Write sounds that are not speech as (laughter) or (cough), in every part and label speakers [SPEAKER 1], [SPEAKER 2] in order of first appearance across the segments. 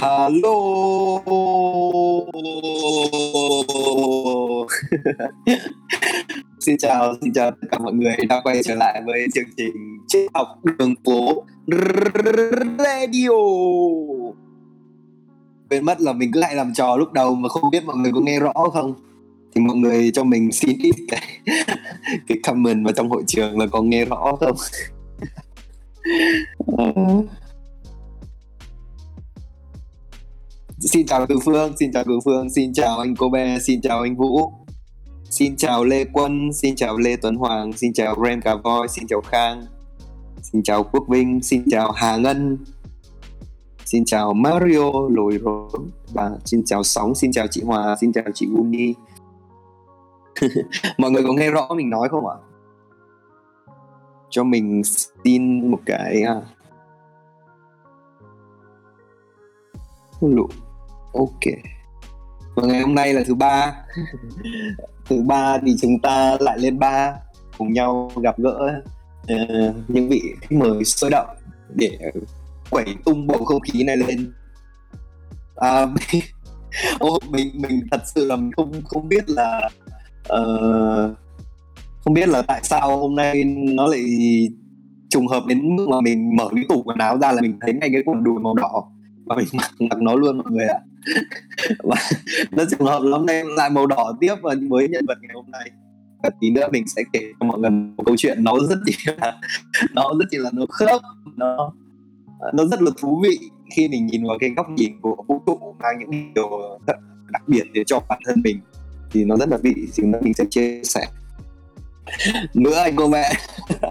[SPEAKER 1] Hello (laughs) Xin chào, xin chào tất cả mọi người đã quay trở lại với chương trình Triết học đường phố Radio. Quên mất là mình cứ lại làm trò lúc đầu mà không biết mọi người có nghe rõ không? Thì mọi người cho mình xin ít cái, (laughs) cái comment vào trong hội trường là có nghe rõ không? Ừ. Xin chào Từ Phương, xin chào Cường Phương, xin chào anh Cô Bé, xin chào anh Vũ Xin chào Lê Quân, xin chào Lê Tuấn Hoàng, xin chào Ram Cà Voi, xin chào Khang Xin chào Quốc Vinh, xin chào Hà Ngân Xin chào Mario Lồi Rốn và xin chào Sóng, xin chào chị Hòa, xin chào chị Uni Mọi người có nghe rõ mình nói không ạ? Cho mình xin một cái à. Lụ ok. Và ngày hôm nay là thứ ba. Thứ ba thì chúng ta lại lên ba cùng nhau gặp gỡ uh, những vị khách mời sôi động để quẩy tung bầu không khí này lên. À, (laughs) ô, mình mình thật sự là mình không không biết là uh, không biết là tại sao hôm nay nó lại trùng hợp đến mức mà mình mở cái tủ quần áo ra là mình thấy ngay cái quần đùi màu đỏ và mình (laughs) mặc, mặc nó luôn mọi người ạ và nó trường hợp lắm nay lại màu đỏ tiếp và với nhân vật ngày hôm nay. Và tí nữa mình sẽ kể cho mọi người một câu chuyện nó rất chỉ là, nó rất chỉ là nó khớp, nó nó rất là thú vị khi mình nhìn vào cái góc nhìn của vũ trụ mang những điều đặc biệt để cho bản thân mình thì nó rất là vị, thì mình sẽ chia sẻ. Nữa anh cô mẹ. (laughs)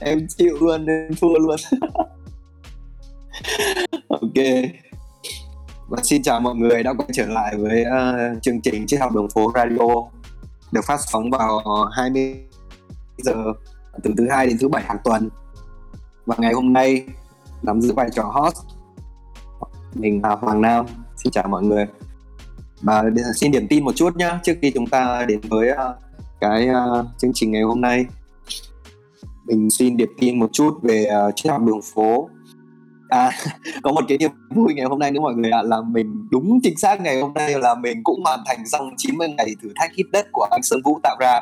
[SPEAKER 1] Em chịu luôn, em thua luôn. (laughs) Ok và xin chào mọi người đã quay trở lại với uh, chương trình triết học đường phố radio được phát sóng vào 20 giờ từ thứ hai đến thứ bảy hàng tuần. Và ngày hôm nay nắm giữ vai trò host mình là Hoàng Nam. Xin chào mọi người. Và xin điểm tin một chút nhá trước khi chúng ta đến với uh, cái uh, chương trình ngày hôm nay mình xin điểm tin một chút về uh, triết học đường phố à (laughs) có một cái niềm vui ngày hôm nay nữa mọi người ạ à, là mình đúng chính xác ngày hôm nay là mình cũng hoàn thành xong 90 ngày thử thách hit đất của anh Sơn Vũ tạo ra.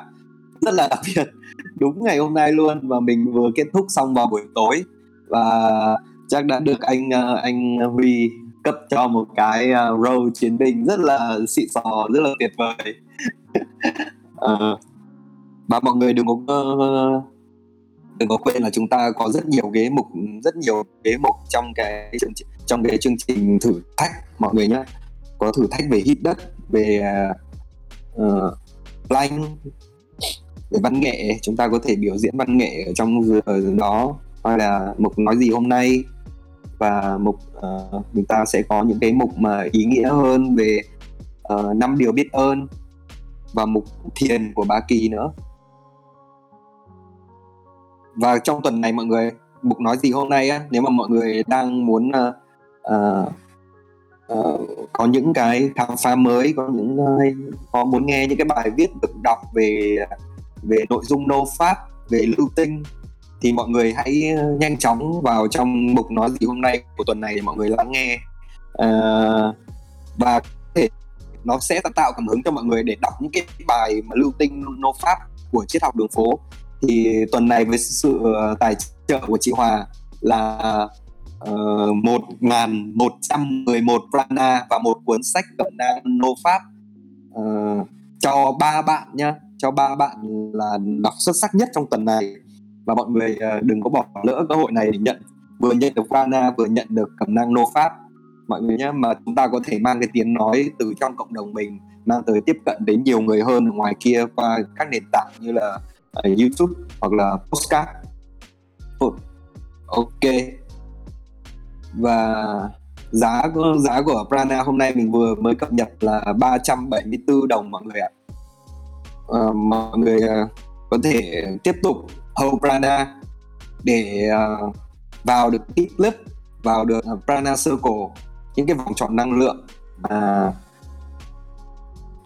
[SPEAKER 1] Rất là đặc biệt (laughs) đúng ngày hôm nay luôn và mình vừa kết thúc xong vào buổi tối. Và chắc đã được anh ờ, anh Huy cấp cho một cái ờ, row role chiến binh rất là xịn sò rất là tuyệt vời. (laughs) Ờ, à, và mọi người đừng có uh, đừng có quên là chúng ta có rất nhiều ghế mục rất nhiều ghế mục trong cái trong cái chương trình thử thách mọi người nhé có thử thách về hít đất về uh, lanh về văn nghệ. Chúng ta có thể biểu diễn văn nghệ ở trong ở đó. Hay là mục nói gì hôm nay. Và mục uh, chúng ta sẽ có những cái mục mà ý nghĩa hơn về năm uh, điều biết ơn. Và mục thiền của ba kỳ nữa và trong tuần này mọi người mục nói gì hôm nay á? Nếu mà mọi người đang muốn uh, uh, uh, có những cái khám phá mới có những uh, có muốn nghe những cái bài viết được đọc về về nội dung nô pháp về lưu tinh thì mọi người hãy ờ, nhanh chóng vào trong mục nói gì hôm nay của tuần này để mọi người lắng nghe. Uh, và thể nó sẽ tạo cảm hứng cho mọi người để đọc những cái bài mà lưu tinh nô pháp của triết học đường phố thì tuần này với sự ờ, tài trợ của chị Hòa là ờ, một ngàn một trăm mười một prana và một cuốn sách cẩm nang nô pháp. Uh, cho ba bạn nhá cho ba bạn là đọc xuất sắc nhất trong tuần này. Và mọi người uh, đừng có bỏ lỡ cơ hội này để nhận vừa nhận được prana vừa nhận được cẩm nang nô pháp. Mọi người nhé mà chúng ta có thể mang cái tiếng nói từ trong cộng đồng mình mang tới tiếp cận đến nhiều người hơn ở ngoài kia qua các nền tảng như là uh, YouTube hoặc là postcard ok. Và giá của giá của Prana hôm nay mình vừa mới cập nhật là 374 đồng mọi người ạ. Uh, mọi người uh, có thể tiếp tục hold Prana để uh, vào được tip clip vào được Prana Circle những cái vòng chọn năng lượng mà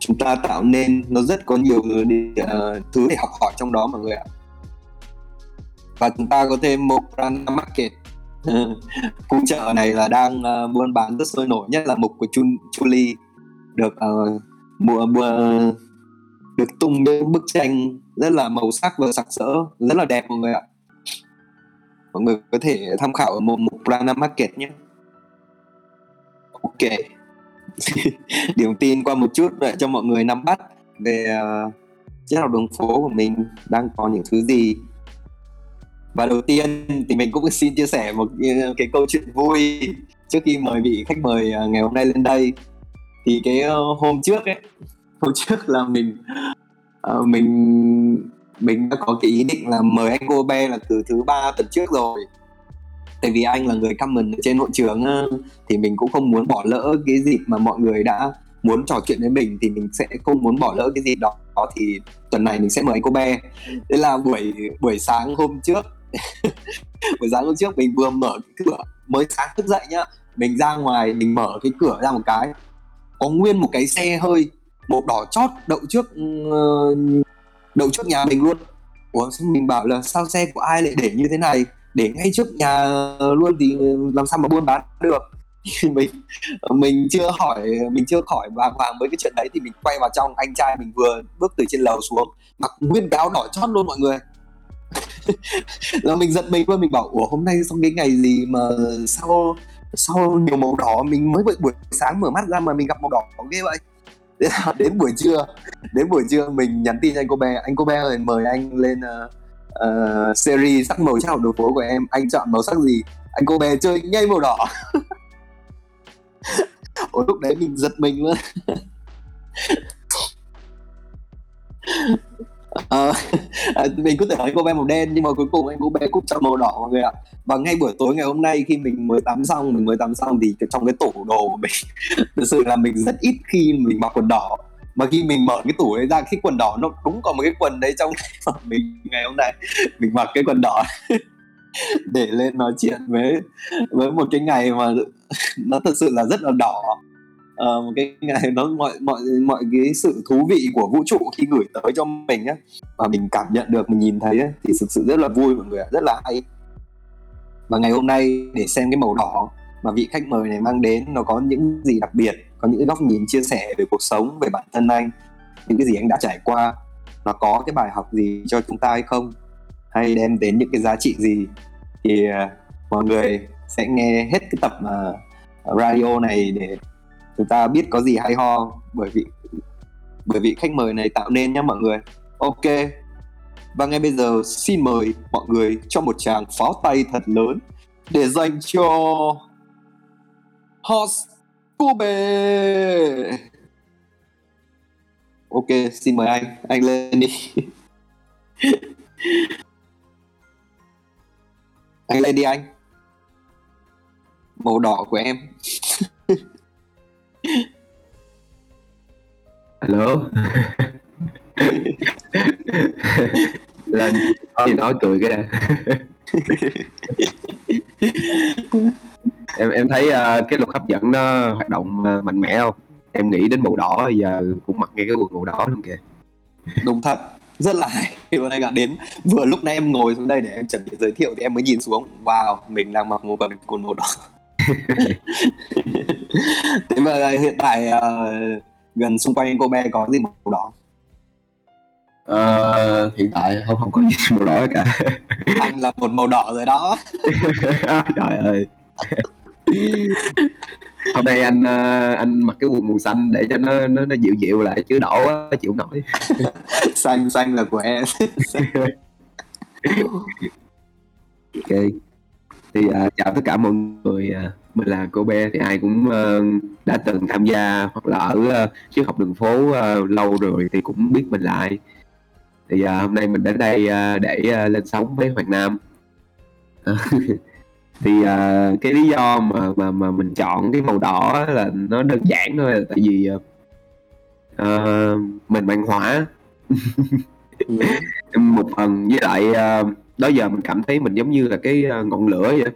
[SPEAKER 1] chúng ta tạo nên nó rất có nhiều uh, thứ để học hỏi trong đó mọi người ạ. Và chúng ta có thêm một brand market. (laughs) Khu chợ này là đang uh, buôn bán rất sôi nổi nhất là mục của Chun Chuli được uh, mua mua được tung những bức tranh rất là màu sắc và sặc sỡ rất là đẹp mọi người ạ. Mọi người có thể tham khảo ở một mục Prana Market nhé. Ok. (laughs) điểm tin qua một chút để cho mọi người nắm bắt về uh, triết học đường phố của mình đang có những thứ gì. Và đầu tiên thì mình cũng xin chia sẻ một ờ, cái câu chuyện vui trước khi mời vị khách mời ờ, ngày hôm nay lên đây. Thì cái ờ, hôm trước ấy (laughs) hôm trước là mình uh, mình mình đã có cái ý định là mời anh cô be là từ thứ ba tuần trước rồi tại vì anh là người comment ở trên hội trường thì mình cũng không muốn bỏ lỡ cái dịp mà mọi người đã muốn trò chuyện với mình, thì mình sẽ không muốn bỏ lỡ cái gì đó, thì tuần này mình sẽ mời anh bé đấy là buổi buổi sáng hôm trước, (laughs) buổi sáng hôm trước mình vừa mở cái cửa, mới sáng thức dậy nhá, mình ra ngoài mình mở cái cửa ra một cái, có nguyên một cái xe hơi màu đỏ chót đậu trước ừ, đậu trước nhà mình luôn. Ủa, xong mình bảo là sao xe của ai lại để như thế này? Để ngay trước nhà ờ, luôn thì làm sao mà buôn bán được. (laughs) Mình mình chưa hỏi mình chưa khỏi vàng hoàng với cái chuyện đấy thì mình quay vào trong anh trai mình vừa bước từ trên lầu xuống mặc nguyên áo đỏ chót luôn mọi người. (laughs) Là mình giật mình luôn mình bảo ủa hôm nay xong cái ngày gì mà sau sau nhiều màu đỏ mình mới buổi, buổi sáng mở mắt ra mà mình gặp màu đỏ ghê vậy? (laughs) Đến buổi trưa đến buổi trưa mình nhắn tin cho anh cô bé anh cô bé ơi mời anh lên uh, uh, series sắc màu trong đường phố của em. Anh chọn màu sắc gì? Anh cô bé chơi ngay màu đỏ. (laughs) Ủa lúc đấy mình giật mình luôn. Ờ, à, mình cứ tưởng nói cô bé màu đen nhưng mà cuối cùng anh cô bé cũng chọn màu đỏ mọi người ạ. Và ngay buổi tối ngày hôm nay khi mình mới tắm xong mình mới tắm xong thì trong cái tủ đồ của mình (laughs) thực sự là mình rất ít khi mình mặc quần đỏ mà khi mình mở cái tủ đấy ra cái quần đỏ nó đúng có một cái quần đấy trong (laughs) mình ngày hôm nay. Mình mặc cái quần đỏ (laughs) để lên nói chuyện với với một cái ngày mà (laughs) nó thật sự là rất là đỏ. À, một cái ngày nó mọi mọi mọi cái sự thú vị của vũ trụ khi gửi tới cho mình á và mình cảm nhận được mình nhìn thấy ấy, thì thực sự rất là vui mọi người ạ rất là hay. Và ngày hôm nay để xem cái màu đỏ mà vị khách mời này mang đến nó có những gì đặc biệt có những góc nhìn chia sẻ về cuộc sống về bản thân anh những cái gì anh đã trải qua nó có cái bài học gì cho chúng ta hay không? Hay đem đến những cái giá trị gì? Thì uh, mọi người sẽ nghe hết cái tập uh, radio này để chúng ta biết có gì hay ho bởi vì bởi vì khách mời này tạo nên nhé mọi người. Ok. Và ngay bây giờ xin mời mọi người cho một tràng pháo tay thật lớn để dành cho host Kobe. Ok xin mời anh anh lên đi. (laughs) Anh lên đi anh. Màu đỏ của em. (laughs)
[SPEAKER 2] Hello? (laughs) Lên thì nói cười cái này em em thấy uh, cái luật hấp dẫn nó hoạt động uh, mạnh mẽ không? Em nghĩ đến màu đỏ giờ cũng mặc ngay cái quần màu đỏ luôn kìa.
[SPEAKER 1] Đúng thật. Rất là hay. Hôm nay cả đến vừa lúc nãy em ngồi xuống đây để em chuẩn bị giới thiệu thì em mới nhìn xuống. Wow mình đang mặc một quần quần màu đỏ. (laughs) Thế mà hiện tại uh, gần xung quanh cô bé có gì màu đỏ
[SPEAKER 2] uh, hiện tại không không có gì màu đỏ cả.
[SPEAKER 1] Anh là một màu đỏ rồi đó. (laughs)
[SPEAKER 2] Trời ơi hôm nay anh uh, anh mặc cái quần màu xanh để cho nó nó, nó dịu dịu lại chứ đỏ quá chịu nổi. (laughs)
[SPEAKER 1] Xanh xanh là của em. (laughs)
[SPEAKER 2] Ok. Thì uh, chào tất cả mọi người uh, mình là cô bé thì ai cũng uh, đã từng tham gia hoặc là ở uh, trước học đường phố uh, lâu rồi thì cũng biết mình là ai. Thì uh, hôm nay mình đến đây uh, để uh, lên sóng với Hoàng Nam (laughs) thì uh, cái lý do mà mà mà mình chọn cái màu đỏ là nó đơn giản thôi là tại vì uh, mình mang hỏa. (laughs) Một phần với lại uh, đó giờ mình cảm thấy mình giống như là cái ngọn lửa vậy.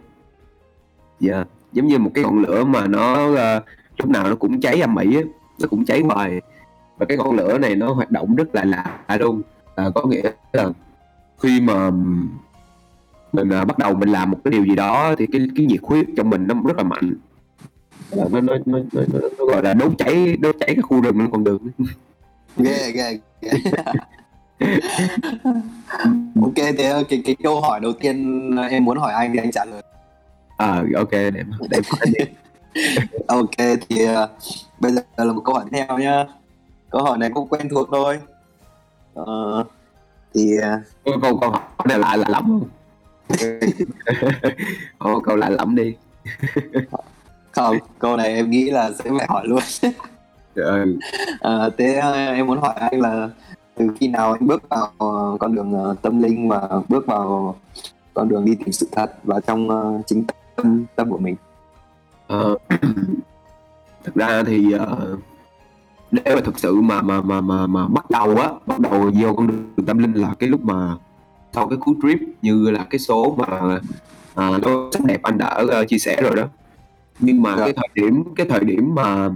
[SPEAKER 2] Dạ yeah. giống như một cái ngọn lửa mà nó uh, lúc nào nó cũng cháy âm ỉ nó cũng cháy hoài. Và cái ngọn lửa này nó hoạt động rất là lạ luôn. À, có nghĩa là khi mà mình à, bắt đầu mình làm một cái điều gì đó thì cái cái nhiệt huyết trong mình nó rất là mạnh. Nó nó nó, nó, nó, nó gọi là đốt cháy đốt cháy cái khu rừng lên con đường. (laughs)
[SPEAKER 1] Ghê ghê ghê. (laughs) Ok thế cái cái câu hỏi đầu tiên em muốn hỏi anh thì anh trả lời.
[SPEAKER 2] À ok để để (laughs)
[SPEAKER 1] ok thì uh, bây giờ là một câu hỏi theo nhá. Câu hỏi này cũng quen thuộc thôi. Uh, thì
[SPEAKER 2] uh... câu câu hỏi này lại là lắm (laughs) Ồ, câu lại lắm đi. (laughs)
[SPEAKER 1] Không câu này em nghĩ là sẽ phải hỏi luôn. Ừ. à, (laughs) thế em muốn hỏi anh là từ khi nào anh bước vào con đường tâm linh và bước vào con đường đi tìm sự thật và trong chính tâm tâm của mình?
[SPEAKER 2] Uh, (clears throat) thực ra thì uh, để mà thực sự mà mà mà mà mà bắt đầu á bắt đầu vô con đường tâm linh là cái lúc mà sau cái cú trip như là cái số mà à, nó sắc đẹp anh đã uh, chia sẻ rồi đó nhưng mà dạ. cái thời điểm cái thời điểm mà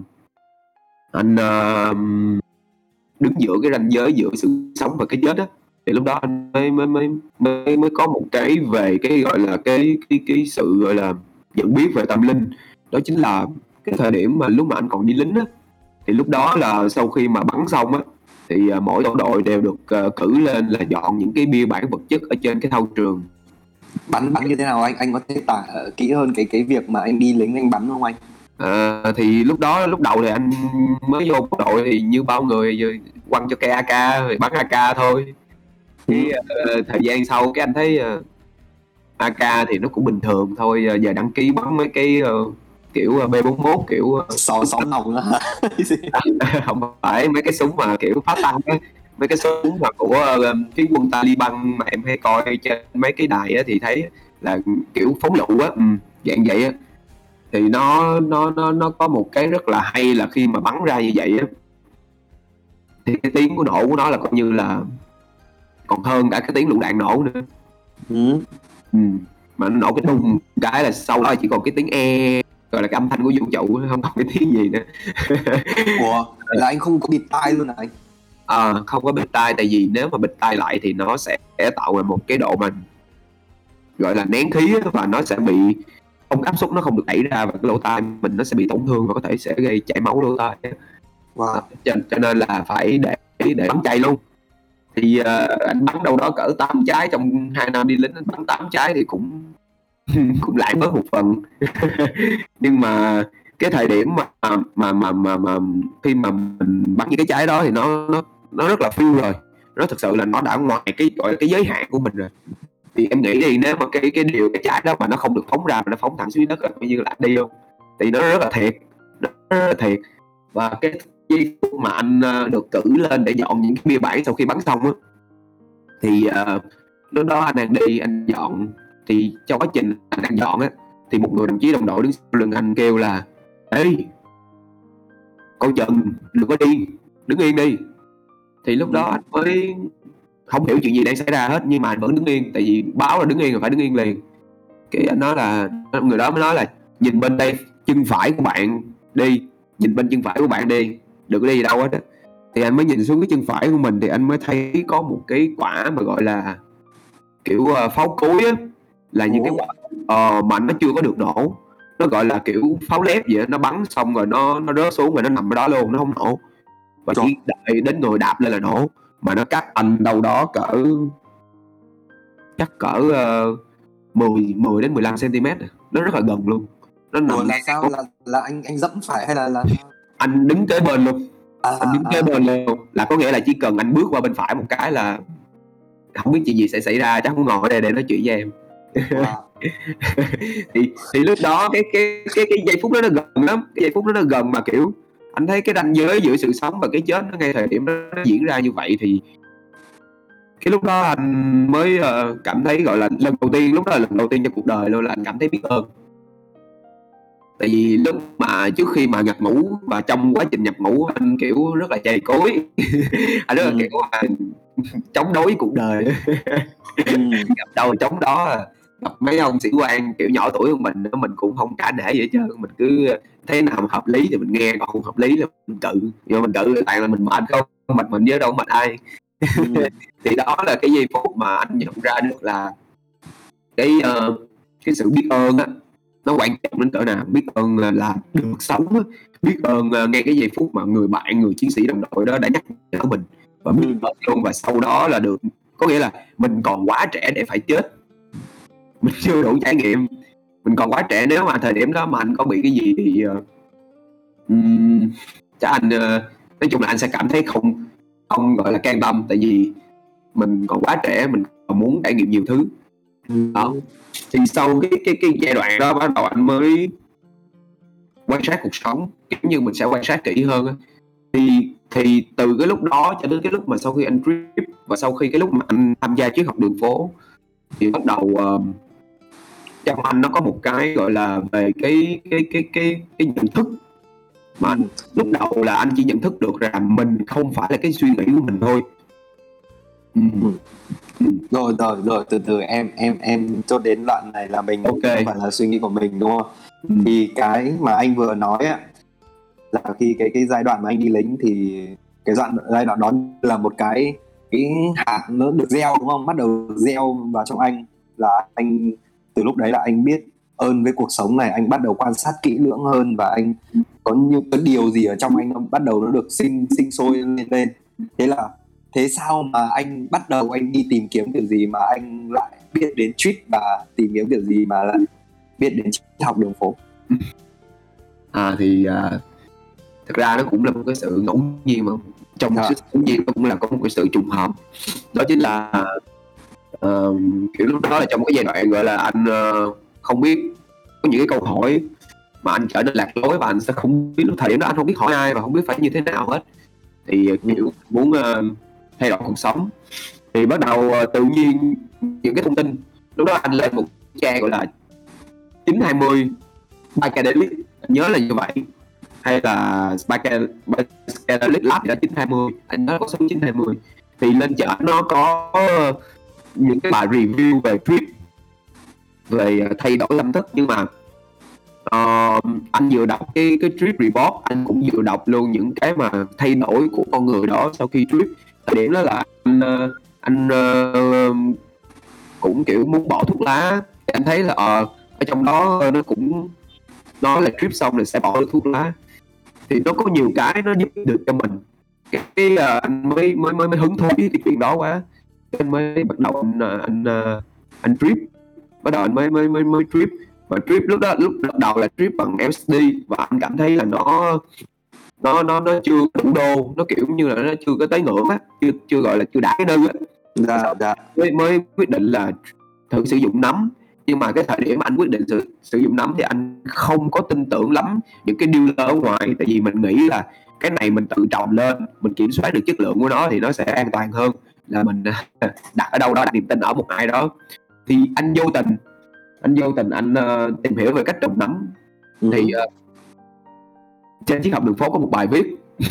[SPEAKER 2] anh uh, đứng giữa cái ranh giới giữa sự sống và cái chết á thì lúc đó anh mới mới mới mới mới có một cái về cái gọi là cái cái cái sự gọi là nhận biết về tâm linh đó chính là cái thời điểm mà lúc mà anh còn đi lính á thì lúc đó là sau khi mà bắn xong á thì uh, mỗi tổ đội đều được uh, cử lên là dọn những cái bia bản vật chất ở trên cái thao trường.
[SPEAKER 1] Bắn bắn như thế nào? Anh anh có thể tả kỹ hơn cái cái việc mà anh đi lính anh bắn không anh?
[SPEAKER 2] À, thì lúc đó lúc đầu thì anh mới vô bộ đội thì như bao người quăng cho cây AK rồi bắn AK thôi. Thì uh, thời gian sau cái anh thấy uh, AK thì nó cũng bình thường thôi giờ đăng ký bắn mấy cái uh, kiểu B41 kiểu (laughs)
[SPEAKER 1] sò sò nòng á (laughs)
[SPEAKER 2] không phải mấy cái súng mà kiểu phá tăng á mấy cái súng mà của uh, phía quân Taliban mà em hay coi trên mấy cái đài á thì thấy là kiểu phóng lựu á ừ, dạng vậy á thì nó nó nó nó có một cái rất là hay là khi mà bắn ra như vậy á thì cái tiếng của nổ của nó là coi như là còn hơn cả cái tiếng lựu đạn nổ nữa ừ. Ừ. mà nó nổ cái đùng cái là sau đó chỉ còn cái tiếng e gọi là cái âm thanh của vũ trụ không còn cái tiếng gì nữa. (laughs)
[SPEAKER 1] Ủa là anh không có bịt tai luôn hả anh?
[SPEAKER 2] À, không có bịt tai tại vì nếu mà bịt tai lại thì nó sẽ tạo ra một cái độ mà gọi là nén khí và nó sẽ bị không áp suất nó không được đẩy ra và cái lỗ tai mình nó sẽ bị tổn thương và có thể sẽ gây chảy máu lỗ tai wow. cho, cho nên là phải để để bắn chay luôn. Thì uh, anh bắn đâu đó cỡ 8 trái trong hai năm đi lính anh bắn 8 trái thì cũng (laughs) cũng lại bớt một phần. (laughs) Nhưng mà cái thời điểm mà mà mà mà mà khi mà mình bắn những cái trái đó thì nó nó nó rất là phiêu rồi. Nó thực sự là nó đã ngoài cái gọi cái giới hạn của mình rồi. Thì em nghĩ thì nếu mà cái cái điều cái trái đó mà nó không được phóng ra mà nó phóng thẳng xuống đất là coi như là đi không thì nó rất là thiệt. Nó rất là thiệt. Và cái mà anh ờ, được cử lên để dọn những cái bia bản sau khi bắn xong á thì uh, lúc đó anh đang đi anh dọn thì trong quá trình anh đang dọn á, thì một người đồng chí đồng đội đứng sau lưng anh kêu là, ê, con chừng đừng có đi, đứng yên đi. Thì lúc đó anh mới không hiểu chuyện gì đang xảy ra hết, nhưng mà anh vẫn đứng yên, tại vì báo là đứng yên rồi phải đứng yên liền. Cái anh nói là, người đó mới nói là, nhìn bên đây chân phải của bạn đi, nhìn bên chân phải của bạn đi, đừng có đi đâu hết á. Thì anh mới nhìn xuống cái chân phải của mình, thì anh mới thấy có một cái quả mà gọi là kiểu ờ, pháo cối á là những cái quả uh, mà nó chưa có được nổ. Nó gọi là kiểu pháo lép vậy nó bắn xong rồi nó nó rớt xuống rồi nó nằm ở đó luôn nó không nổ. Và chỉ đợi đến người đạp lên là nổ mà nó cắt anh đâu đó cỡ chắc cỡ uh, 10 10 đến 15 cm nó rất là gần luôn.
[SPEAKER 1] Nó nằm Ủa, là sao? là, là anh anh dẫm phải hay là là
[SPEAKER 2] anh đứng kế bên luôn. À, anh đứng kế à. bên luôn. Là có nghĩa là chỉ cần anh bước qua bên phải một cái là không biết chuyện gì sẽ xảy ra chắc không ngồi ở đây để nói chuyện với em wow. thì thì lúc đó cái cái cái cái giây phút đó nó gần lắm cái giây phút đó nó gần mà kiểu anh thấy cái ranh giới giữa sự sống và cái chết nó ngay thời điểm đó nó diễn ra như vậy thì cái lúc đó anh mới uh, cảm thấy gọi là lần đầu tiên lúc đó là lần đầu tiên trong cuộc đời luôn là anh cảm thấy biết ơn tại vì lúc mà trước khi mà nhập ngũ và trong quá trình nhập ngũ anh kiểu rất là chày cối (laughs) anh rất là ừ. kiểu là chống đối cuộc đời ừ. (laughs) gặp đầu chống đó gặp mấy ông sĩ quan kiểu nhỏ tuổi hơn mình mình cũng không cả nể vậy chứ mình cứ thấy nào hợp lý thì mình nghe còn không hợp lý là mình cự nhưng mình cự tại là mình mệt không? Mệt mình với đâu mệt ai. Ừ. (laughs) thì đó là cái giây phút mà anh nhận ra được là cái uh, cái sự biết ơn á nó quan trọng đến cỡ nào. Biết ơn là được sống á. Biết ơn uh, ngay cái giây phút mà người bạn người chiến sĩ đồng đội đó đã nhắc nhở mình. Và biết ơn luôn và sau đó là được có nghĩa là mình còn quá trẻ để phải chết mình chưa đủ trải nghiệm. Mình còn quá trẻ nếu mà thời điểm đó mà anh có bị cái gì thì uh, um, chắc anh uh, nói chung là anh sẽ cảm thấy không không gọi là can tâm. Tại vì mình còn quá trẻ mình còn muốn trải nghiệm nhiều thứ. Đó. Thì sau cái cái cái giai đoạn đó bắt đầu anh mới quan sát cuộc sống kiểu như mình sẽ quan sát kỹ hơn thì thì từ cái lúc đó cho đến cái lúc mà sau khi anh trip và sau khi cái lúc mà anh tham gia triết học đường phố thì bắt đầu uh, trong anh nó có một cái gọi là về cái cái cái cái cái nhận thức mà anh, lúc đầu là anh chỉ nhận thức được rằng mình không phải là cái suy nghĩ của mình thôi
[SPEAKER 1] ừ. rồi rồi rồi từ từ em em em cho đến đoạn này là mình okay. không phải là suy nghĩ của mình đúng không ừ. thì cái mà anh vừa nói á là khi cái cái giai đoạn mà anh đi lính thì cái đoạn giai đoạn đó là một cái cái hạt nó được gieo đúng không bắt đầu gieo vào trong anh là anh từ lúc đấy là anh biết ơn với cuộc sống này anh bắt đầu quan sát kỹ lưỡng hơn và anh có những cái điều gì ở trong anh nó bắt đầu nó được sinh sinh sôi lên lên. Thế là thế sao mà anh bắt đầu anh đi tìm kiếm kiểu gì mà anh lại biết đến trip và tìm kiếm kiểu gì mà lại biết đến học đường phố? (laughs)
[SPEAKER 2] À thì uh, thực ra nó cũng là một cái sự ngẫu nhiên mà. Trong à. sự ngẫu nhiên nó cũng là có một cái sự trùng hợp. Đó chính là uh, kiểu lúc đó là trong cái giai đoạn gọi là anh uh, không biết có những cái câu hỏi mà anh trở nên lạc lối và anh sẽ không biết lúc thời điểm đó anh không biết hỏi ai và không biết phải như thế nào hết. Thì ờ, kiểu muốn uh, thay đổi cuộc sống. Thì bắt đầu uh, tự nhiên những cái thông tin lúc đó anh lên một trang gọi là 920 Psychedelic anh nhớ là như vậy. Hay là Psychedelic Lab là 920 anh nhớ có số 920 thì lên chợ nó có những cái bài review về trip về ờ, thay đổi tâm thức. Nhưng mà uh, anh vừa đọc cái cái trip report anh cũng vừa đọc luôn những cái mà thay đổi của con người đó sau khi trip. Thời điểm đó là anh uh, anh uh, cũng kiểu muốn bỏ thuốc lá. Anh thấy là uh, ở trong đó nó cũng nói là trip xong là sẽ bỏ được thuốc lá. Thì nó có nhiều cái nó giúp được cho mình. Cái, cái uh, anh mới mới mới mới hứng thú với cái chuyện đó quá anh mới bắt đầu anh anh anh, anh trip. Bắt đầu anh mới mới mới mới trip. Và trip lúc đó lúc đầu là trip bằng LSD và anh cảm thấy là nó nó nó nó chưa đủ đô nó kiểu như là nó chưa có tới ngưỡng á. Chưa chưa gọi là chưa đã cái đơn á. Dạ, dạ. mới mới quyết định là thử sử dụng nấm. Nhưng mà cái thời điểm anh quyết định sử, sử dụng nấm thì anh không có tin tưởng lắm những cái dealer ở ngoài. Tại vì mình nghĩ là cái này mình tự trồng lên mình kiểm soát được chất lượng của nó thì nó sẽ an toàn hơn là mình (laughs) đặt ở đâu đó đặt niềm tin ở một ai đó. Thì anh vô tình anh vô tình anh uh, tìm hiểu về cách trồng nấm. Ừ. thì uh, trên chiếc học đường phố có một bài viết. (laughs)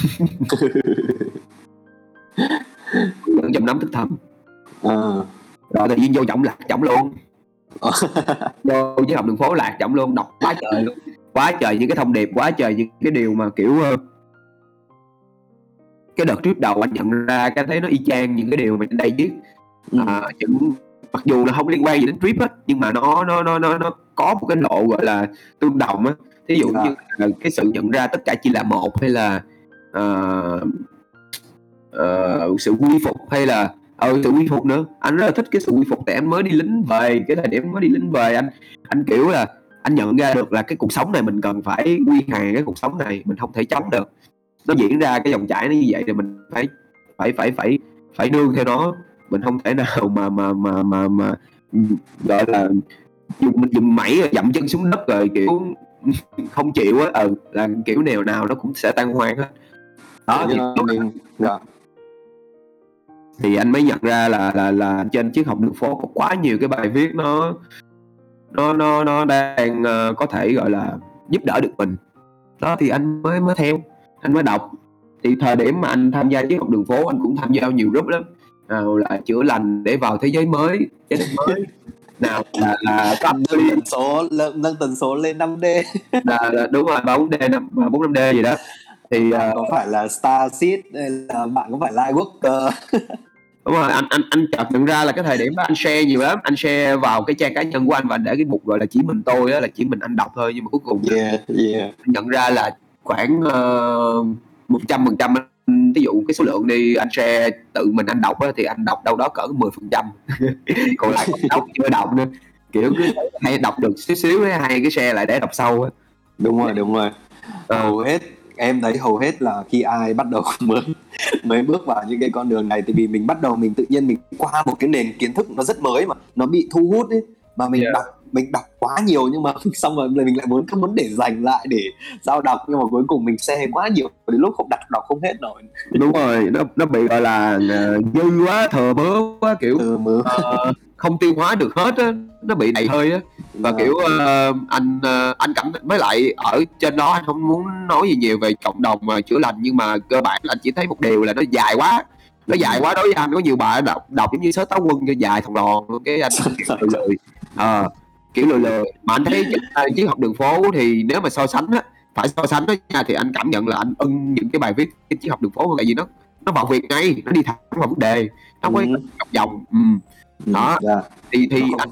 [SPEAKER 2] Trồng nấm thức thầm. À. rồi tự nhiên vô trọng lạc trọng luôn. (laughs) Vô chiếc học đường phố lạc trọng luôn đọc quá trời luôn. Quá trời những cái thông điệp quá trời những cái điều mà kiểu uh, cái đợt trước đầu anh nhận ra cái thấy nó y chang những cái điều mà trên đây viết ừ. à, những mặc dù là không liên quan gì đến trip á nhưng mà nó nó nó nó nó có một cái lộ gọi là tương đồng á ví dụ à. như là cái sự nhận ra tất cả chỉ là một hay là uh, uh, sự quy phục hay là ừ sự quy phục nữa anh rất là thích cái sự quy phục tại anh mới đi lính về cái thời điểm mới đi lính về anh anh kiểu là anh nhận ra được là cái cuộc sống này mình cần phải quy hàng cái cuộc sống này mình không thể chống được nó diễn ra cái dòng chảy nó như vậy thì mình phải phải phải phải phải nương theo nó mình không thể nào mà mà mà mà mà gọi là dùng mình dùng mẩy rồi dậm chân xuống đất rồi kiểu không chịu á. Ừ là kiểu nào nào nó cũng sẽ tan hoang hết. Đó thì, mình, dạ. thì anh mới nhận ra là là là trên chiếc học đường phố có quá nhiều cái bài viết nó nó nó nó đang uh, có thể gọi là giúp đỡ được mình. Đó thì anh mới mới theo anh mới đọc. Thì thời điểm mà anh tham gia chiếc học đường phố anh cũng tham gia nhiều group lắm. Nào là chữa lành để vào thế giới mới thế giới mới. (laughs) Nào là là
[SPEAKER 1] nâng tần số nâng tần số lên 5D (laughs)
[SPEAKER 2] là, là đúng rồi 4D năm 4 5D gì đó.
[SPEAKER 1] Thì uh, có phải là Star Seed hay là bạn có phải Lightworker (laughs)
[SPEAKER 2] đúng rồi anh anh anh chợt nhận ra là cái thời điểm đó anh share nhiều lắm. Anh share vào cái trang cá nhân của anh và anh để cái mục gọi là chỉ mình tôi đó là chỉ mình anh đọc thôi nhưng mà cuối cùng
[SPEAKER 1] yeah yeah.
[SPEAKER 2] nhận ra là khoảng ờ, một trăm phần trăm ví dụ cái số lượng đi anh share tự mình anh đọc á, thì anh đọc đâu đó cỡ 10 phần trăm (laughs) còn lại còn đọc chưa đọc nữa kiểu cứ hay đọc được xíu xíu hay cái share lại để đọc sau á
[SPEAKER 1] đúng rồi đúng rồi
[SPEAKER 2] Ờ.
[SPEAKER 1] hầu hết em thấy hầu hết là khi ai bắt đầu (laughs) mới mới bước vào những cái con đường này thì vì mình bắt đầu mình tự nhiên mình qua một cái nền kiến thức nó rất mới mà nó bị thu hút ấy mà mình
[SPEAKER 2] Yeah.
[SPEAKER 1] đọc mình đọc quá nhiều nhưng mà (laughs) xong rồi mình lại muốn cứ muốn để dành lại để sao đọc nhưng mà cuối cùng mình share quá nhiều đến lúc không đọc đọc không hết nổi
[SPEAKER 2] đúng rồi nó nó bị gọi là ờ, dư quá thừa mớ quá kiểu
[SPEAKER 1] từ mưa
[SPEAKER 2] ờ, không tiêu hóa được hết á nó bị đầy hơi á. Và kiểu ờ, anh ờ, anh cảm với lại ở trên đó anh không muốn nói gì nhiều về cộng đồng mà chữa lành nhưng mà cơ bản là anh chỉ thấy một điều là nó dài quá. Nó dài quá đối với anh có nhiều bài đọc đọc giống như sớ táo quân cho dài thòng lòn cái anh lười Ờ, kiểu lười lười mà anh thấy triết học đường phố thì nếu mà so sánh á phải so sánh đó nha thì anh cảm nhận là anh ưng những cái bài viết cái triết học đường phố hơn tại vì nó nó vào việc ngay nó đi thẳng vào vấn đề nó có
[SPEAKER 1] Ừ.
[SPEAKER 2] ngọc vòng ừ. đó.
[SPEAKER 1] Dạ.
[SPEAKER 2] thì thì anh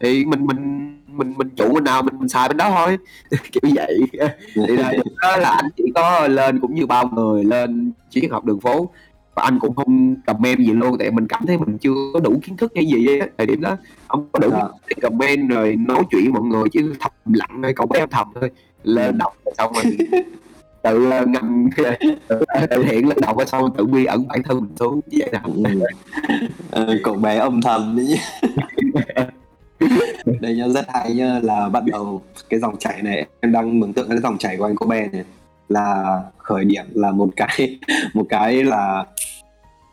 [SPEAKER 2] thì mình mình mình mình chủ bên nào mình, mình xài bên đó thôi (laughs) kiểu vậy thì là, đó là anh chỉ có lên cũng như bao người lên triết học đường phố và anh cũng không comment gì luôn tại mình cảm thấy mình chưa có đủ kiến thức hay gì á thời điểm đó không có đủ
[SPEAKER 1] Dạ.
[SPEAKER 2] thức để comment rồi nói chuyện mọi người chứ thầm lặng hay cậu bé thầm thôi lên đọc rồi xong rồi tự ờ, ngầm tự, hiện lên đọc rồi xong tự quy ẩn bản thân mình xuống vậy nào
[SPEAKER 1] Ừ. Cậu bé âm thầm đấy (laughs) đây nhá rất hay nhá là bắt đầu cái dòng chảy này em đang mường tượng cái dòng chảy của anh cô bé này là khởi điểm là một cái một cái là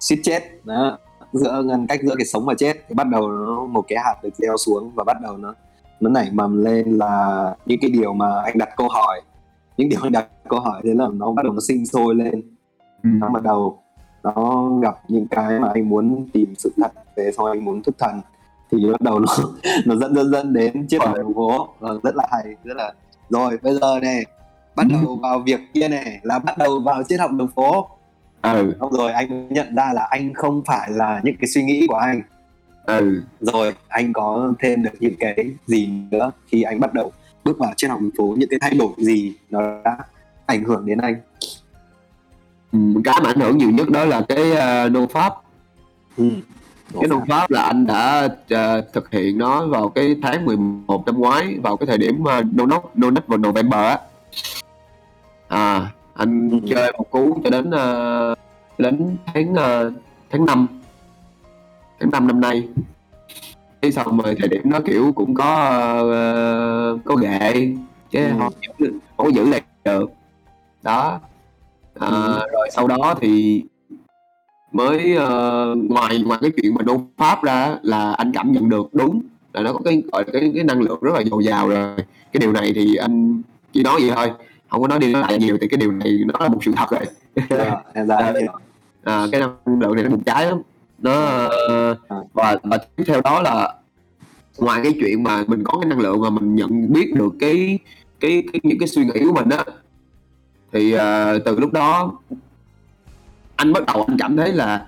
[SPEAKER 1] suýt chết. Đó. Giữa ngăn cách giữa cái sống và chết. Thì bắt đầu nó một cái hạt được gieo xuống và bắt đầu nó nó nảy mầm lên là những cái điều mà anh đặt câu hỏi. Những điều anh đặt câu hỏi thế là nó bắt đầu nó sinh sôi lên.
[SPEAKER 2] Ừ.
[SPEAKER 1] nó bắt đầu nó gặp những cái mà anh muốn tìm sự thật về sau anh muốn thức thần. Thì bắt đầu nó (laughs) nó dẫn dẫn dẫn đến chiếc
[SPEAKER 2] Ờ.
[SPEAKER 1] đường phố Ờ, rất là hay rất là. Rồi bây giờ này bắt
[SPEAKER 2] Ừ.
[SPEAKER 1] đầu vào việc kia này là bắt đầu vào triết học đường phố
[SPEAKER 2] ừ.
[SPEAKER 1] Xong rồi anh nhận ra là anh không phải là những cái suy nghĩ của anh.
[SPEAKER 2] Ừ.
[SPEAKER 1] Rồi anh có thêm được những cái gì nữa khi anh bắt đầu bước vào triết học đường phố những cái thay đổi gì nó đã ảnh hưởng đến anh?
[SPEAKER 2] Ừ, cái mà ảnh hưởng nhiều nhất đó là cái uh, nô pháp.
[SPEAKER 1] Ừ.
[SPEAKER 2] cái nô pháp là anh đã ờ, thực hiện nó vào cái tháng 11 năm ngoái vào cái thời điểm uh, no nut no nut vào November á. À anh
[SPEAKER 1] Ừ.
[SPEAKER 2] chơi một cú cho đến ờ, đến tháng ờ, tháng 5 tháng 5 năm nay cái xong rồi thời điểm đó kiểu cũng có ờ, có ghệ chứ
[SPEAKER 1] Ừ.
[SPEAKER 2] không, giữ- không có giữ lại được đó à,
[SPEAKER 1] Ừ.
[SPEAKER 2] rồi sau đó thì mới ờ, ngoài ngoài cái chuyện mà nô pháp ra là anh cảm nhận được đúng là nó có cái gọi là cái cái năng lượng rất là dồi dào rồi cái điều này thì anh chỉ nói vậy thôi không có nói đi nói lại nhiều thì cái điều này nó là một sự thật rồi
[SPEAKER 1] Dạ, em hiểu.
[SPEAKER 2] à, (laughs) cái năng lượng này nó bùng cháy lắm nó ờ,
[SPEAKER 1] À.
[SPEAKER 2] và và tiếp theo đó là ngoài cái chuyện mà mình có cái năng lượng mà mình nhận biết được cái cái, cái những cái suy nghĩ của mình á thì ờ, từ lúc đó anh bắt đầu anh cảm thấy là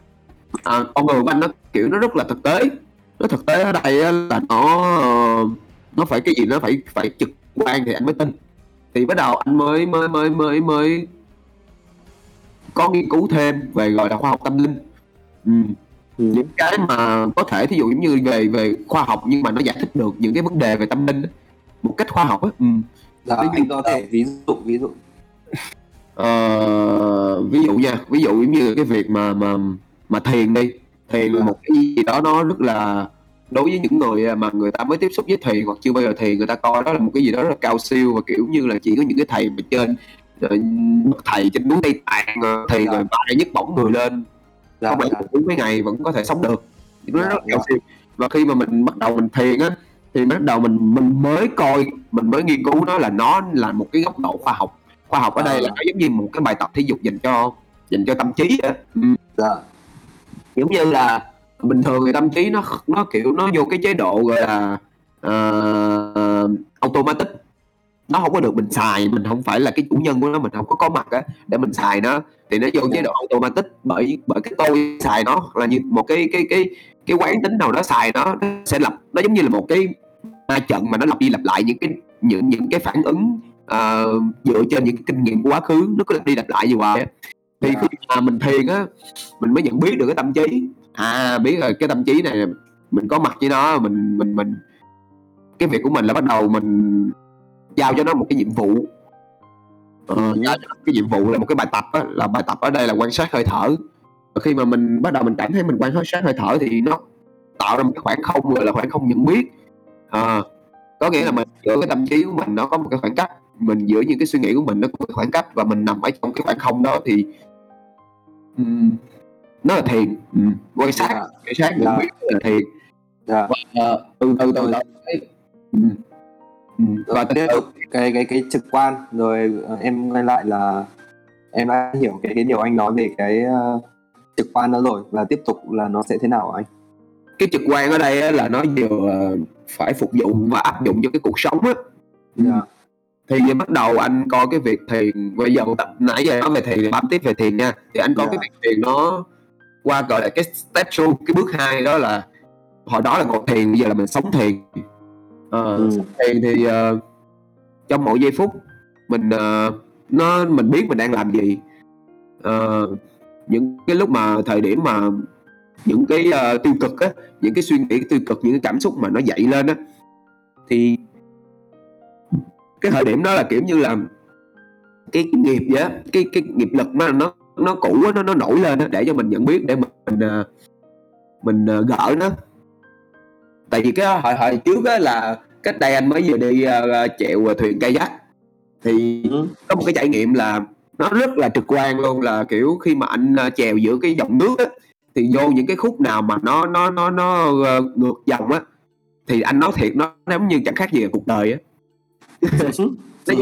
[SPEAKER 2] à, con người của anh nó kiểu nó rất là thực tế nó thực tế ở đây là nó nó phải cái gì nó phải phải trực quan thì anh mới tin thì bắt đầu anh mới mới mới mới mới có nghiên cứu thêm về gọi là khoa học tâm linh ừ.
[SPEAKER 1] Ừ.
[SPEAKER 2] những cái mà có thể thí dụ giống như về về khoa học nhưng mà nó giải thích được những cái vấn đề về tâm linh á, một cách khoa học á ừ.
[SPEAKER 1] Dạ,
[SPEAKER 2] dụ-
[SPEAKER 1] anh có thể ví dụ ví dụ
[SPEAKER 2] Ờ, ví dụ nha ví dụ giống như cái việc mà mà mà thiền đi thiền là một cái gì đó nó rất là đối với những người mà người ta mới tiếp xúc với thiền hoặc chưa bao giờ thiền người ta coi đó là một cái gì đó rất là cao siêu và kiểu như là chỉ có những cái thầy mà trên ờ, bậc thầy trên núi Tây Tạng ờ,
[SPEAKER 1] Dạ.
[SPEAKER 2] rồi bay nhấc bổng người lên
[SPEAKER 1] dạ,
[SPEAKER 2] không phải
[SPEAKER 1] dạ.
[SPEAKER 2] uống mấy ngày vẫn có thể sống được nó
[SPEAKER 1] Dạ,
[SPEAKER 2] rất là
[SPEAKER 1] dạ.
[SPEAKER 2] cao siêu và khi mà mình bắt đầu mình thiền á thì bắt đầu mình mình mới coi mình mới nghiên cứu nó là nó là một cái góc độ khoa học khoa học ở đây
[SPEAKER 1] À.
[SPEAKER 2] là nó giống như một cái bài tập thể dục dành cho dành cho tâm trí á ừ.
[SPEAKER 1] dạ
[SPEAKER 2] giống như là bình thường thì tâm trí nó nó kiểu nó vô cái chế độ gọi là uh, automatic. Nó không có được mình xài mình không phải là cái chủ nhân của nó mình không có có mặt á để mình xài nó. Thì nó vô chế độ automatic bởi bởi cái tôi xài nó hoặc là như một cái cái cái cái quán tính nào đó xài nó nó sẽ lập nó giống như là một cái ma trận mà nó lặp đi lặp lại những cái những những cái phản ứng uh, dựa trên những cái kinh nghiệm của quá khứ nó cứ lặp đi lặp lại như vậy thì khi mà mình thiền á mình mới nhận biết được cái tâm trí à biết rồi cái tâm trí này mình có mặt với nó mình mình mình cái việc của mình là bắt đầu mình giao cho nó một cái nhiệm vụ. Ờ, giao cho nó cái nhiệm vụ là một cái bài tập á, là bài tập ở đây là quan sát hơi thở. Và khi mà mình bắt đầu mình cảm thấy mình quan sát hơi thở thì nó tạo ra một cái khoảng không gọi là khoảng không nhận biết. À, có nghĩa là mình giữa cái tâm trí của mình nó có một cái khoảng cách mình giữa những cái suy nghĩ của mình nó có một khoảng cách và mình nằm ở trong cái khoảng không đó thì um, nó là thiền um, quan sát yeah. Dạ. quan sát nhận yeah. Dạ. biết là thiền yeah. Dạ. và uh, từ từ từ từ um,
[SPEAKER 1] và tiếp tục cái cái cái trực quan rồi ờ, em nghe lại là em đã hiểu cái cái điều anh nói về cái uh, trực quan đó rồi và tiếp tục là nó sẽ thế nào anh
[SPEAKER 2] cái trực quan ở đây là nó vừa phải phục vụ và áp dụng cho cái cuộc sống á yeah. Dạ. thì bắt đầu anh coi cái việc thiền bây giờ tập nãy giờ nói về thiền bám tiếp về thiền nha thì anh coi yeah. cái việc thiền nó qua gọi là cái step two cái bước hai đó là hồi đó là ngồi thiền bây giờ là mình sống thiền uh, ừ. thiền thì uh, trong mỗi giây phút mình uh, nó mình biết mình đang làm gì uh, những cái lúc mà thời điểm mà những cái uh, tiêu cực á những cái suy nghĩ tiêu cực những cái cảm xúc mà nó dậy lên á thì cái thời điểm đó là kiểu như là cái, cái nghiệp vậy á cái cái nghiệp lực mà nó nó cũ á nó nó nổi lên á để cho mình nhận biết để mình mình, uh, mình uh, gỡ nó. Tại vì cái hồi hồi trước á là cách đây anh mới vừa đi uh, chèo thuyền kayak. Thì ừ. có một cái trải nghiệm là nó rất là trực quan luôn là kiểu khi mà anh uh, chèo giữa cái dòng nước á thì vô những cái khúc nào mà nó nó nó nó uh, ngược dòng á thì anh nói thiệt nó giống như chẳng khác gì là cuộc đời á. (laughs) Nó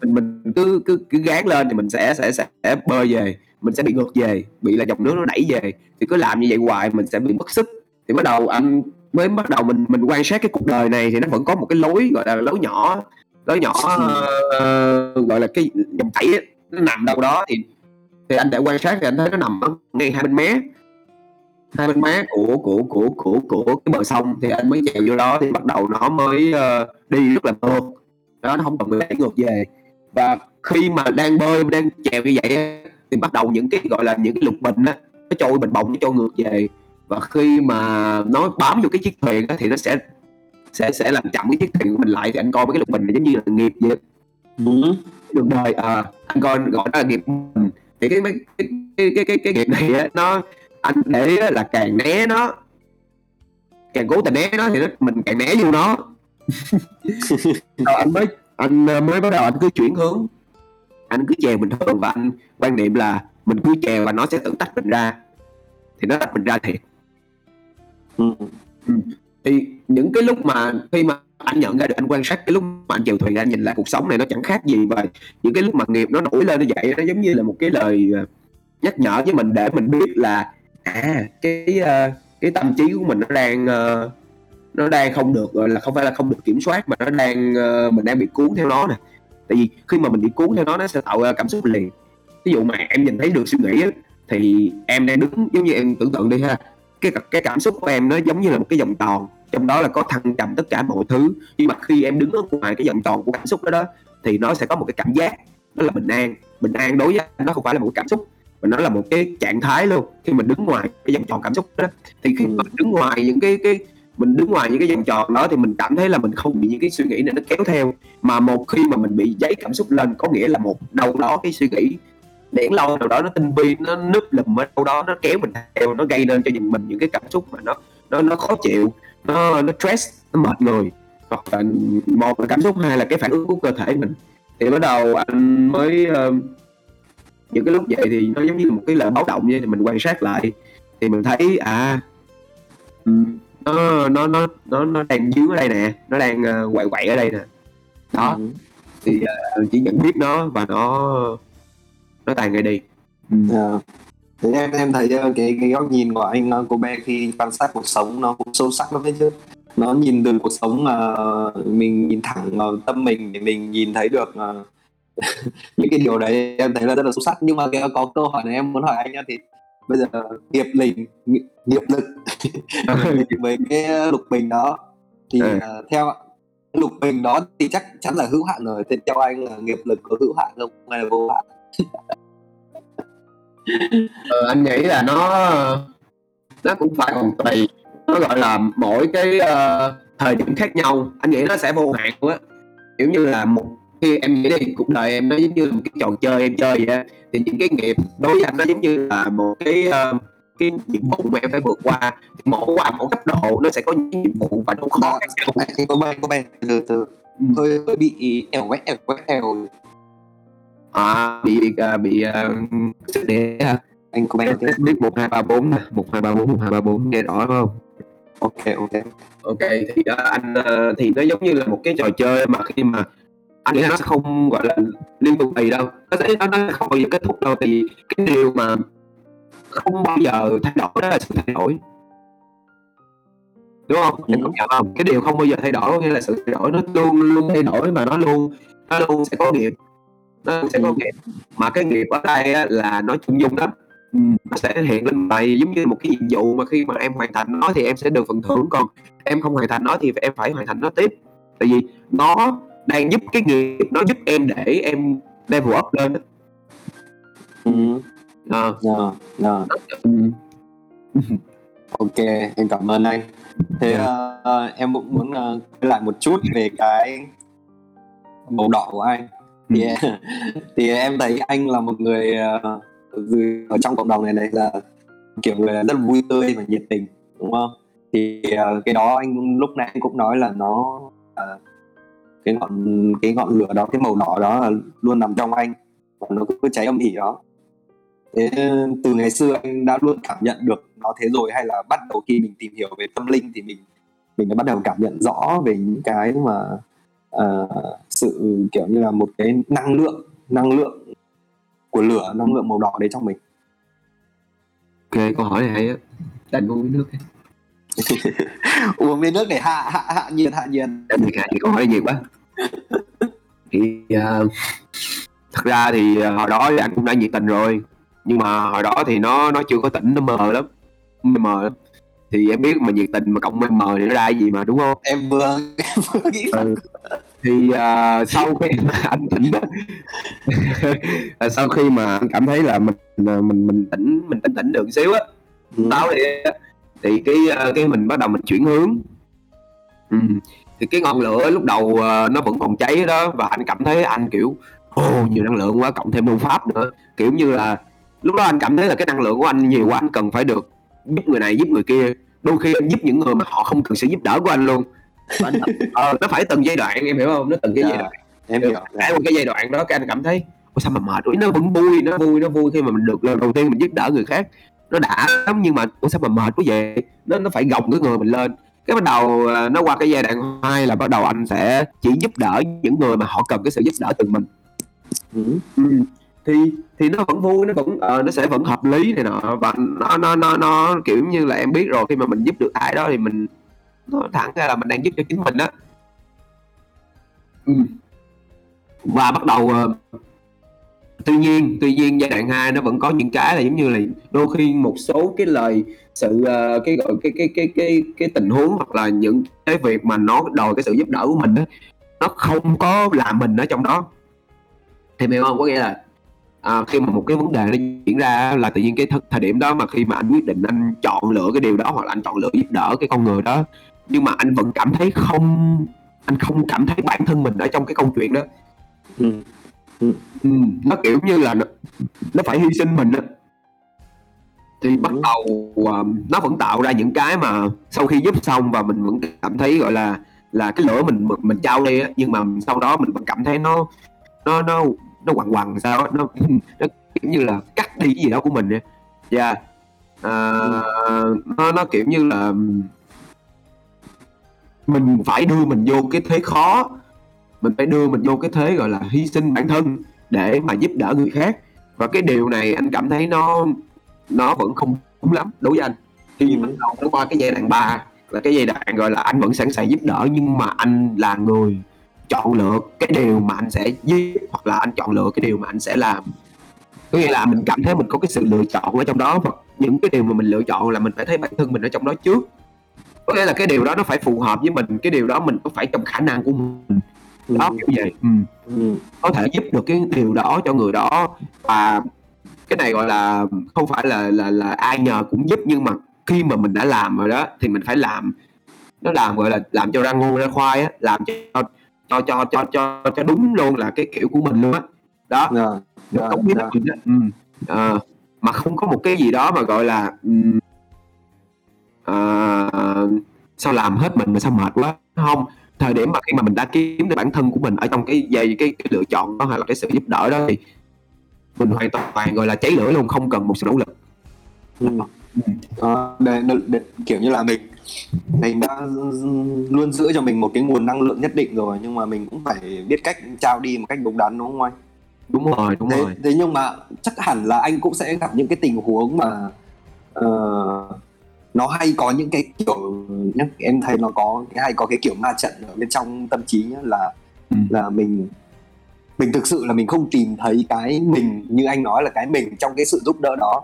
[SPEAKER 2] mình mình cứ cứ cứ gán lên thì mình sẽ sẽ sẽ bơi về mình sẽ bị ngược về bị là dòng nước nó đẩy về thì cứ làm như vậy hoài mình sẽ bị mất sức. Thì bắt đầu anh mới bắt đầu mình mình quan sát cái cuộc đời này thì nó vẫn có một cái lối gọi là lối nhỏ lối nhỏ uh, gọi là cái dòng chảy nó nằm đâu đó thì thì anh đã quan sát thì anh thấy nó nằm ngay hai bên mé. Hai bên má của của của của của cái bờ sông thì anh mới chèo vô đó thì bắt đầu nó mới uh, đi rất là mượt đó nó không còn bị đẩy ngược về. Và khi mà đang bơi đang chèo như vậy thì bắt đầu những cái gọi là những cái lục bình á nó trôi bình bồng nó trôi ngược về. Và khi mà nó bám vô cái chiếc thuyền á thì nó sẽ sẽ sẽ làm chậm cái chiếc thuyền của mình lại. Thì anh coi cái lục bình này giống như là nghiệp vậy ừ. đường đời à, anh coi gọi là nghiệp mình thì cái cái cái cái cái, cái nghiệp này á nó anh để là càng né nó càng cố tình né nó thì nó, mình càng né vô nó. (laughs) Rồi anh mới anh ờ, mới bắt đầu anh cứ chuyển hướng anh cứ chèo bình thường và anh quan niệm là mình cứ chèo và nó sẽ tự tách mình ra thì nó tách mình ra thiệt ừ. ừ. thì những cái lúc mà khi mà anh nhận ra được anh quan sát cái lúc mà anh chèo thuyền anh nhìn lại cuộc sống này nó chẳng khác gì và những cái lúc mà nghiệp nó nổi lên như vậy nó giống như là một cái lời ờ, nhắc nhở với mình để mình biết là à cái uh, cái tâm trí của mình nó đang uh, nó đang không được gọi là không phải là không được kiểm soát mà nó đang mình đang bị cuốn theo nó nè tại vì khi mà mình bị cuốn theo nó nó sẽ tạo ra cảm xúc liền. Ví dụ mà em nhìn thấy được suy nghĩ á, thì em đang đứng giống như em tưởng tượng đi ha. Cái cái cảm xúc của em nó giống như là một cái vòng tròn. Trong đó là có thăng trầm tất cả mọi thứ. Nhưng mà khi em đứng ở ngoài cái vòng tròn của cảm xúc đó đó thì nó sẽ có một cái cảm giác đó là bình an. Bình an đối với anh nó không phải là một cái cảm xúc mà nó là một cái trạng thái luôn. Khi mình đứng ngoài cái vòng tròn cảm xúc đó thì khi ừ. mình đứng ngoài những cái cái mình đứng ngoài những cái vòng tròn đó thì mình cảm thấy là mình không bị những cái suy nghĩ này nó kéo theo. Mà một khi mà mình bị giấy cảm xúc lên có nghĩa là một đâu đó cái suy nghĩ đẻn lâu nào đó nó tinh vi nó núp lùm ở đâu đó nó kéo mình theo nó gây nên cho mình những cái cảm xúc mà nó nó nó khó chịu nó nó stress nó mệt người. Hoặc là một là cảm xúc hai là cái phản ứng của cơ thể mình. Thì bắt đầu anh mới uh, những cái lúc vậy thì nó giống như một cái lời báo động vậy thì mình quan sát lại. Thì mình thấy à nó nó nó nó nó đang dướng ở đây nè nó đang uh, quậy quậy ở đây nè đó ừ. thì uh, chỉ nhận biết nó và nó nó tàn ngay đi
[SPEAKER 1] ừ. yeah. Dạ. Thì em em thấy cái cái góc nhìn của anh cô bé khi quan sát cuộc sống nó cũng sâu sắc lắm đấy chứ nó nhìn từ cuộc sống mà mình nhìn thẳng vào tâm mình để mình nhìn thấy được uh, (laughs) những cái điều đấy em thấy là rất là xuất sắc nhưng mà cái có câu hỏi này em muốn hỏi anh nhá thì bây giờ nghiệp lình nghiệp lực. (laughs) Với cái lục bình đó. Thì ừ. uh, theo lục bình đó thì chắc chắn là hữu hạn rồi. Thế theo anh là nghiệp lực có hữu hạn không hay là vô hạn? (laughs)
[SPEAKER 2] Ờ, anh nghĩ là nó nó cũng phải còn tùy. Nó gọi là mỗi cái uh, thời điểm khác nhau. Anh nghĩ nó sẽ vô hạn luôn á. Kiểu như là một khi em nghĩ đi cuộc đời em nó giống như là một cái trò chơi em chơi vậy thì những cái nghiệp đối với anh nó giống như là một cái uh, cái nhiệm vụ mà em phải vượt qua. Thì mỗi qua mỗi cấp độ nó sẽ có những nhiệm vụ và độ khó
[SPEAKER 1] có bên có bên từ từ. Hơi hơi bị ẻo quét ẻo quét ẻo
[SPEAKER 2] à bị uh, bị uh, sức để
[SPEAKER 1] anh có bên
[SPEAKER 2] biết một hai ba bốn nè. Một hai ba bốn một hai ba bốn nghe rõ không?
[SPEAKER 1] Ok ok.
[SPEAKER 2] Ok thì đó anh uh, thì nó giống như là một cái trò chơi mà khi mà anh nghĩ là nó sẽ không gọi là liên tục tùy đâu. Nó sẽ nó, nó không bao giờ kết thúc đâu thì cái điều mà không bao giờ thay đổi đó là sự thay đổi. Đúng không? Em công nhận không? Cái điều không bao giờ thay đổi nghĩa là sự thay đổi nó luôn luôn thay đổi mà nó luôn nó luôn sẽ có nghiệp. Nó sẽ có nghiệp. Mà cái nghiệp ở đây á, là nó chung dung lắm. Nó sẽ hiện lên bài giống như một cái nhiệm vụ mà khi mà em hoàn thành nó thì em sẽ được phần thưởng. Còn em không hoàn thành nó thì em phải hoàn thành nó tiếp. Tại vì nó đang giúp cái nghiệp nó giúp em để em level up lên
[SPEAKER 1] ừ. à. yeah, yeah. Ừ. (laughs) ok em cảm ơn anh thế uh, em cũng muốn uh, lại một chút về cái màu đỏ của anh thì ừ. (laughs) thì em thấy anh là một người uh, ở trong cộng đồng này này là kiểu người rất là vui tươi và nhiệt tình đúng không thì uh, cái đó anh lúc nãy anh cũng nói là nó uh, cái ngọn cái ngọn lửa đó cái màu đỏ đó là luôn nằm trong anh và nó cứ cháy âm ỉ đó. Thế từ ngày xưa anh đã luôn cảm nhận được nó thế rồi hay là bắt đầu khi mình tìm hiểu về tâm linh thì mình mình đã bắt đầu cảm nhận rõ về những cái mà uh, sự kiểu như là một cái năng lượng năng lượng của lửa năng lượng màu đỏ đấy trong mình.
[SPEAKER 2] Ok câu hỏi này hay á. Đánh uống nước (laughs)
[SPEAKER 1] uống miếng nước để hạ hạ hạ nhiệt hạ nhiệt.
[SPEAKER 2] Em (laughs) thì thì câu hỏi nhiệt quá. Thì uh, thật ra thì uh, hồi đó thì anh cũng đã nhiệt tình rồi. Nhưng mà hồi đó thì nó nó chưa có tỉnh nó mờ lắm. Mờ lắm. Thì em biết mà nhiệt tình mà cộng mờ thì nó ra gì mà đúng không?
[SPEAKER 1] Em vừa em vừa nghĩ ừ.
[SPEAKER 2] thì uh, sau khi mà anh tỉnh đó (laughs) sau khi mà anh cảm thấy là mình mình mình tỉnh mình tỉnh tỉnh được xíu á. Ừ. táo thì thì cái cái mình bắt đầu mình chuyển hướng. Ừ. thì cái ngọn lửa lúc đầu uh, nó vẫn còn cháy đó và anh cảm thấy anh kiểu ô nhiều năng lượng quá cộng thêm phương pháp nữa. Kiểu như là lúc đó anh cảm thấy là cái năng lượng của anh nhiều quá anh cần phải được giúp người này giúp người kia. Đôi khi anh giúp những người mà họ không cần sự giúp đỡ của anh luôn. Anh, ờ, nó phải từng giai đoạn em hiểu không? Nó từng cái giai dạ, đoạn. em hiểu. Trải qua cái giai đoạn đó cái anh cảm thấy Ôi sao mà mệt nó vẫn vui nó vui nó vui khi mà mình được lần đầu tiên mình giúp đỡ người khác nó đã lắm nhưng mà ủa sao mà mệt quá vậy? Nó nó phải gồng cái người mình lên. Cái bắt đầu ờ, nó qua cái giai đoạn hai là bắt đầu anh sẽ chỉ giúp đỡ những người mà họ cần cái sự giúp đỡ từ mình. Ừ. Ừ. Thì thì nó vẫn vui nó vẫn uh, nó sẽ vẫn hợp lý này nọ. Và nó nó nó nó kiểu như là em biết rồi khi mà mình giúp được ai đó thì mình nó thẳng ra là mình đang giúp cho chính mình đó ừ. và bắt đầu uh, tuy nhiên tuy nhiên giai đoạn 2 nó vẫn có những cái là giống như là đôi khi một số cái lời sự uh, cái gọi cái cái cái cái cái tình huống hoặc là những cái việc mà nó đòi cái sự giúp đỡ của mình đó nó không có làm mình ở trong đó. Thì hiểu không? Có nghĩa là à, khi mà một cái vấn đề nó diễn ra là tự nhiên cái th- thời điểm đó mà khi mà anh quyết định anh chọn lựa cái điều đó hoặc là anh chọn lựa giúp đỡ cái con người đó nhưng mà anh vẫn cảm thấy không anh không cảm thấy bản thân mình ở trong cái câu chuyện đó. Ừ. Ừ. Nó kiểu như là nó, nó phải hy sinh mình đó thì bắt ừ. đầu uh, nó vẫn tạo ra những cái mà sau khi giúp xong và mình vẫn cảm thấy gọi là là cái lửa mình mình, trao đi á nhưng mà sau đó mình vẫn cảm thấy nó nó nó nó quằn quằn sao đó, nó nó kiểu như là cắt đi cái gì đó của mình dạ yeah. à, nó nó kiểu như là mình phải đưa mình vô cái thế khó mình phải đưa mình vô cái thế gọi là hy sinh bản thân để mà giúp đỡ người khác. Và cái điều này anh cảm thấy nó nó vẫn không đúng lắm. Đối với anh khi bắt đầu nó qua cái giai đoạn 3 là cái giai đoạn gọi là anh vẫn sẵn sàng giúp đỡ nhưng mà anh là người chọn lựa cái điều mà anh sẽ giúp hoặc là anh chọn lựa cái điều mà anh sẽ làm. Có nghĩa là mình cảm thấy mình có cái sự lựa chọn ở trong đó và những cái điều mà mình lựa chọn là mình phải thấy bản thân mình ở trong đó trước. Có nghĩa là cái điều đó nó phải phù hợp với mình cái điều đó mình có phải trong khả năng của mình đó kiểu vậy. Ừ.
[SPEAKER 1] ừ.
[SPEAKER 2] có thể giúp được cái điều đó cho người đó. Và cái này gọi là không phải là là là ai nhờ cũng giúp nhưng mà khi mà mình đã làm rồi đó thì mình phải làm. Nó làm gọi là làm cho ra ngon ra khoai á làm cho cho cho cho cho cho đúng luôn là cái kiểu của mình luôn á. Đó.
[SPEAKER 1] Dạ,
[SPEAKER 2] cống hiến
[SPEAKER 1] dạ.
[SPEAKER 2] mình á. Ừ. Ờ, mà không có một cái gì đó mà gọi là ừm, ờ, sao làm hết mình mà sao mệt quá không thời điểm mà khi mà mình đã kiếm được bản thân của mình ở trong cái dây cái, cái lựa chọn đó hay là cái sự giúp đỡ đó thì mình hoàn toàn gọi là cháy lửa luôn không cần một sự nỗ lực
[SPEAKER 1] Ừ. Đó, để, để, để, kiểu như là mình mình đã luôn giữ cho mình một cái nguồn năng lượng nhất định rồi nhưng mà mình cũng phải biết cách trao đi một cách đúng đắn đúng không anh?
[SPEAKER 2] đúng rồi đúng
[SPEAKER 1] thế,
[SPEAKER 2] rồi
[SPEAKER 1] thế nhưng mà chắc hẳn là anh cũng sẽ gặp những cái tình huống mà ờ, nó hay có những cái kiểu nhá, em thấy nó có cái hay có cái kiểu ma trận ở bên trong tâm trí nhá, là
[SPEAKER 2] Ừ.
[SPEAKER 1] là mình mình thực sự là mình không tìm thấy cái mình như anh nói là cái mình trong cái sự giúp đỡ đó.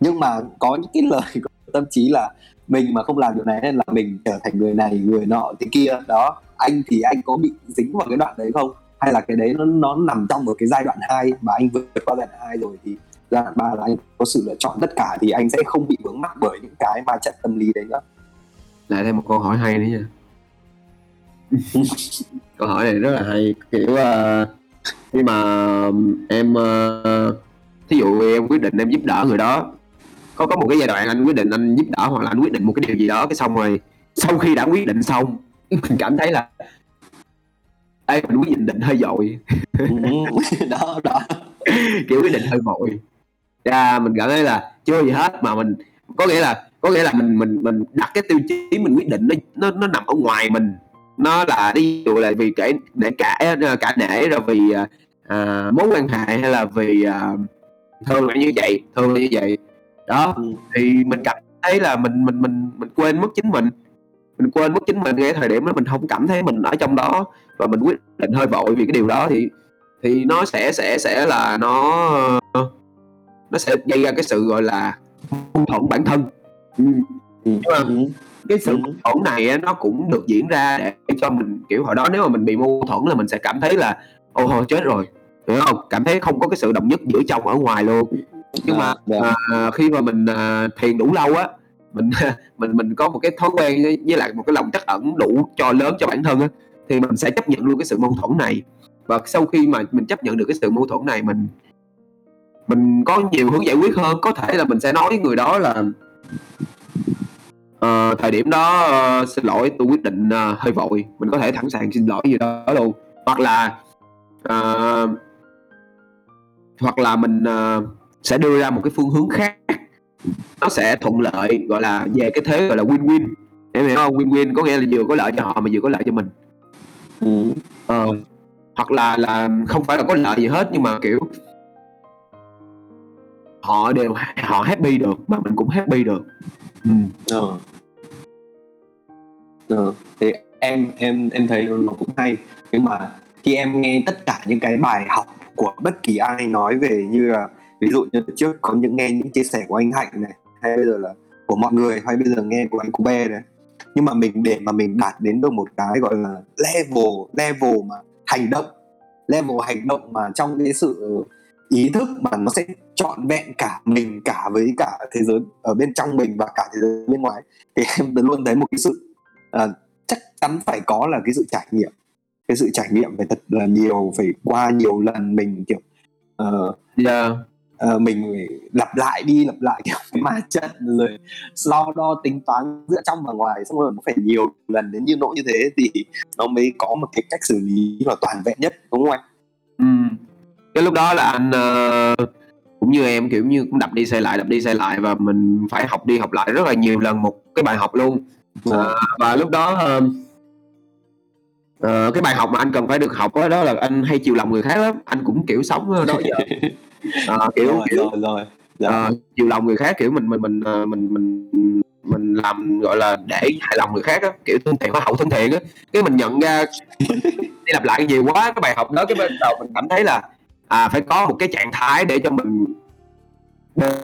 [SPEAKER 1] Nhưng mà có những cái lời của tâm trí là mình mà không làm điều này nên là mình trở thành người này người nọ thế kia. Đó anh thì anh có bị dính vào cái đoạn đấy không? Hay là cái đấy nó nó nằm trong một cái giai đoạn 2 mà anh vượt qua giai đoạn 2 rồi thì giai đoạn 3 là anh có sự lựa chọn tất cả thì anh sẽ không bị vướng mắc bởi những cái ma trận tâm lý đấy nữa.
[SPEAKER 2] Lại thêm một câu hỏi hay nữa nha. (laughs) Câu hỏi này rất là hay kiểu uh, khi mà em uh, thí dụ em quyết định em giúp đỡ người đó có có một cái giai đoạn anh quyết định anh giúp đỡ hoặc là anh quyết định một cái điều gì đó cái xong rồi sau khi đã quyết định xong (laughs) mình cảm thấy là Ê, mình quyết định hơi dội.
[SPEAKER 1] Ừ, (laughs) đó đó.
[SPEAKER 2] Kiểu quyết định hơi vội ra mình cảm thấy là chưa gì hết mà mình có nghĩa là có nghĩa là mình mình mình đặt cái tiêu chí mình quyết định nó nó nó nằm ở ngoài mình. Nó là ví dụ là vì cái để cả cả nể rồi vì à, à, mối quan hệ hay là vì à, thường là như vậy thường là như vậy. Đó
[SPEAKER 1] Ừ.
[SPEAKER 2] thì mình cảm thấy là mình mình mình mình quên mất chính mình. Mình quên mất chính mình ngay thời điểm đó mình không cảm thấy mình ở trong đó và mình quyết định hơi vội vì cái điều đó thì thì nó sẽ sẽ sẽ là nó nó sẽ gây ra cái sự gọi là mâu thuẫn bản thân ừ.
[SPEAKER 1] Ừ.
[SPEAKER 2] mà- cái sự mâu thuẫn này nó cũng được diễn ra để cho mình kiểu hồi đó nếu mà mình bị mâu thuẫn là mình sẽ cảm thấy là ồ thôi chết rồi hiểu không cảm thấy không có cái sự đồng nhất giữa trong ở ngoài luôn nhưng mà
[SPEAKER 1] Dạ.
[SPEAKER 2] à, khi mà mình à, thiền đủ lâu á mình mình mình có một cái thói quen với, với lại một cái lòng trắc ẩn đủ cho lớn cho bản thân á thì mình sẽ chấp nhận luôn cái sự mâu thuẫn này và sau khi mà mình chấp nhận được cái sự mâu thuẫn này mình mình có nhiều hướng giải quyết hơn có thể là mình sẽ nói với người đó là ờ, thời điểm đó ờ, xin lỗi tôi quyết định ờ, hơi vội mình có thể thẳng sàng xin lỗi gì đó luôn. Hoặc là ờ, hoặc là mình ờ, sẽ đưa ra một cái phương hướng khác. Nó sẽ thuận lợi gọi là về cái thế gọi là win-win. Em hiểu không? Win-win có nghĩa là vừa có lợi cho họ mà vừa có lợi cho mình.
[SPEAKER 1] Ừ.
[SPEAKER 2] ờ, hoặc là là không phải là có lợi gì hết nhưng mà kiểu họ đều họ happy được mà mình cũng happy được ừ.
[SPEAKER 1] Ừ. Thì em em em thấy nó cũng hay nhưng mà khi em nghe tất cả những cái bài học của bất kỳ ai nói về như là, ví dụ như trước có những nghe những chia sẻ của anh Hạnh này, hay bây giờ là của mọi người, hay bây giờ nghe của anh Cube này nhưng mà mình, để mà mình đạt đến được một cái gọi là level level mà hành động, level hành động mà trong cái sự ý thức mà nó sẽ trọn vẹn cả mình cả với cả thế giới ở bên trong mình và cả thế giới bên ngoài thì em luôn thấy một cái sự à, chắc chắn phải có là cái sự trải nghiệm cái sự trải nghiệm phải thật là nhiều phải qua nhiều lần mình kiểu ờ,
[SPEAKER 2] yeah.
[SPEAKER 1] ờ, mình phải lặp lại đi lặp lại kiểu cái ma trận rồi so đo tính toán giữa trong và ngoài xong rồi nó phải nhiều lần đến như nỗi như thế thì nó mới có một cái cách xử lý là toàn vẹn nhất đúng không anh
[SPEAKER 2] ừ. Cái lúc đó là anh ờ, cũng như em kiểu như cũng đập đi xây lại đập đi xây lại và mình phải học đi học lại rất là nhiều lần một cái bài học luôn. Ờ, và lúc đó ờ, ờ, cái bài học mà anh cần phải được học đó, đó là anh hay chiều lòng người khác lắm. Anh cũng kiểu sống đó giờ. (laughs) Ờ, kiểu
[SPEAKER 1] rồi
[SPEAKER 2] kiểu
[SPEAKER 1] rồi rồi. Dạ.
[SPEAKER 2] ờ, chiều lòng người khác kiểu mình mình mình ờ, mình mình mình làm gọi là để hài lòng người khác á kiểu thân thiện hoa hậu thân thiện á. Cái mình nhận ra (laughs) đi lặp lại nhiều quá cái bài học đó cái ban đầu mình cảm thấy là à phải có một cái trạng thái để cho mình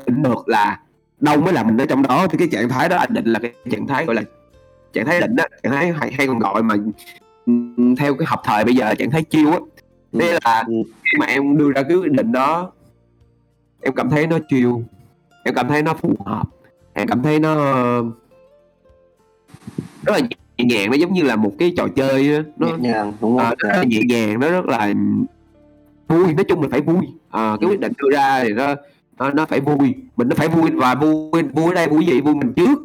[SPEAKER 2] định được là đâu mới là mình ở trong đó thì cái trạng thái đó anh định là cái trạng thái gọi là trạng thái định á trạng thái hay, hay còn gọi mà theo cái học thời bây giờ trạng thái chiêu á đây ừ. là ừ. khi mà em đưa ra cái quyết định đó em cảm thấy nó chiêu em cảm thấy nó phù hợp em cảm thấy nó rất là nhẹ nhàng nó giống như là một cái trò chơi đó. nó
[SPEAKER 1] nhẹ nhàng đúng không? À,
[SPEAKER 2] nó rất là nhẹ nhàng nó rất là vui nói chung là phải vui à, cái quyết định đưa ra thì nó nó, nó phải vui mình nó phải vui và vui vui ở đây vui gì vui mình trước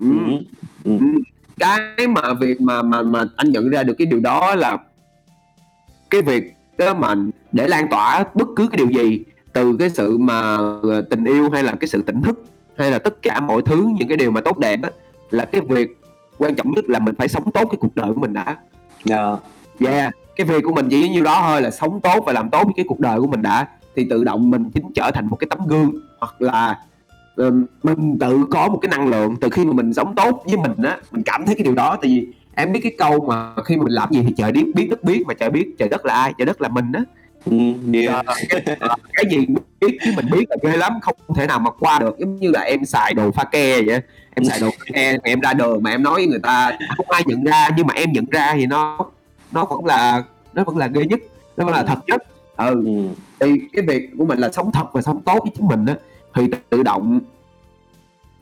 [SPEAKER 2] ừ. Ừ. Ừ. cái mà việc mà mà mà anh nhận ra được cái điều đó là cái việc đó mà để lan tỏa bất cứ cái điều gì từ cái sự mà ờ, tình yêu hay là cái sự tỉnh thức hay là tất cả mọi thứ những cái điều mà tốt đẹp á là cái việc quan trọng nhất là mình phải sống tốt cái cuộc đời của mình đã
[SPEAKER 1] dạ
[SPEAKER 2] yeah. yeah. Cái việc của mình chỉ nhiêu đó thôi là sống tốt và làm tốt cái cuộc đời của mình đã thì tự động mình chính trở thành một cái tấm gương hoặc là mình tự có một cái năng lượng từ khi mà mình sống tốt với mình á mình cảm thấy cái điều đó. Tại vì em biết cái câu mà khi mà mình làm gì thì trời biết biết đất biết mà trời biết trời đất là ai trời đất là mình á.
[SPEAKER 1] Ừ, yeah.
[SPEAKER 2] uh, cái, uh, cái gì biết chứ mình biết là ghê lắm không thể nào mà qua được. Giống như là em xài đồ pha ke vậy em xài đồ pha ke em ra đường mà em nói với người ta không ai nhận ra nhưng mà em nhận ra thì nó nó vẫn là nó vẫn là ghê nhất nó vẫn là thật nhất ừ. ừ thì cái việc của mình là sống thật và sống tốt với chính mình á thì tự động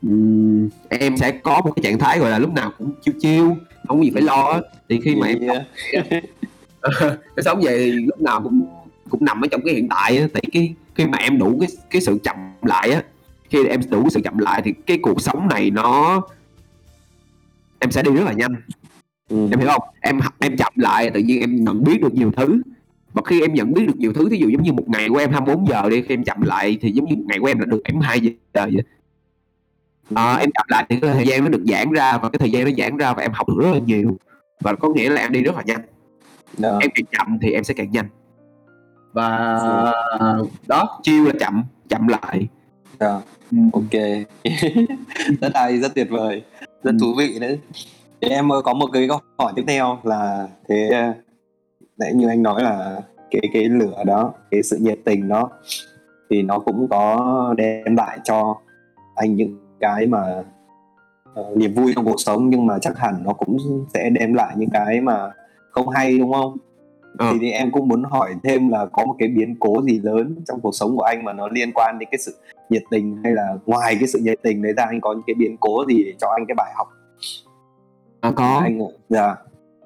[SPEAKER 2] um, em sẽ có một cái trạng thái gọi là lúc nào cũng chiêu chiêu không có gì phải lo á thì khi mà em yeah. (laughs) cái sống vậy thì lúc nào cũng cũng nằm ở trong cái hiện tại á thì cái khi mà em đủ cái cái sự chậm lại á khi em đủ cái sự chậm lại thì cái cuộc sống này nó em sẽ đi rất là nhanh ừ. em hiểu không em em chậm lại tự nhiên em nhận biết được nhiều thứ và khi em nhận biết được nhiều thứ thí dụ giống như một ngày của em 24 giờ đi khi em chậm lại thì giống như một ngày của em đã được em hai giờ vậy à, em chậm lại thì cái thời gian nó được giãn ra và cái thời gian nó giãn ra và em học được rất là nhiều và có nghĩa là em đi rất là nhanh đó. em càng chậm thì em sẽ càng nhanh và đó chiêu là chậm chậm lại
[SPEAKER 1] đó. Ừ. ok (laughs) rất hay rất tuyệt vời rất ừ. thú vị đấy em có một cái câu hỏi tiếp theo là thế nãy như anh nói là cái cái lửa đó cái sự nhiệt tình đó thì nó cũng có đem lại cho anh những cái mà uh, niềm vui trong cuộc sống nhưng mà chắc hẳn nó cũng sẽ đem lại những cái mà không hay đúng không ừ. thì, thì em cũng muốn hỏi thêm là có một cái biến cố gì lớn trong cuộc sống của anh mà nó liên quan đến cái sự nhiệt tình hay là ngoài cái sự nhiệt tình đấy ra anh có những cái biến cố gì để cho anh cái bài học
[SPEAKER 2] à, có anh dạ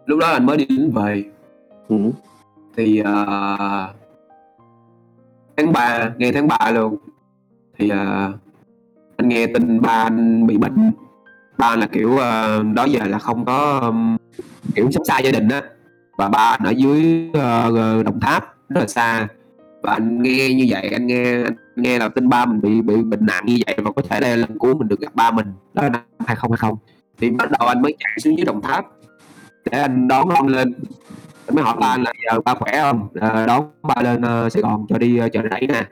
[SPEAKER 2] lúc đó anh mới đi đến về Ừ. Thì, ờ tháng 3, nghe tháng 3 luôn, thì, ờ, anh nghe tin ba anh bị bệnh. Ba là, kiểu, ờ, đó giờ là không có, ưm, kiểu, sống xa gia đình á, và ba anh ở dưới, ơ, Đồng Tháp, rất là xa. Và anh nghe như vậy, anh nghe anh nghe là tin ba mình bị bị bệnh nặng như vậy và có thể đây là lần cuối mình được gặp ba mình, đó là năm 2020. Thì bắt đầu anh mới chạy xuống dưới Đồng Tháp. Để anh đón ông lên. Mới hỏi ba anh là giờ ba khỏe không? À, đón ba lên uh, Sài Gòn cho đi uh, chợ rẫy nè.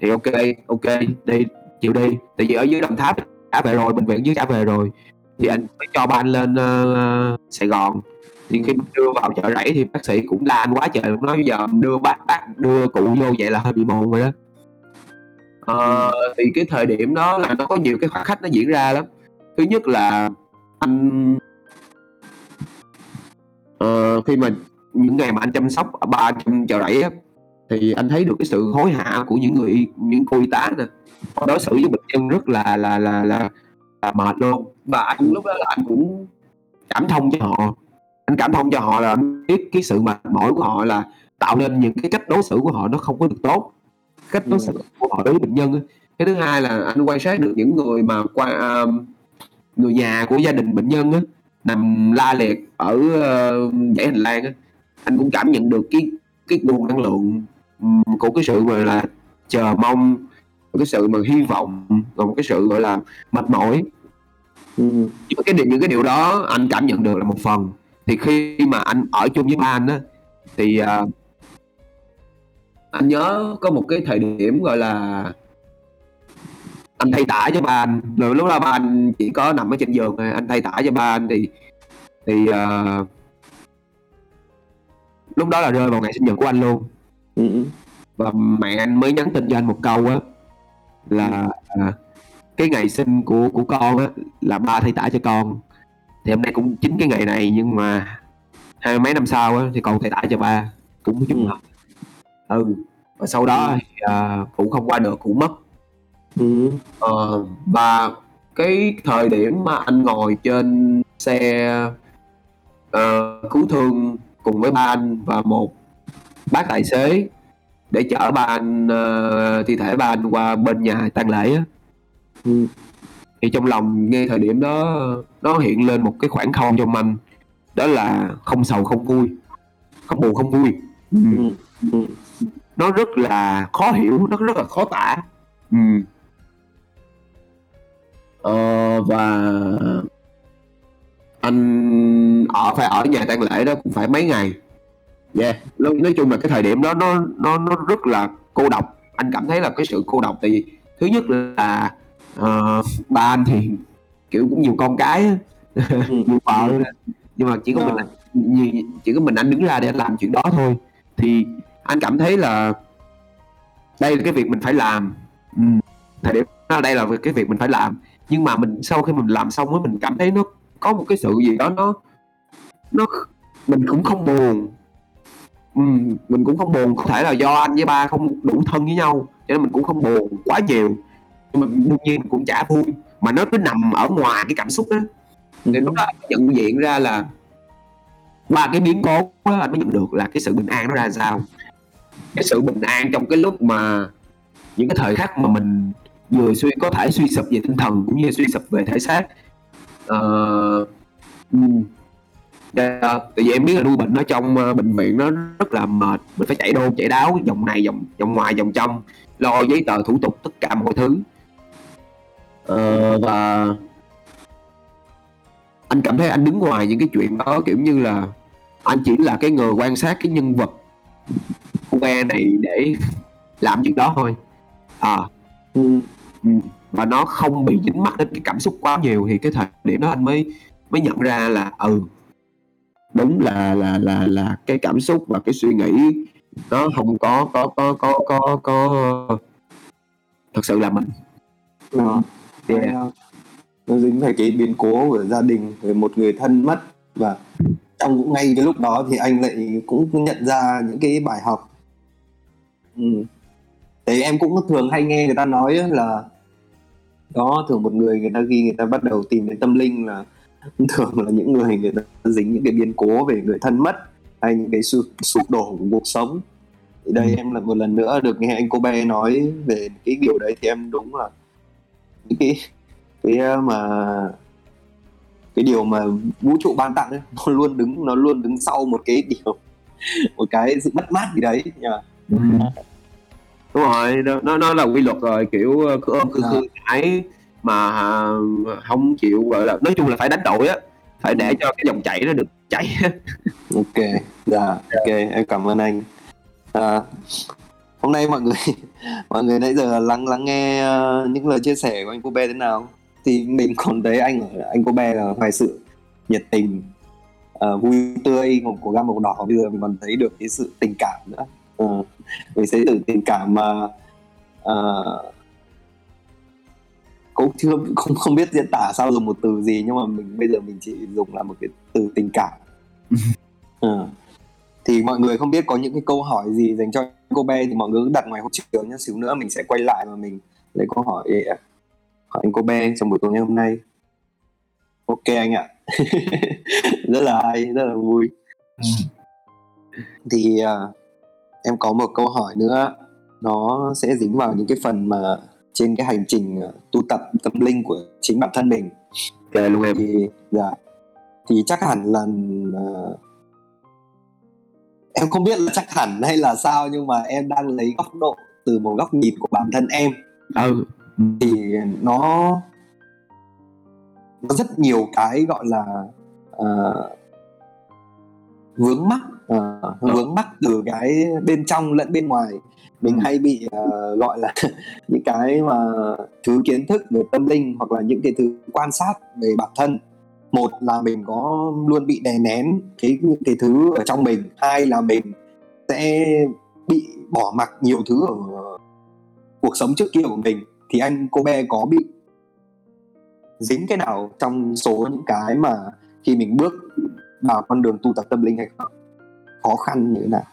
[SPEAKER 2] Thì ok ok đi chịu đi. Tại vì ở dưới Đồng Tháp đã về rồi bệnh viện dưới đã về rồi. Thì anh mới cho ba anh lên uh, Sài Gòn. Thì khi đưa vào chợ rẫy thì bác sĩ cũng la anh quá trời nói giờ đưa bác bác đưa cụ vô vậy là hơi bị mồm rồi đó. Uh, thì cái thời điểm đó là nó có nhiều cái khoảng khách nó diễn ra lắm thứ nhất là anh uh, khi mà những ngày mà anh chăm sóc ở ba trong chợ rẫy á thì anh thấy được cái sự hối hả của những người những cô y tá nè. Họ đối xử với bệnh nhân rất là là là là, là mệt luôn. Và anh lúc đó là anh cũng cảm thông cho họ. Anh cảm thông cho họ là anh biết cái sự mệt mỏi của họ là tạo nên những cái cách đối xử của họ nó không có được tốt. Cách đối xử của họ đối với bệnh nhân cái thứ hai là anh quan sát được những người mà qua uh, người nhà của gia đình bệnh nhân á nằm la liệt ở uh, dãy hành lang á anh cũng cảm nhận được cái cái nguồn năng lượng của cái sự gọi là chờ mong cái sự mà hy vọng và một cái sự gọi là mệt mỏi ừ. nhưng mà cái điều những cái điều đó anh cảm nhận được là một phần thì khi mà anh ở chung với ba anh á thì uh, anh nhớ có một cái thời điểm gọi là anh thay tả cho ba anh. Rồi lúc đó ba anh chỉ có nằm ở trên giường thôi. Anh thay tả cho ba anh thì thì uh, lúc đó là rơi vào ngày sinh nhật của anh luôn.
[SPEAKER 1] Ừ.
[SPEAKER 2] và mẹ anh mới nhắn tin cho anh một câu á là à, cái ngày sinh của của con á là ba thay tả cho con. Thì hôm nay cũng chính cái ngày này nhưng mà hai mấy năm sau á thì con thay tả cho ba. Cũng chung hợp ừ. Và sau đó thì, à, cũng không qua được cũng mất
[SPEAKER 1] Ừ.
[SPEAKER 2] Ờ, và cái thời điểm mà anh ngồi trên xe ờ, cứu thương cùng với ba anh và một bác tài xế để chở ba anh ờ, thi thể ba anh qua bên nhà tang lễ á
[SPEAKER 1] Ừ.
[SPEAKER 2] thì trong lòng ngay thời điểm đó nó hiện lên một cái khoảng không trong anh đó là không sầu không vui không buồn không vui ừ. Nó rất là khó hiểu nó rất là khó tả. Ờ, và anh ở phải ở nhà tang lễ đó cũng phải mấy ngày yeah. nói, nói chung là cái thời điểm đó nó nó nó rất là cô độc anh cảm thấy là cái sự cô độc tại vì thứ nhất là ờ, ba anh thì kiểu cũng nhiều con cái
[SPEAKER 1] Ừ. (laughs)
[SPEAKER 2] nhiều vợ nhưng mà chỉ có mình
[SPEAKER 1] Ờ.
[SPEAKER 2] anh- chỉ có mình anh đứng ra để anh làm chuyện đó thôi thì anh cảm thấy là đây là cái việc mình phải làm ừ. thời điểm đó đây là cái việc mình phải làm nhưng mà mình sau khi mình làm xong á mình cảm thấy nó có một cái sự gì đó nó nó mình cũng không buồn. Ừ, mình cũng không buồn có thể là do anh với ba không đủ thân với nhau cho nên mình cũng không buồn quá nhiều. Nhưng mà đương nhiên mình cũng chả vui mà nó cứ nằm ở ngoài cái cảm xúc đó. Thì lúc đó nhận diện ra là ba cái biến cố đó anh mới nhận được là cái sự bình an nó ra sao. Cái sự bình an trong cái lúc mà những cái thời khắc mà mình vừa suy có thể suy sụp về tinh thần cũng như suy sụp về thể xác. Ờ, ừ. Dạ, tại vì em biết là nuôi bệnh ở trong ờ, bệnh viện nó rất là mệt mình phải chạy đô chạy đáo vòng này vòng vòng ngoài vòng trong lo giấy tờ thủ tục tất cả mọi thứ. Ờ, và anh cảm thấy anh đứng ngoài những cái chuyện đó kiểu như là anh chỉ là cái người quan sát cái nhân vật cô bé này để làm chuyện đó thôi. À
[SPEAKER 1] ừ
[SPEAKER 2] và nó không bị dính mắc đến cái cảm xúc quá nhiều thì cái thời điểm đó anh mới mới nhận ra là ừ đúng là là là là cái cảm xúc và cái suy nghĩ nó không có có có có có có thật sự là mình
[SPEAKER 1] Đó.
[SPEAKER 2] Yeah.
[SPEAKER 1] Nó- nó dính về cái biến cố của gia đình về một người thân mất và trong ngay cái lúc đó thì anh lại cũng nhận ra những cái bài học ừ. Thế em cũng thường hay nghe người ta nói là đó thường một người người ta khi người ta bắt đầu tìm đến tâm linh là (laughs) thường là những người người ta dính những cái biến cố về người thân mất hay những cái sụp, sụp đổ của cuộc sống thì đây
[SPEAKER 2] Ừ.
[SPEAKER 1] em là một lần nữa được nghe anh cô bé nói về cái điều đấy thì em đúng là những cái cái uh, mà cái điều mà vũ trụ ban tặng ấy, (laughs) nó luôn đứng nó luôn đứng sau một cái điều một cái sự mất mát gì đấy nhỉ?
[SPEAKER 2] Ừ. đúng rồi nó nó nó là quy luật rồi kiểu ờ, cứ ôm cứ
[SPEAKER 1] Dạ.
[SPEAKER 2] khư ải mà à, không chịu gọi là nói chung là phải đánh đổi á phải để cho cái dòng chảy nó được chảy (laughs)
[SPEAKER 1] ok dạ ok em cảm ơn anh. À, hôm nay mọi người (laughs) mọi người nãy giờ lắng lắng nghe ờ, những lời chia sẻ của anh cô bé thế nào? Thì mình còn thấy anh ở anh cô bé là ngoài sự nhiệt tình ờ, vui tươi của, của gam màu đỏ. Bây giờ mình còn thấy được cái sự tình cảm nữa. Ờ, (laughs) mình thấy được tình cảm mà uh, cũng chưa không không biết diễn tả sao dùng một từ gì nhưng mà mình bây giờ mình chỉ dùng là một cái từ tình cảm. (laughs) Ờ. thì mọi người không biết có những cái câu hỏi gì dành cho cô bé thì mọi người cứ đặt ngoài hỗ trợ nhé xíu nữa mình sẽ quay lại và mình lấy câu hỏi để hỏi anh cô bé trong buổi tối ngày hôm nay. Ok anh ạ. (laughs) Rất là hay rất là vui. Thì à, em có một câu hỏi nữa. Nó sẽ dính vào những cái phần mà trên cái hành trình à, tu tập tâm linh của chính bản thân mình.
[SPEAKER 2] Kệ luôn em
[SPEAKER 1] thì dạ. Thì chắc hẳn là à, em không biết là chắc hẳn hay là sao nhưng mà em đang lấy góc độ từ một góc nhìn của bản thân em.
[SPEAKER 2] Ừ.
[SPEAKER 1] Thì nó nó rất nhiều cái gọi là à, vướng mắc uh, vướng mắc từ cái bên trong lẫn bên ngoài. Mình ừ. hay bị uh, gọi là (laughs) những cái mà thứ kiến thức về tâm linh hoặc là những cái thứ quan sát về bản thân. Một là mình có luôn bị đè nén cái những cái thứ ở trong mình. Hai là mình sẽ bị bỏ mặc nhiều thứ ở cuộc sống trước kia của mình. Thì anh cô bé có bị dính cái nào trong số những cái mà khi mình bước vào con đường tu tập tâm linh hay không khó khăn như thế nào?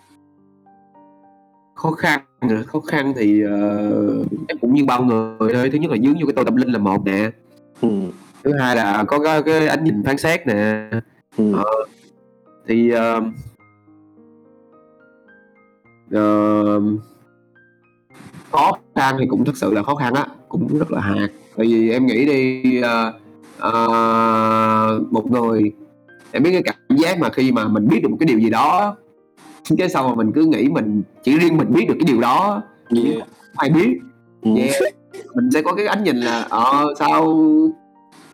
[SPEAKER 2] Khó khăn khó khăn thì uh, cũng như bao người thôi. Thứ nhất là dướng vô cái tôi tâm linh là một nè. Ừ. thứ hai là có cái, cái ánh nhìn phán xét nè. Ừ. uh, thì uh, uh, khó khăn thì cũng thực sự là khó khăn á. Cũng rất là hạt. Tại vì em nghĩ đi uh, uh, một người em biết cái cảm giác mà khi mà mình biết được một cái điều gì đó cái sau mà mình cứ nghĩ mình chỉ riêng mình biết được cái điều đó yeah. ai biết ừ. yeah. mình sẽ có cái ánh nhìn là ờ sao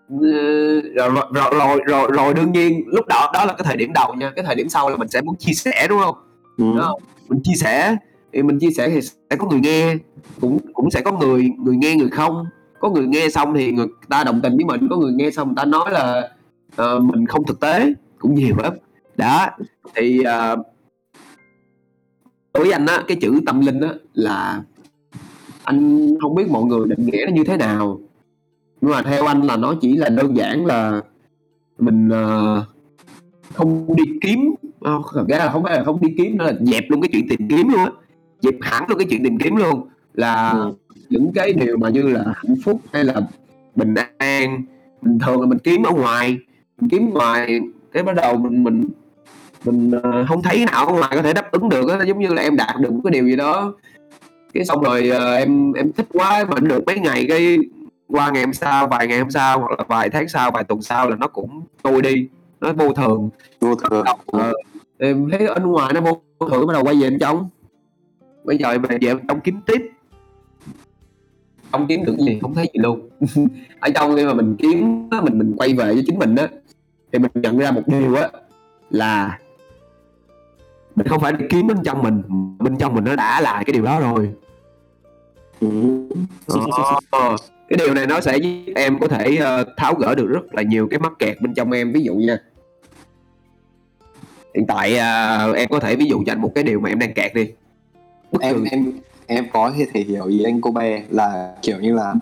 [SPEAKER 2] rồi, rồi, rồi rồi rồi đương nhiên lúc đó đó là cái thời điểm đầu nha cái thời điểm sau là mình sẽ muốn chia sẻ đúng không ừ. đó, mình chia sẻ thì mình chia sẻ thì sẽ có người nghe cũng cũng sẽ có người người nghe người không có người nghe xong thì người ta đồng tình với mình có người nghe xong người ta nói là uh, mình không thực tế cũng nhiều lắm. Đó thì uh, đối với anh á cái chữ tâm linh á là anh không biết mọi người định nghĩa nó như thế nào. Nhưng mà theo anh là nó chỉ là đơn giản là mình uh, không đi kiếm thật ra là không phải là không đi kiếm nữa là dẹp luôn cái chuyện tìm kiếm luôn á. Dẹp hẳn luôn cái chuyện tìm kiếm luôn. Là ừ. những cái điều mà như là hạnh phúc hay là bình an bình thường là mình kiếm ở ngoài kiếm ngoài cái bắt đầu mình mình mình uh, không thấy nào ngoài có thể đáp ứng được á giống như là em đạt được một cái điều gì đó. Cái xong rồi uh, em em thích quá mà được mấy ngày cái qua ngày hôm sau vài ngày hôm sau hoặc là vài tháng sau vài tuần sau là nó cũng trôi đi nó vô thường.
[SPEAKER 1] Vô thường.
[SPEAKER 2] Uh, em thấy ở ngoài nó vô thường bắt đầu quay về bên trong. Bây giờ về về trong kiếm tiếp. Không kiếm được gì không thấy gì luôn. (laughs) Ở trong khi mà mình kiếm mình mình quay về với chính mình á thì mình nhận ra một điều á là mình không phải đi kiếm bên trong mình bên trong mình nó đã là cái điều đó rồi. Ờ, cái điều này nó sẽ giúp em có thể uh, tháo gỡ được rất là nhiều cái mắc kẹt bên trong em. Ví dụ nha hiện tại uh, em có thể ví dụ cho anh một cái điều mà em đang kẹt đi.
[SPEAKER 1] Em em em có thể hiểu ý anh cô bé là kiểu như là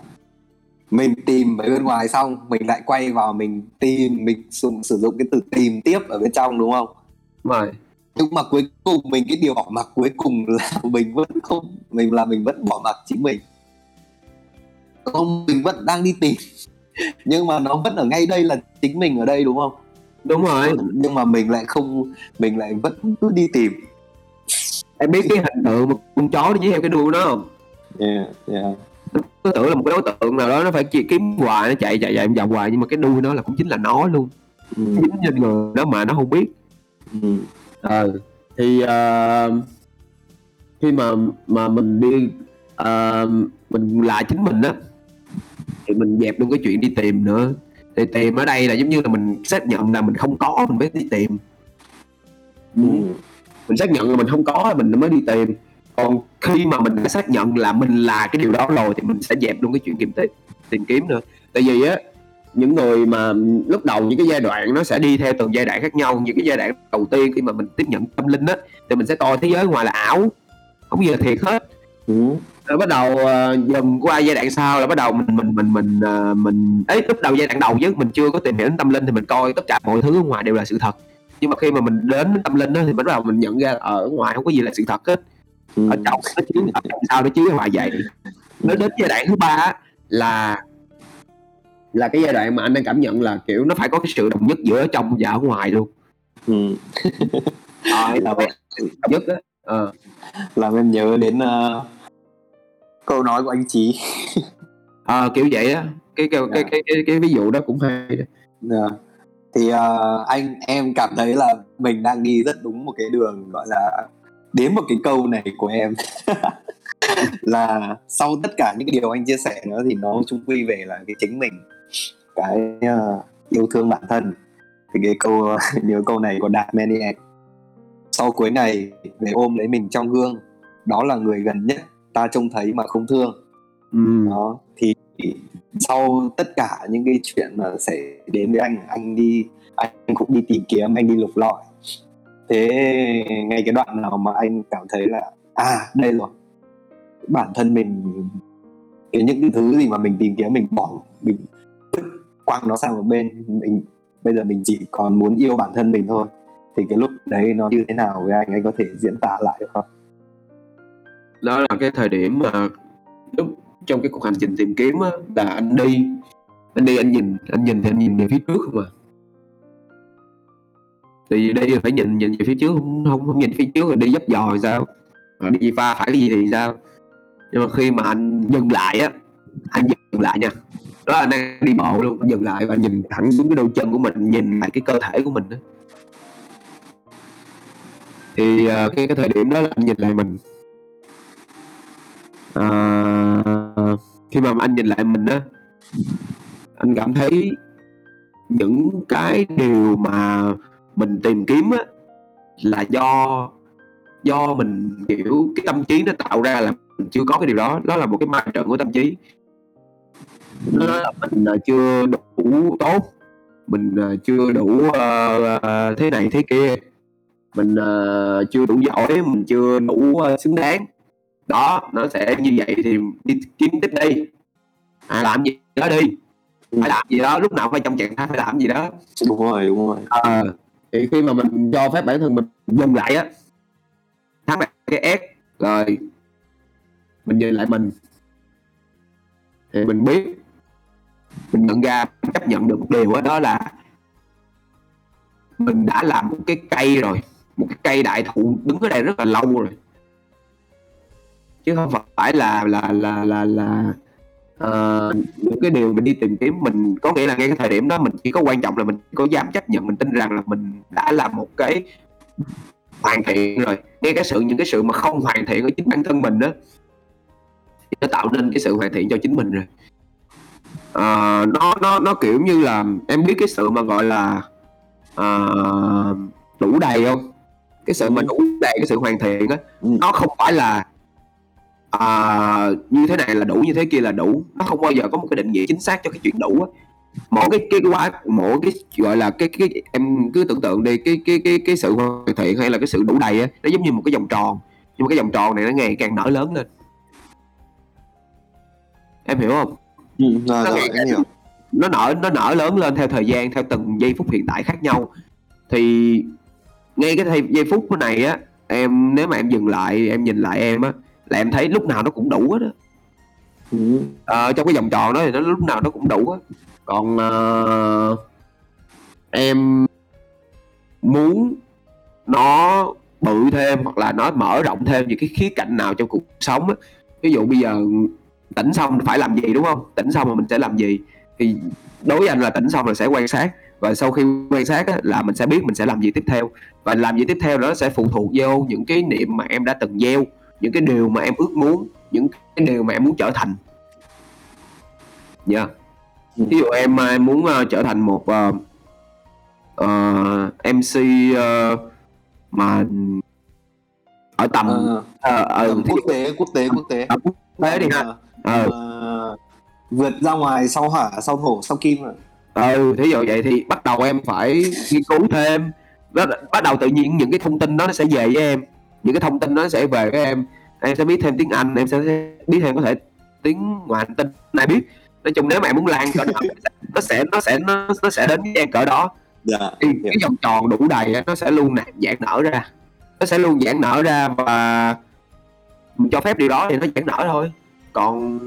[SPEAKER 1] mình tìm ở bên ngoài xong mình lại quay vào mình tìm mình sử, sử dụng cái từ tìm tiếp ở bên trong đúng không?
[SPEAKER 2] Rồi.
[SPEAKER 1] Nhưng mà cuối cùng mình cái điều bỏ mặc cuối cùng (laughs) là mình vẫn không mình là mình vẫn bỏ mặc chính mình. Không mình vẫn đang đi tìm (laughs) nhưng mà nó vẫn ở ngay đây là chính mình ở đây đúng không?
[SPEAKER 2] Đúng rồi.
[SPEAKER 1] Nhưng mà mình lại không mình lại vẫn cứ đi tìm
[SPEAKER 2] em biết cái hình tượng một con chó với theo cái đuôi đó không
[SPEAKER 1] yeah, yeah.
[SPEAKER 2] Nó tưởng là một cái đối tượng nào đó nó phải chỉ kiếm hoài nó chạy chạy chạy vòng hoài nhưng mà cái đuôi nó là cũng chính là nó luôn. Ừ. dính trên người đó mà nó không biết. Ừ. ờ thì uh, khi mà mà mình đi uh, mình là chính mình á thì mình dẹp luôn cái chuyện đi tìm nữa. Thì tìm ở đây là giống như là mình xác nhận là mình không có mình mới đi tìm. Ừ. Mình xác nhận là mình không có mình mới đi tìm còn khi mà mình đã xác nhận là mình là cái điều đó rồi thì mình sẽ dẹp luôn cái chuyện kiếm tìm tìm kiếm nữa. Tại vì á những người mà lúc đầu những cái giai đoạn nó sẽ đi theo từng giai đoạn khác nhau. Những cái giai đoạn đầu tiên khi mà mình tiếp nhận tâm linh á thì mình sẽ coi thế giới ngoài là ảo không gì là thiệt hết. Ừ. rồi bắt đầu uh, dần qua giai đoạn sau là bắt đầu mình mình mình mình uh, mình ấy lúc đầu giai đoạn đầu chứ mình chưa có tìm hiểu đến tâm linh thì mình coi tất cả mọi thứ ở ngoài đều là sự thật. Nhưng mà khi mà mình đến tâm linh đó thì bắt đầu mình nhận ra ở ngoài không có gì là sự thật hết ừ. ở trong nó chứa ở trong sao nó chứa hoài vậy nó đến giai đoạn thứ ba là là cái giai đoạn mà anh đang cảm nhận là kiểu nó phải có cái sự đồng nhất giữa ở trong và ở ngoài luôn ừ.
[SPEAKER 1] à, là
[SPEAKER 2] đồng nhất đó ờ.
[SPEAKER 1] làm em nhớ đến uh, câu nói của anh chí
[SPEAKER 2] à, (laughs) kiểu vậy á cái cái, cái, cái, cái, cái ví dụ đó cũng hay
[SPEAKER 1] yeah. Dạ thì uh, anh em cảm thấy là mình đang đi rất đúng một cái đường gọi là đến một cái câu này của em (laughs) là sau tất cả những cái điều anh chia sẻ nữa thì nó chung quy về là cái chính mình cái uh, yêu thương bản thân. Thì cái câu (laughs) nhớ câu này của Đạt Maniac sau cuối ngày về ôm lấy mình trong gương đó là người gần nhất ta trông thấy mà không thương.
[SPEAKER 2] Ừ.
[SPEAKER 1] đó thì sau tất cả những cái chuyện mà xảy đến với anh anh đi anh cũng đi tìm kiếm anh đi lục lọi thế ngay cái đoạn nào mà anh cảm thấy là à đây rồi. Bản thân mình cái những cái thứ gì mà mình tìm kiếm mình bỏ mình quăng nó sang một bên mình bây giờ mình chỉ còn muốn yêu bản thân mình thôi thì cái lúc đấy nó như thế nào với anh? Anh có thể diễn tả lại được không?
[SPEAKER 2] Đó là cái thời điểm mà lúc trong cái cuộc hành trình tìm kiếm á, là anh đi anh đi anh nhìn anh nhìn thì anh nhìn về phía trước không à thì đây phải nhìn nhìn về phía trước không không, không nhìn phía trước rồi đi dấp dò thì sao? Rồi đi pha phải cái gì thì sao? Nhưng mà khi mà anh dừng lại á anh dừng lại nha. Đó là anh đang đi bộ luôn anh dừng lại và nhìn thẳng xuống cái đôi chân của mình nhìn lại cái cơ thể của mình đó thì uh, cái cái thời điểm đó là anh nhìn lại mình. Uh, khi mà anh nhìn lại mình á anh cảm thấy những cái điều mà mình tìm kiếm á là do do mình kiểu cái tâm trí nó tạo ra là mình chưa có cái điều đó. Đó là một cái ma trận của tâm trí. Nó là mình uh, chưa đủ tốt mình uh, chưa đủ uh, thế này thế kia. Mình uh, chưa đủ giỏi mình chưa đủ uh, xứng đáng. Đó nó sẽ như vậy thì đi kiếm tiếp đi. À, làm gì đó đi. Phải làm gì đó lúc nào phải trong trạng thái phải làm gì đó.
[SPEAKER 1] Đúng rồi đúng rồi.
[SPEAKER 2] À, thì khi mà mình cho phép bản thân mình dừng lại á thắng lại cái S rồi mình nhìn lại mình thì mình biết mình nhận ra chấp nhận được một điều đó, đó là mình đã làm một cái cây rồi một cái cây đại thụ đứng ở đây rất là lâu rồi. Chứ không phải là là là là là uh, những cái điều mình đi tìm kiếm mình có nghĩa là ngay cái thời điểm đó mình chỉ có quan trọng là mình có dám chấp nhận mình tin rằng là mình đã làm một cái hoàn thiện rồi. Ngay cái sự những cái sự mà không hoàn thiện ở chính bản thân mình đó nó tạo nên cái sự hoàn thiện cho chính mình rồi. Uh, nó nó nó kiểu như là em biết cái sự mà gọi là uh, đủ đầy không? Cái sự mà đủ đầy cái sự hoàn thiện á ừ. nó không phải là à, như thế này là đủ như thế kia là đủ. Nó không bao giờ có một cái định nghĩa chính xác cho cái chuyện đủ á. Mỗi cái cái quá mỗi cái gọi là cái cái em cứ tưởng tượng đi cái cái cái cái sự hoàn thiện hay là cái sự đủ đầy á nó giống như một cái vòng tròn. Nhưng mà cái vòng tròn này nó ngày càng nở lớn lên. Em hiểu không?
[SPEAKER 1] Ừ, rồi, rồi, em hiểu.
[SPEAKER 2] Nó nở nó nở lớn lên theo thời gian theo từng giây phút hiện tại khác nhau. Thì ngay cái giây phút này á em nếu mà em dừng lại em nhìn lại em á là em thấy lúc nào nó cũng đủ hết á. Ừ. à, trong cái vòng tròn đó thì nó lúc nào nó cũng đủ á. Còn uh, em muốn nó bự thêm hoặc là nó mở rộng thêm những cái khía cạnh nào trong cuộc sống á. Ví dụ bây giờ tỉnh xong phải làm gì đúng không? Tỉnh xong mà mình sẽ làm gì? Thì đối với anh là tỉnh xong là sẽ quan sát. Và sau khi quan sát á, là mình sẽ biết mình sẽ làm gì tiếp theo. Và làm gì tiếp theo đó sẽ phụ thuộc vô những cái niệm mà em đã từng gieo những cái điều mà em ước muốn những cái điều mà em muốn trở thành. Nha. Yeah. Ví dụ em em muốn uh, trở thành một uh, uh, MC uh, mà ở tầm uh, uh,
[SPEAKER 1] uh, quốc tế quốc tế quốc tế.
[SPEAKER 2] Uh, quốc tế đi ha. Uh,
[SPEAKER 1] uh, vượt ra ngoài sau hỏa sau thổ sau kim rồi
[SPEAKER 2] ừ thí dụ vậy thì bắt đầu em phải nghiên cứu thêm. Đó, bắt đầu tự nhiên những cái thông tin đó nó sẽ về với em những cái thông tin đó sẽ về với em. Em sẽ biết thêm tiếng anh em sẽ biết thêm có thể tiếng hành tinh ai biết. Nói chung nếu mà em muốn lan cỡ đó nó sẽ nó sẽ nó, nó sẽ đến với em cỡ đó.
[SPEAKER 1] Yeah, dạ,
[SPEAKER 2] yeah. cái vòng tròn đủ đầy nó sẽ luôn giãn nở ra. Nó sẽ luôn giãn nở ra và mình cho phép điều đó thì nó giãn nở thôi. Còn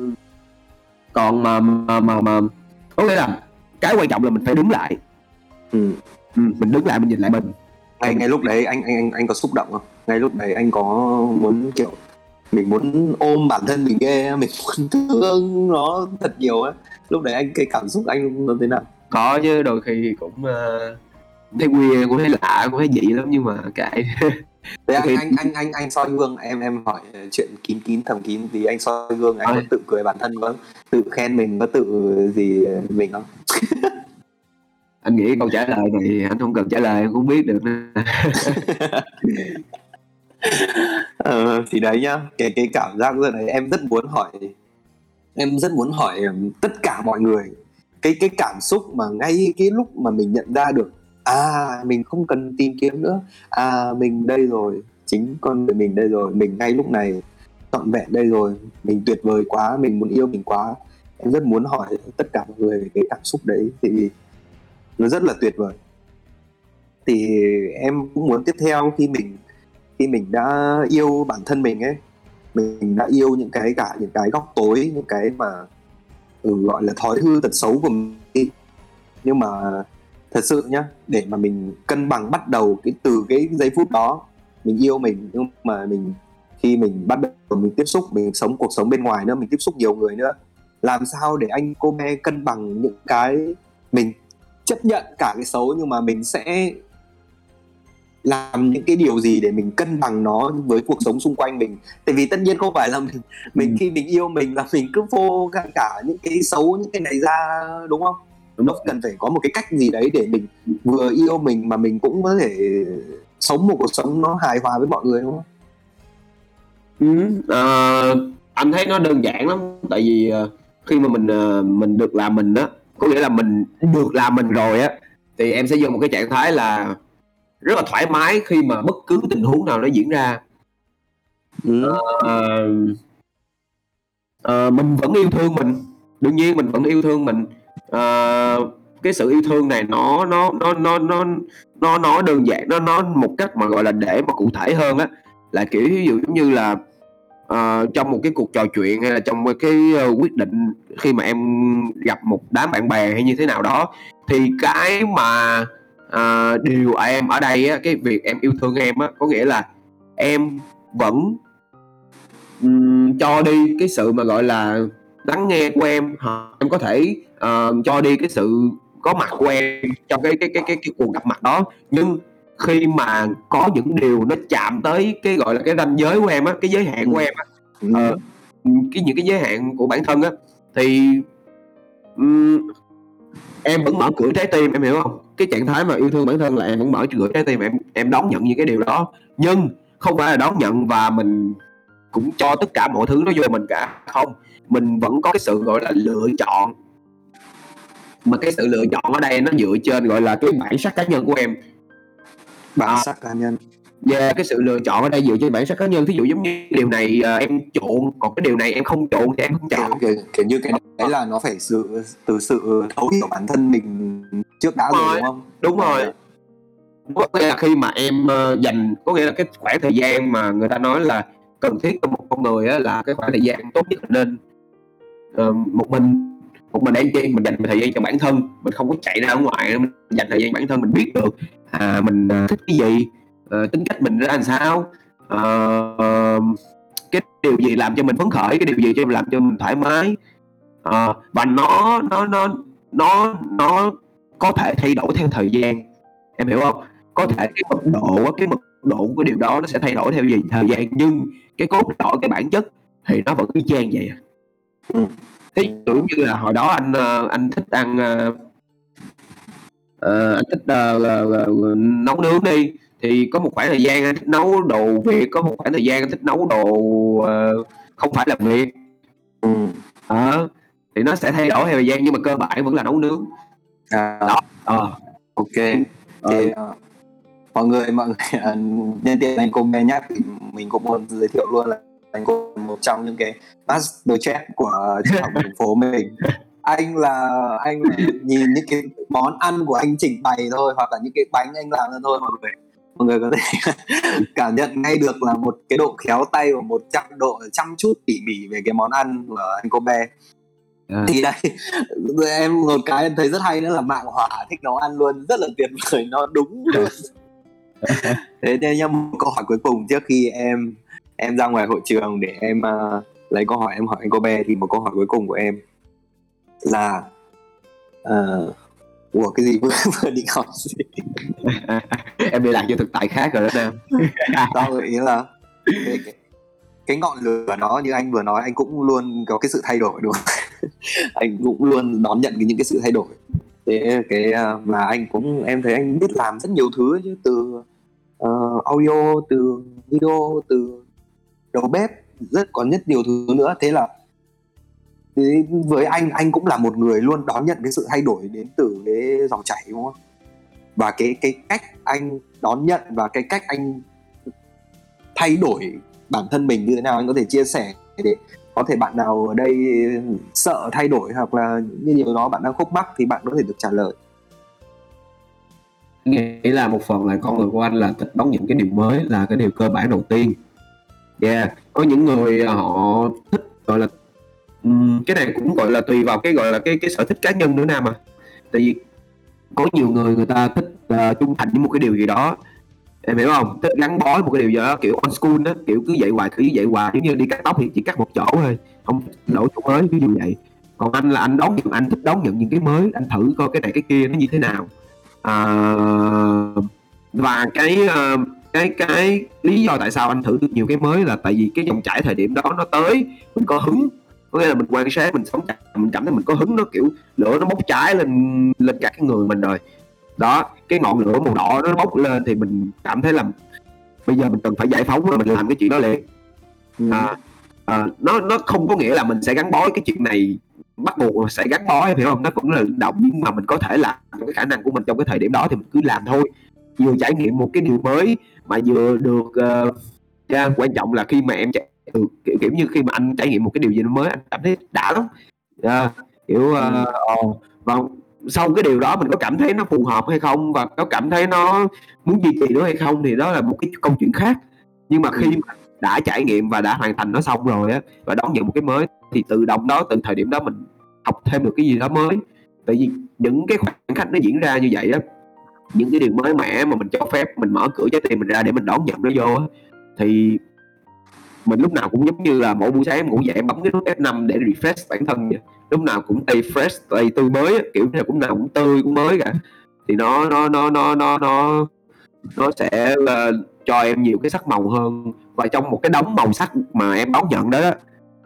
[SPEAKER 2] còn mà mà mà, mà có nghĩa là cái quan trọng là mình phải đứng lại.
[SPEAKER 1] Ừ.
[SPEAKER 2] Ừ, mình đứng lại mình nhìn lại mình.
[SPEAKER 1] Ngay ngay lúc đấy anh anh anh anh có xúc động không ngay lúc đấy anh có muốn kiểu mình muốn ôm bản thân mình ghê mình (laughs) muốn thương nó thật nhiều á. Lúc đấy anh cái cảm xúc anh nó thế nào?
[SPEAKER 2] Có chứ đôi khi cũng uh, thấy weird cũng thấy lạ cũng thấy dị lắm nhưng mà kệ.
[SPEAKER 1] Thế anh, anh anh anh anh soi gương em em hỏi chuyện kín kín thầm kín thì anh soi gương anh có tự cười bản thân có tự khen mình có tự gì mình không?
[SPEAKER 2] Anh nghĩ câu trả lời này anh không cần trả lời em cũng biết được (laughs) (laughs)
[SPEAKER 1] ờ, thì đấy nhá. Cái cái cảm giác giờ này em rất muốn hỏi em rất muốn hỏi tất cả mọi người cái cái cảm xúc mà ngay cái lúc mà mình nhận ra được à mình không cần tìm kiếm nữa. À mình đây rồi chính con người mình đây rồi mình ngay lúc này trọn vẹn đây rồi mình tuyệt vời quá mình muốn yêu mình quá. Em rất muốn hỏi tất cả mọi người về cái cảm xúc đấy thì nó rất là tuyệt vời. Thì em cũng muốn tiếp theo khi mình khi mình đã yêu bản thân mình ấy mình đã yêu những cái cả những cái góc tối những cái mà ừ, gọi là thói hư tật xấu của mình nhưng mà thật sự nhá để mà mình cân bằng bắt đầu cái từ cái giây phút đó mình yêu mình nhưng mà mình khi mình bắt đầu mình tiếp xúc mình sống cuộc sống bên ngoài nữa mình tiếp xúc nhiều người nữa làm sao để anh cô bé cân bằng những cái mình chấp nhận cả cái xấu nhưng mà mình sẽ làm những cái điều gì để mình cân bằng nó với cuộc sống xung quanh mình tại vì tất nhiên không phải là mình mình ừ. khi mình yêu mình là mình cứ vô cả, cả những cái xấu những cái này ra đúng không nó cần phải có một cái cách gì đấy để mình vừa yêu mình mà mình cũng có thể sống một cuộc sống nó hài hòa với mọi người đúng không?
[SPEAKER 2] Ừ, uh, anh thấy nó đơn giản lắm tại vì uh, khi mà mình uh, mình được làm mình đó có nghĩa là mình được làm mình rồi á thì em sẽ dùng một cái trạng thái là rất là thoải mái khi mà bất cứ tình huống nào nó diễn ra. Ừ. uh, uh, mình vẫn yêu thương mình. Đương nhiên mình vẫn yêu thương mình. Uh, cái sự yêu thương này nó nó nó nó nó nó nói đơn giản nó nói một cách mà gọi là để mà cụ thể hơn á. Là kiểu ví dụ giống như là uh, trong một cái cuộc trò chuyện hay là trong một cái uh, quyết định khi mà em gặp một đám bạn bè hay như thế nào đó thì cái mà uh, điều em ở đây á cái việc em yêu thương em á có nghĩa là em vẫn um, cho đi cái sự mà gọi là lắng nghe của em. Em có thể uh, cho đi cái sự có mặt của em trong cái cái cái cái, cái cuộc gặp mặt đó. Nhưng khi mà có những điều nó chạm tới cái gọi là cái ranh giới của em á cái giới hạn của em á uh, cái những cái giới hạn của bản thân á thì um, em vẫn mở cửa trái tim em hiểu không cái trạng thái mà yêu thương bản thân là em vẫn mở cửa trái tim, em em đón nhận những cái điều đó. Nhưng không phải là đón nhận và mình cũng cho tất cả mọi thứ nó vô mình cả. Không, mình vẫn có cái sự gọi là lựa chọn. Mà cái sự lựa chọn ở đây nó dựa trên gọi là cái bản sắc cá nhân của em.
[SPEAKER 1] Bản sắc cá nhân
[SPEAKER 2] yeah, cái sự lựa chọn ở đây dựa trên bản sắc cá nhân. Thí dụ giống như điều này uh, em chuộng còn cái điều này em không chuộng thì em không chọn
[SPEAKER 1] kiểu, kiểu như cái đấy là nó phải sự từ sự thấu hiểu bản thân mình trước đã rồi, đúng không?
[SPEAKER 2] Đúng rồi. Có nghĩa là khi mà em uh, dành có nghĩa là cái khoảng thời gian mà người ta nói là cần thiết cho một con người á, là cái khoảng thời gian tốt nhất nên uh, một mình một mình đang chi mình dành thời gian cho bản thân. Mình không có chạy ra ở ngoài mình dành thời gian bản thân mình biết được à mình uh, thích cái gì uh, tính cách mình ra làm sao? Uh, cái điều gì làm cho mình phấn khởi cái điều gì cho làm cho mình thoải mái? Uh, và nó nó nó nó nó có thể thay đổi theo thời gian. Em hiểu không? Có thể cái mức độ cái mức độ của điều đó nó sẽ thay đổi theo gì? Thời gian. Nhưng cái cốt lõi cái bản chất thì nó vẫn y chang vậy à. ừ. thí dụ như là hồi đó anh ờ, anh thích ăn uh, anh thích uh, uh, nấu nướng đi thì có một khoảng thời gian anh thích nấu đồ việt có một khoảng thời gian anh thích nấu đồ uh, không phải là việt. Ừ. à, thì nó sẽ thay đổi theo thời gian nhưng mà cơ bản vẫn là nấu nướng.
[SPEAKER 1] À, đó. À. ok. Thì uh, mọi người mọi người uh, nhân tiện anh cùng nghe nhắc thì mình cũng muốn giới thiệu luôn là anh cũng một trong những cái master chef của trường học thành phố mình. Anh là anh là nhìn những cái món ăn của anh chỉnh bày thôi hoặc là những cái bánh anh làm ra thôi mọi người mọi người có thể (laughs) cảm nhận ngay được là một cái độ khéo tay và một trăm độ chăm chút tỉ mỉ về cái món ăn của anh cô bé à. thì đây (laughs) em một cái em thấy rất hay nữa là mạng hỏa thích nấu ăn luôn rất là tuyệt vời nó đúng (laughs) thế nên nhá một câu hỏi cuối cùng trước khi em em ra ngoài hội trường để em uh, lấy câu hỏi em hỏi anh cô bé thì một câu hỏi cuối cùng của em là uh, Ủa cái gì? (laughs) Vừa, định hỏi gì? (laughs)
[SPEAKER 2] Em đi làm cho thực tại khác rồi đó em
[SPEAKER 1] đó (laughs) ý là cái, cái, cái ngọn lửa đó như anh vừa nói anh cũng luôn có cái sự thay đổi đúng không? Anh cũng luôn đón nhận những cái sự thay đổi. Thế cái uh, mà anh cũng em thấy anh biết làm rất nhiều thứ chứ từ uh, audio từ video từ đầu bếp rất có rất nhiều thứ nữa. Thế là thế với anh anh cũng là một người luôn đón nhận cái sự thay đổi đến từ cái dòng chảy, đúng không? Và cái cái cách anh đón nhận và cái cách anh thay đổi bản thân mình như thế nào anh có thể chia sẻ để có thể bạn nào ở đây sợ thay đổi hoặc là những điều đó bạn đang khúc mắc thì bạn có thể được trả lời.
[SPEAKER 2] Nghĩ là một phần là con người của anh là thích đón nhận cái điều mới là cái điều cơ bản đầu tiên. Yeah, có những người ờ, họ thích, gọi là cái này cũng gọi là tùy vào cái gọi là cái cái sở thích cá nhân nữa nam mà tại vì có nhiều người người ta thích uh, trung thành với một cái điều gì đó. Em hiểu không? Thích gắn bó một cái điều gì đó kiểu on school đó kiểu cứ dạy hoài cứ dạy hoài giống như đi cắt tóc thì chỉ cắt một chỗ thôi không đổi chỗ mới ví dụ vậy. Còn anh là anh đón nhận anh thích đón nhận những cái mới anh thử coi cái này cái kia nó như thế nào. À, và cái ờ, cái cái lý do tại sao anh thử được nhiều cái mới là tại vì cái dòng chảy thời điểm đó nó tới mình có hứng có nghĩa là mình quan sát mình sống mình cảm thấy mình có hứng nó kiểu lửa nó bốc cháy lên lên cả cái người mình rồi. Đó cái ngọn lửa màu đỏ nó bốc lên thì mình cảm thấy là bây giờ mình cần phải giải phóng và mình làm cái chuyện đó liền. Ừ. à, à, nó nó không có nghĩa là mình sẽ gắn bó cái chuyện này bắt buộc sẽ gắn bó hiểu không? Nó cũng là động nhưng mà mình có thể làm cái khả năng của mình trong cái thời điểm đó thì mình cứ làm thôi. Vừa trải nghiệm một cái điều mới mà vừa được uh, yeah, quan trọng là khi mà em chạy ừ, kiểu, kiểu như khi mà anh trải nghiệm một cái điều gì mới anh cảm thấy đã lắm. Yeah, kiểu uh, và sau cái điều đó mình có cảm thấy nó phù hợp hay không và có cảm thấy nó muốn duy trì nữa hay không thì đó là một cái câu chuyện khác. Nhưng mà khi mà đã trải nghiệm và đã hoàn thành nó xong rồi á và đón nhận một cái mới thì tự động đó từ thời điểm đó mình học thêm được cái gì đó mới. Tại vì những cái khoảnh khắc nó diễn ra như vậy á những cái điều mới mẻ mà mình cho phép mình mở cửa trái tim mình ra để mình đón nhận nó vô á thì mình lúc nào cũng giống như là mỗi buổi sáng em ngủ dậy em bấm cái nút F5 để refresh bản thân vậy. Lúc nào cũng tay fresh tay tươi mới kiểu nào cũng nào cũng tươi cũng mới cả. Thì nó nó nó nó nó nó nó sẽ uh, cho em nhiều cái sắc màu hơn. Và trong một cái đống màu sắc mà em đón nhận đó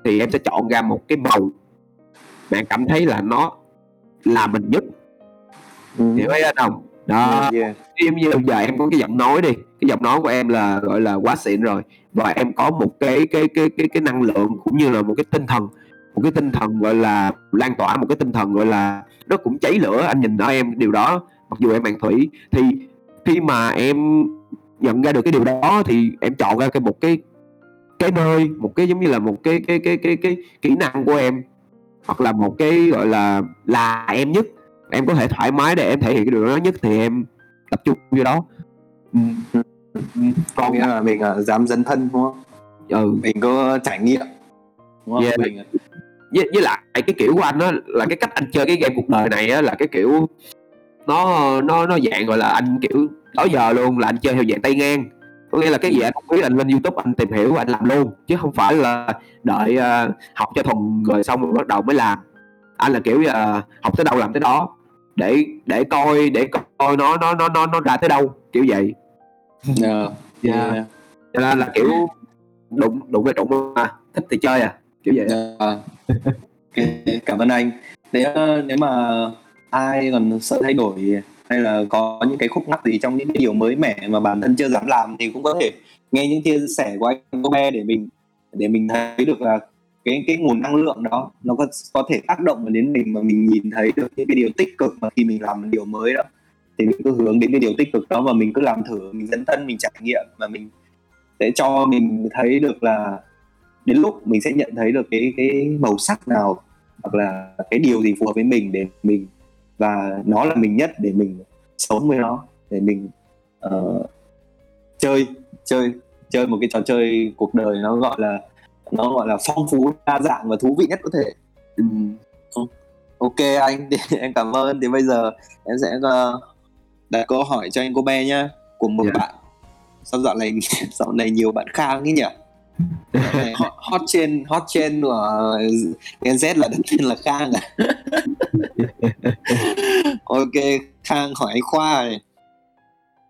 [SPEAKER 2] thì em sẽ chọn ra một cái màu mà em cảm thấy là nó là mình nhất. Ừ. hiểu thấy không? Đó. Yeah. em như giờ em có cái giọng nói đi cái giọng nói của em là, gọi là quá xịn rồi. Và em có một cái cái cái cái cái năng lượng cũng như là một cái tinh thần, một cái tinh thần gọi là lan tỏa, một cái tinh thần gọi là nó cũng cháy lửa, anh nhìn ở em điều đó, mặc dù em bạn thủy. Thì khi mà em nhận ra được cái điều đó thì em chọn ra cái một cái cái nơi, một cái giống như là một cái cái cái cái cái kỹ năng của em, hoặc là một cái gọi là là em nhất. Em có thể thoải mái để em thể hiện cái điều đó nhất thì em tập trung vô đó
[SPEAKER 1] ừ. còn nghĩa là mình uh, dám dấn thân đúng không ừ. mình có trải nghiệm
[SPEAKER 2] đúng không? Yeah. mình với, với lại cái kiểu của anh đó là cái cách anh chơi cái game cuộc đời này á là cái kiểu nó nó nó dạng gọi là anh kiểu đó giờ luôn là anh chơi theo dạng tay ngang có nghĩa là cái gì anh không biết anh lên youtube anh tìm hiểu anh làm luôn chứ không phải là đợi uh, học cho thuần rồi xong rồi bắt đầu mới làm anh là kiểu uh, học tới đâu làm tới đó để để coi để coi nó nó nó nó nó ra tới đâu kiểu vậy yeah. Yeah. yeah. cho nên là kiểu đụng đụng cái trụng mà thích thì chơi à kiểu vậy yeah.
[SPEAKER 1] okay. cảm ơn anh nếu nếu mà ai còn sợ thay đổi hay là có những cái khúc mắc gì trong những cái điều mới mẻ mà bản thân chưa dám làm thì cũng có thể nghe những chia sẻ của anh Kobe để mình để mình thấy được là cái cái nguồn năng lượng đó nó có có thể tác động đến mình mà mình nhìn thấy được những cái điều tích cực mà khi mình làm điều mới đó thì mình cứ hướng đến cái điều tích cực đó và mình cứ làm thử mình dấn thân mình trải nghiệm và mình sẽ cho mình thấy được là đến lúc mình sẽ nhận thấy được cái cái màu sắc nào hoặc là cái điều gì phù hợp với mình để mình và nó là mình nhất để mình sống với nó để mình uh, chơi chơi chơi một cái trò chơi cuộc đời nó gọi là nó gọi là phong phú đa dạng và thú vị nhất có thể. Ừ. ok anh thì (laughs) em cảm ơn. Thì bây giờ em sẽ uh, đặt câu hỏi cho anh cô bé nhá. Của một yeah. Dạ. bạn. Sao dạo này (laughs) dạo này nhiều bạn khang ấy nhỉ? Hot, hot trên hot trên của Gen Z là đặt tên là Khang à. (laughs) Ok Khang hỏi anh Khoa này.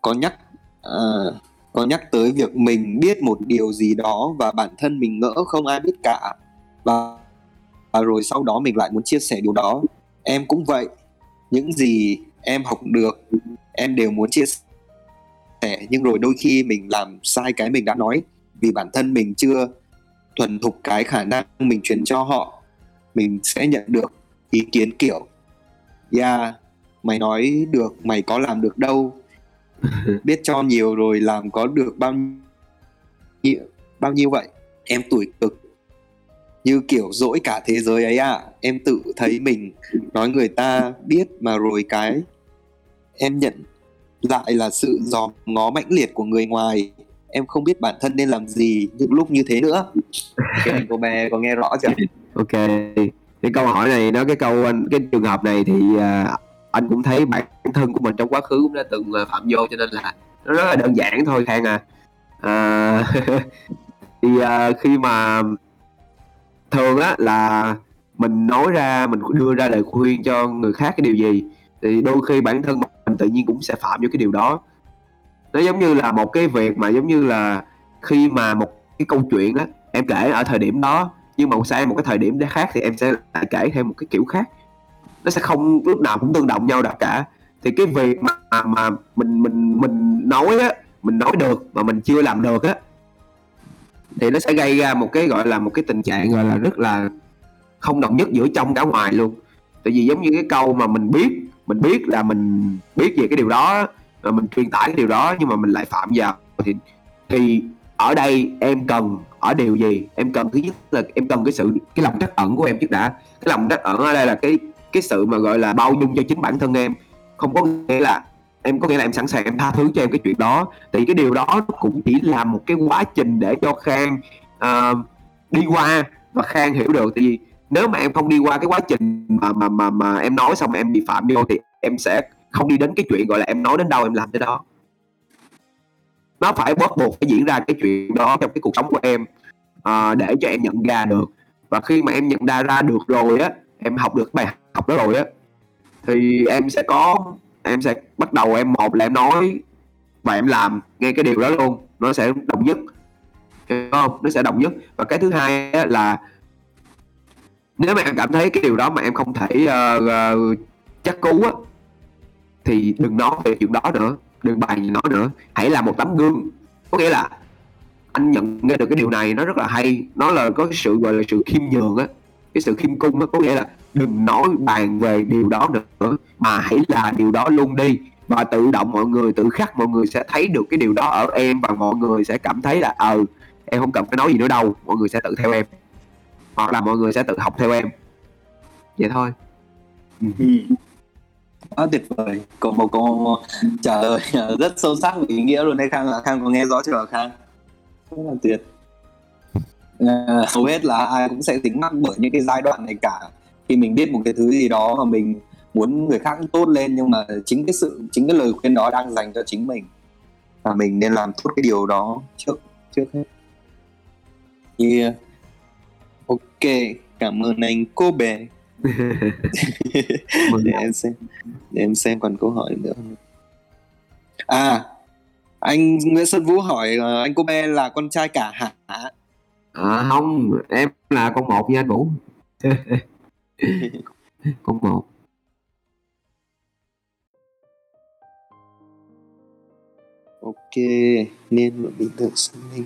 [SPEAKER 1] Có nhắc uh, có nhắc tới việc mình biết một điều gì đó và bản thân mình ngỡ không ai biết cả. Và và rồi sau đó mình lại muốn chia sẻ điều đó. Em cũng vậy. Những gì em học được em đều muốn chia sẻ nhưng rồi đôi khi mình làm sai cái mình đã nói vì bản thân mình chưa thuần thục cái khả năng mình truyền cho họ mình sẽ nhận được ý kiến kiểu yeah mày nói được mày có làm được đâu? (laughs) Biết cho nhiều rồi làm có được bao nhiêu bao nhiêu vậy? Em tuổi cực như kiểu dỗi cả thế giới ấy à em tự thấy mình nói người ta biết mà rồi cái em nhận lại là sự dòm ngó mãnh liệt của người ngoài. Em không biết bản thân nên làm gì những lúc như thế nữa. Cái anh cô bé có nghe rõ chưa?
[SPEAKER 2] Ok cái câu hỏi này nó cái câu anh cái trường hợp này thì uh, anh cũng thấy bản thân của mình trong quá khứ cũng đã từng uh, phạm vô cho nên là nó rất là đơn giản thôi khang à, uh, (laughs) thì uh, khi mà thường á là mình nói ra, mình đưa ra lời khuyên cho người khác cái điều gì, thì đôi khi bản thân mình tự nhiên cũng sẽ phạm vô cái điều đó. Nó giống như là một cái việc mà giống như là khi mà một cái câu chuyện á, em kể ở thời điểm đó, nhưng mà sang một cái thời điểm khác thì em sẽ lại kể theo một cái kiểu khác. Nó sẽ không, lúc nào cũng tương đồng nhau đâu cả. Thì cái việc mà mà mình mình mình nói á, mình nói được mà mình chưa làm được á thì nó sẽ gây ra một cái gọi là một cái tình trạng gọi là rất là không đồng nhất giữa trong cả ngoài luôn. Tại vì giống như cái câu mà mình biết mình biết là mình biết về cái điều đó, mà mình truyền tải cái điều đó nhưng mà mình lại phạm vào, thì thì ở đây em cần, ở điều gì? Em cần thứ nhất là em cần cái sự, cái lòng trắc ẩn của em trước đã. Cái lòng trắc ẩn ở đây là cái cái sự mà gọi là bao dung cho chính bản thân em. Không có nghĩa là em có nghĩa là em sẵn sàng em tha thứ cho em cái chuyện đó. Thì cái điều đó cũng chỉ là một cái quá trình để cho khang uh, đi qua và khang hiểu được. Thì nếu mà em không đi qua cái quá trình mà mà mà mà em nói xong em bị phạm vô thì em sẽ không đi đến cái chuyện gọi là em nói đến đâu em làm tới đó. Nó phải bắt buộc phải diễn ra cái chuyện đó trong cái cuộc sống của em uh, để cho em nhận ra được. Và khi mà em nhận ra ra được rồi á em học được bài học đó rồi á thì em sẽ có em sẽ bắt đầu em một là em nói và em làm ngay cái điều đó luôn. Nó sẽ đồng nhất hiểu không? Nó sẽ đồng nhất. Và cái thứ hai là nếu mà em cảm thấy cái điều đó mà em không thể uh, uh, chắc cú á thì đừng nói về chuyện đó nữa đừng bàn gì nó nữa. Hãy là một tấm gương. Có nghĩa là anh nhận nghe được cái điều này nó rất là hay. Nó là có cái sự gọi là sự khiêm nhường á cái sự khiêm cung á. Có nghĩa là đừng nói bàn về điều đó nữa mà hãy là điều đó luôn đi. Và tự động mọi người tự khắc mọi người sẽ thấy được cái điều đó ở em và mọi người sẽ cảm thấy là ờ em không cần phải nói gì nữa đâu mọi người sẽ tự theo em. Hoặc là mọi người sẽ tự học theo em. Vậy thôi.
[SPEAKER 1] Ừ. quá tuyệt vời. Có một câu trả lời (laughs) rất sâu sắc và ý nghĩa luôn đấy khang ạ. Khang có nghe rõ chưa khang? Rất là tuyệt. À, hầu hết là ai cũng sẽ tính mắc bởi những cái giai đoạn này cả khi mình biết một cái thứ gì đó mà mình muốn người khác tốt lên nhưng mà chính cái sự chính cái lời khuyên đó đang dành cho chính mình. Và mình nên làm tốt cái điều đó trước trước hết. Yeah. ok cảm ơn anh cô bé (laughs) để em xem để em xem còn câu hỏi nữa. À anh Nguyễn Xuân Vũ hỏi uh, anh cô bé là con trai cả hả
[SPEAKER 2] à, không em là con một nha anh Vũ (laughs) con một
[SPEAKER 1] ok nên bình thường sinh linh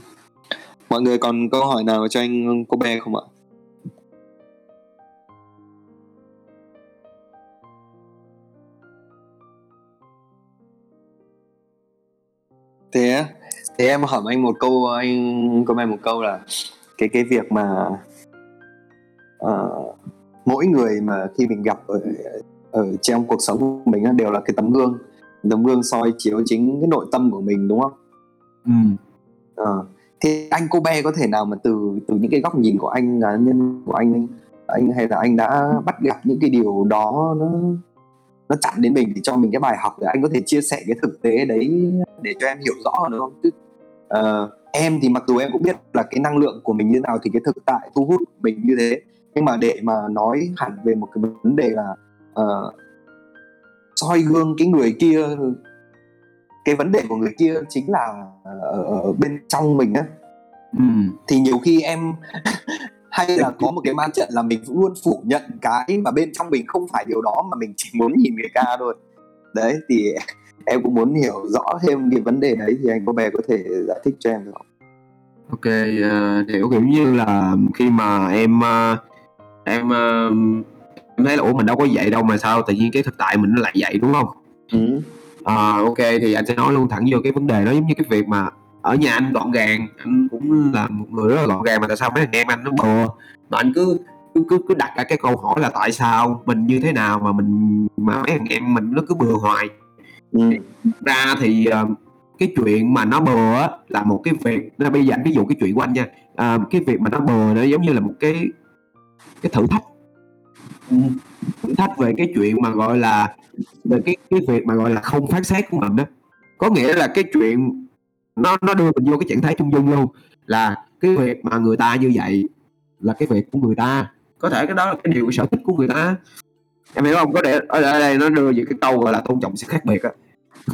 [SPEAKER 1] mọi người còn câu hỏi nào cho anh cô bé không ạ? Thế thế em hỏi anh một câu anh comment một câu là cái cái việc mà uh, mỗi người mà khi mình gặp ở ở trong cuộc sống của mình đều là cái tấm gương tấm gương soi chiếu chính cái nội tâm của mình đúng không? Ừ. À, thì anh cô bé có thể nào mà từ từ những cái góc nhìn của anh cá nhân của anh anh hay là anh đã bắt gặp những cái điều đó nó nó chạm đến mình để cho mình cái bài học để anh có thể chia sẻ cái thực tế đấy để cho em hiểu rõ hơn được không? Chứ, uh, em thì mặc dù em cũng biết là cái năng lượng của mình như nào thì cái thực tại thu hút mình như thế nhưng mà để mà nói hẳn về một cái vấn đề là uh, soi gương cái người kia cái vấn đề của người kia chính là ở, ở bên trong mình á ừ. thì nhiều khi em (laughs) hay là có một cái ma trận là mình luôn phủ nhận cái mà bên trong mình không phải điều đó mà mình chỉ muốn nhìn người ca thôi đấy thì (laughs) em cũng muốn hiểu rõ thêm cái vấn đề đấy thì anh cô bé có thể giải thích cho em được không?
[SPEAKER 2] Ok, uh, hiểu kiểu như là khi mà em uh, em uh, em thấy là ủa mình đâu có vậy đâu mà sao tự nhiên cái thực tại mình nó lại vậy đúng không?
[SPEAKER 1] Ừ.
[SPEAKER 2] À, ok thì anh sẽ nói luôn thẳng vô cái vấn đề đó giống như cái việc mà ở nhà anh gọn gàng anh cũng là một người rất là gọn gàng mà tại sao mấy anh em anh nó bừa mà anh cứ cứ cứ cứ đặt ra cái câu hỏi là tại sao mình như thế nào mà mình mà mấy anh em mình nó cứ bừa hoài
[SPEAKER 1] ừ.
[SPEAKER 2] ra thì uh, cái chuyện mà nó bừa là một cái việc nó bây giờ ví dụ cái chuyện của anh nha à, cái việc mà nó bừa nó giống như là một cái cái thử thách. Ừ. thử thách về cái chuyện mà gọi là về cái cái việc mà gọi là không phát xét của mình đó. Có nghĩa là cái chuyện nó nó đưa mình vô cái trạng thái trung dung luôn. Là cái việc mà người ta như vậy là cái việc của người ta. Có thể cái đó là cái điều sở thích của người ta. Em hiểu không? Có để ở đây nó đưa những cái câu gọi là tôn trọng sự khác biệt á.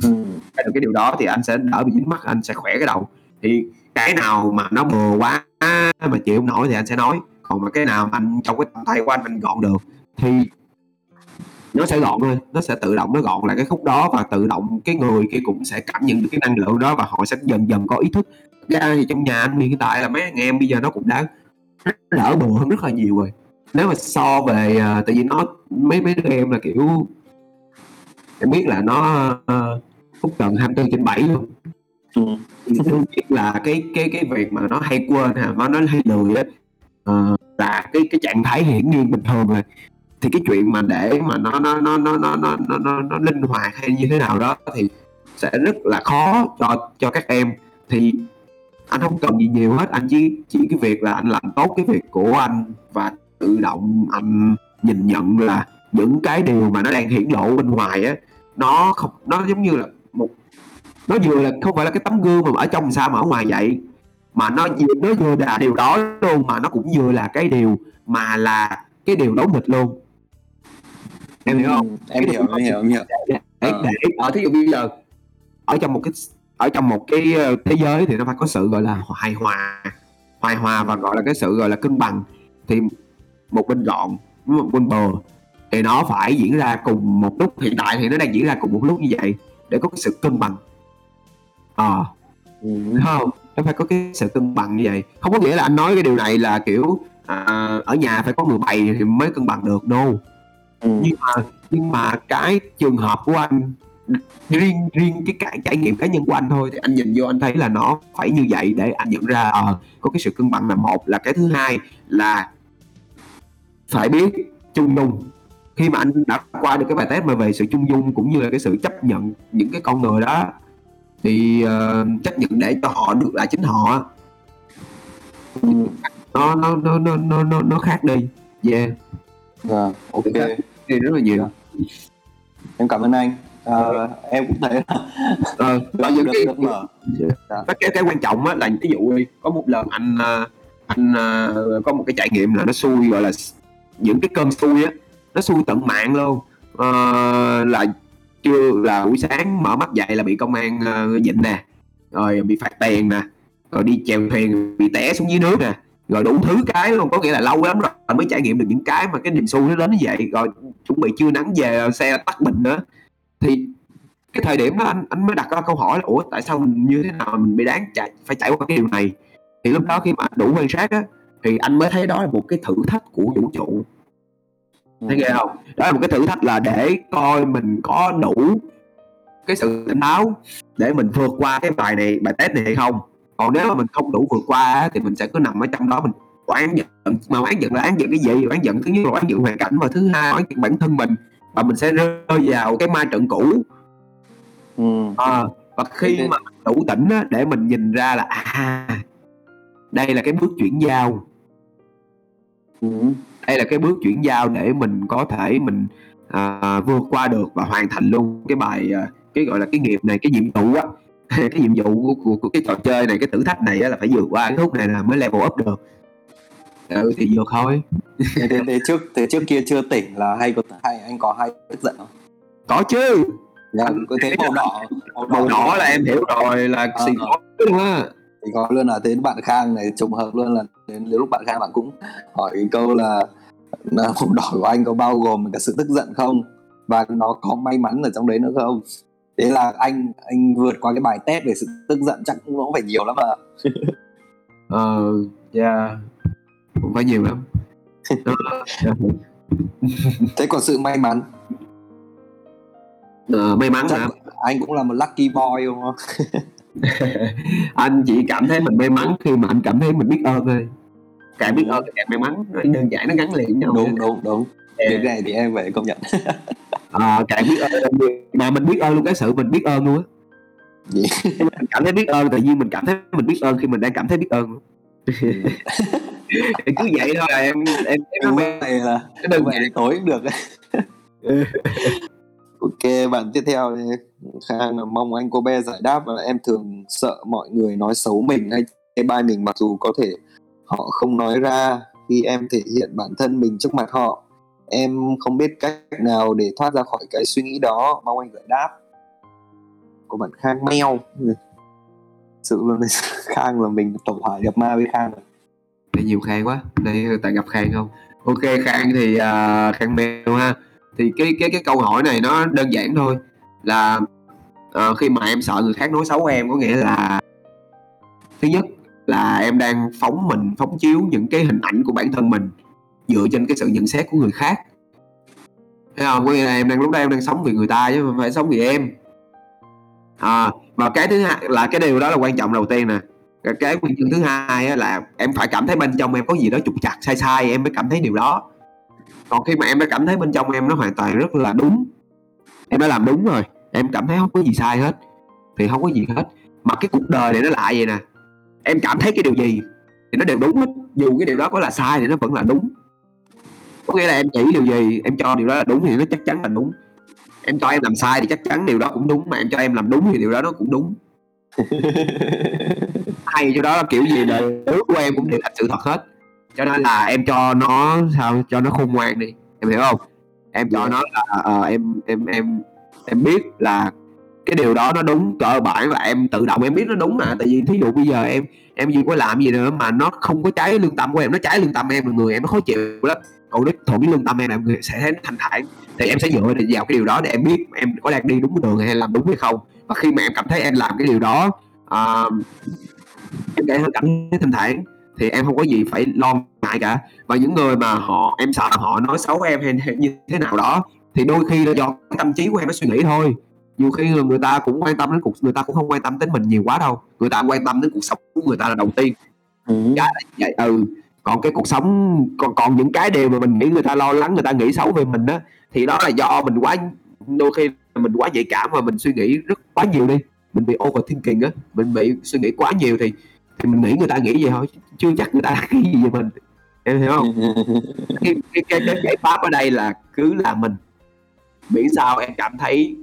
[SPEAKER 2] Ừ. được cái điều đó thì anh sẽ đỡ bị dính mắt anh sẽ khỏe cái đầu. Thì cái nào mà nó bừa quá mà chịu không nổi thì anh sẽ nói còn mà cái nào anh trong cái tay của anh anh gọn được thì nó sẽ gọn thôi nó sẽ tự động nó gọn lại cái khúc đó và tự động cái người kia cũng sẽ cảm nhận được cái năng lượng đó và họ sẽ dần dần có ý thức. Ra thì trong nhà anh hiện tại là mấy anh em bây giờ nó cũng đã đỡ bừa hơn rất là nhiều rồi. Nếu mà so về uh, tại vì nó mấy mấy đứa em là kiểu em biết là nó uh, phút tận 24 trên 7 luôn. Ừ. đương nhiên là cái cái cái việc mà nó hay quên ha nó nó hay lười á uh, là cái cái trạng thái hiển nhiên bình thường rồi. Thì cái chuyện mà để mà nó nó nó nó nó nó nó, nó, nó linh hoạt hay như thế nào đó thì sẽ rất là khó cho cho các em. Thì anh không cần gì nhiều hết anh chỉ chỉ cái việc là anh làm tốt cái việc của anh và tự động anh nhìn nhận là những cái điều mà nó đang hiển lộ bên ngoài á nó không nó giống như là một nó vừa là không phải là cái tấm gương mà ở trong sao mà ở ngoài vậy mà nó nó vừa là điều đó luôn mà nó cũng vừa là cái điều mà là cái điều đấu nghịch luôn. Em hiểu không?
[SPEAKER 1] Em hiểu em hiểu em hiểu.
[SPEAKER 2] để, để, để ở thí dụ bây giờ ở trong một cái ở trong một cái ờ, thế giới thì nó phải có sự gọi là hài hòa hài hòa và gọi là cái sự gọi là cân bằng. Thì một bên gọn một bên bờ thì nó phải diễn ra cùng một lúc. Hiện tại thì nó đang diễn ra cùng một lúc như vậy để có cái sự cân bằng. Ờ. À, ừ. không nó phải có cái sự cân bằng như vậy. Không có nghĩa là anh nói cái điều này là kiểu à, ở nhà phải có người bày thì mới cân bằng được đâu. Ừ. nhưng mà nhưng mà cái trường hợp của anh riêng riêng cái trải, trải nghiệm cá nhân của anh thôi thì anh nhìn vô anh thấy là nó phải như vậy để anh nhận ra à, có cái sự cân bằng là một. Là cái thứ hai là phải biết chung dung. Khi mà anh đã qua được cái bài test mà về sự chung dung cũng như là cái sự chấp nhận những cái con người đó thì uh, chấp nhận để cho họ được là chính họ ừ. nó nó nó nó nó nó nó khác đi yeah
[SPEAKER 1] yeah, ok
[SPEAKER 2] thì rất là nhiều yeah.
[SPEAKER 1] em cảm ơn anh uh, em cũng thấy
[SPEAKER 2] ờ, (laughs) uh, những cái. Yeah. cái cái quan trọng á là ví dụ đi có một lần anh anh uh, có một cái trải nghiệm là nó xui gọi là những cái cơn xui á nó xui tận mạng luôn uh, là chưa là buổi sáng mở mắt dậy là bị công an ờ, uh, dịnh nè rồi bị phạt tiền nè rồi đi chèo thuyền bị té xuống dưới nước nè rồi đủ thứ cái luôn. Có nghĩa là lâu lắm rồi mới trải nghiệm được những cái mà cái niềm xu nó đến như vậy. Rồi chuẩn bị chưa nắng về xe tắt bình nữa. Thì cái thời điểm đó anh anh mới đặt ra câu hỏi là ủa tại sao mình như thế nào mình bị đáng chạy phải trải qua cái điều này? Thì lúc đó khi mà đủ quan sát á thì anh mới thấy đó là một cái thử thách của vũ trụ thấy ghê không? Đó là một cái thử thách là để coi mình có đủ cái sự tỉnh táo để mình vượt qua cái bài này bài test này hay không. Còn nếu mà mình không đủ vượt qua thì mình sẽ cứ nằm ở trong đó mình oán giận. Mà oán giận là oán giận cái gì? Oán giận thứ nhất là oán giận hoàn cảnh và thứ hai oán giận bản thân mình. Và mình sẽ rơi vào cái ma trận cũ. Ừ. à, và khi mà đủ tỉnh á, để mình nhìn ra là à đây là cái bước chuyển giao. Ừ đây là cái bước chuyển giao để mình có thể mình à, vượt qua được và hoàn thành luôn cái bài à, cái gọi là cái nghiệp này cái nhiệm vụ á. (laughs) Cái nhiệm vụ của, của, của cái trò chơi này cái thử thách này á, là phải vượt qua cái khúc này là mới level up được. Ừ thì vượt thôi.
[SPEAKER 1] Thế, thế, thế trước thế trước kia chưa tỉnh là hay có hay anh có hay tức giận không?
[SPEAKER 2] Có chứ.
[SPEAKER 1] Dạ, có thế màu đỏ
[SPEAKER 2] màu đỏ, màu đỏ là em hiểu rồi là à, xì khói đúng không
[SPEAKER 1] thì có luôn là đến bạn Khang này trùng hợp luôn là đến lúc bạn Khang bạn cũng hỏi cái câu là là (laughs) cuộc đỏ của anh có bao gồm cả sự tức giận không? Và nó có may mắn ở trong đấy nữa không? Thế là anh anh vượt qua cái bài test về sự tức giận chắc cũng phải nhiều lắm à (laughs)
[SPEAKER 2] ờ yeah cũng phải nhiều lắm. (laughs)
[SPEAKER 1] Thế còn sự may mắn?
[SPEAKER 2] Ờ, may mắn
[SPEAKER 1] chắc
[SPEAKER 2] hả?
[SPEAKER 1] anh cũng là một lucky boy đúng không (laughs)
[SPEAKER 2] anh chỉ cảm thấy mình may mắn khi mà anh cảm thấy mình biết ơn thôi. Càng biết ơn càng may mắn. Đơn giản nó gắn liền với nhau.
[SPEAKER 1] Đúng đúng đúng.
[SPEAKER 2] Yeah.
[SPEAKER 1] cái này thì em phải công nhận. (laughs)
[SPEAKER 2] À, càng biết ơn mà mình biết ơn luôn cái sự mình biết ơn luôn á. Mình cảm thấy biết ơn tự nhiên mình cảm thấy mình biết ơn khi mình đang cảm thấy biết ơn Thì (laughs) cứ vậy thôi là em em em
[SPEAKER 1] Đúng
[SPEAKER 2] em
[SPEAKER 1] này là
[SPEAKER 2] cái đơn
[SPEAKER 1] vậy
[SPEAKER 2] giản.
[SPEAKER 1] thì tối cũng được ok bạn tiếp theo Khang là mong anh cô bé giải đáp và em thường sợ mọi người nói xấu mình hay chê bai mình mặc dù có thể họ không nói ra. Khi em thể hiện bản thân mình trước mặt họ em không biết cách nào để thoát ra khỏi cái suy nghĩ đó. Mong anh giải đáp. Của bạn Khang meo. Sự luôn (laughs) Khang là mình tổng hòa nhập ma với Khang rồi.
[SPEAKER 2] Đây nhiều khang quá. Đây tại gặp khang không? Ok khang thì uh, khang mèo ha thì cái cái cái câu hỏi này nó đơn giản thôi là uh, khi mà em sợ người khác nói xấu em có nghĩa là thứ nhất là em đang phóng mình phóng chiếu những cái hình ảnh của bản thân mình dựa trên cái sự nhận xét của người khác. Thấy không? Có nghĩa là em đang lúc đó em đang sống vì người ta chứ không phải sống vì em. À, và cái thứ hai là cái điều đó là quan trọng đầu tiên nè. Cái, nguyên nhân thứ hai là em phải cảm thấy bên trong em có gì đó trục chặt sai sai em mới cảm thấy điều đó còn khi mà em đã cảm thấy bên trong em nó hoàn toàn rất là đúng em đã làm đúng rồi em cảm thấy không có gì sai hết thì không có gì hết. Mà cái cuộc đời này nó lại vậy nè em cảm thấy cái điều gì thì nó đều đúng hết dù cái điều đó có là sai thì nó vẫn là đúng. Có nghĩa là em nghĩ điều gì em cho điều đó là đúng thì nó chắc chắn là đúng. Em cho em làm sai thì chắc chắn điều đó cũng đúng mà em cho em làm đúng thì điều đó nó cũng đúng. (laughs) Hay cho đó là kiểu gì đời ước của em cũng đều thành sự thật hết cho nên là em cho nó sao cho nó khôn ngoan đi. Em hiểu không? Em cho
[SPEAKER 1] Yeah.
[SPEAKER 2] nó là ờ, em em em em biết là cái điều đó nó đúng cơ bản là em tự động em biết nó đúng mà. Tại vì thí dụ bây giờ em em gì có làm gì nữa mà nó không có trái lương tâm của em nó trái lương tâm em là người em nó khó chịu lắm. Còn nếu thuận với lương tâm em là em người sẽ thấy nó thanh thản. Thì em sẽ dựa vào cái điều đó để em biết em có đang đi đúng đường hay làm đúng hay không. Và khi mà em cảm thấy em làm cái điều đó à, em cảm thấy thanh thản thì em không có gì phải lo ngại cả. Và những người mà họ em sợ họ nói xấu em hay, hay như thế nào đó thì đôi khi là do cái tâm trí của em nó suy nghĩ thôi. Nhiều khi người ta cũng quan tâm đến cuộc người ta cũng không quan tâm đến mình nhiều quá đâu. Người ta quan tâm đến cuộc sống của người ta là đầu tiên.
[SPEAKER 1] Ừ.
[SPEAKER 2] cái là vậy ừ. Còn cái cuộc sống còn còn những cái điều mà mình nghĩ người ta lo lắng người ta nghĩ xấu về mình á thì đó là do mình quá đôi khi mình quá nhạy cảm và mình suy nghĩ rất quá nhiều đi. Mình bị overthinking á mình bị suy nghĩ quá nhiều thì thì mình nghĩ người ta nghĩ vậy thôi chưa chắc người ta (laughs) nghĩ gì về mình. Em hiểu không? (laughs) Cái cái cái, cái giải pháp ở đây là cứ là mình. Miễn sao em cảm thấy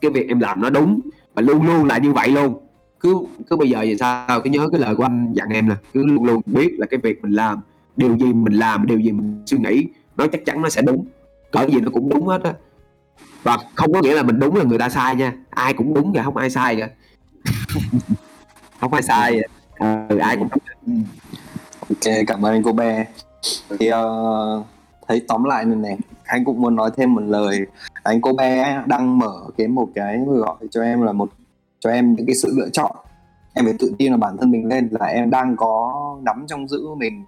[SPEAKER 2] cái việc em làm nó đúng và luôn luôn là như vậy luôn. Cứ cứ bây giờ thì sao? Cứ nhớ cái lời của anh dặn em là cứ luôn luôn biết là cái việc mình làm điều gì mình làm điều gì mình suy nghĩ nó chắc chắn nó sẽ đúng. Cỡ gì nó cũng đúng hết á. Và không có nghĩa là mình đúng là người ta sai nha. Ai cũng đúng cả không ai sai cả (laughs) không ai sai à, ừ, ai cũng. Ừ.
[SPEAKER 1] Ok, cảm ơn anh cô bé. Thì uh, thấy tóm lại này này, anh cũng muốn nói thêm một lời. Anh cô bé đang mở cái một cái gọi cho em là một cho em những cái sự lựa chọn. Em phải tự tin vào bản thân mình lên là em đang có nắm trong giữ mình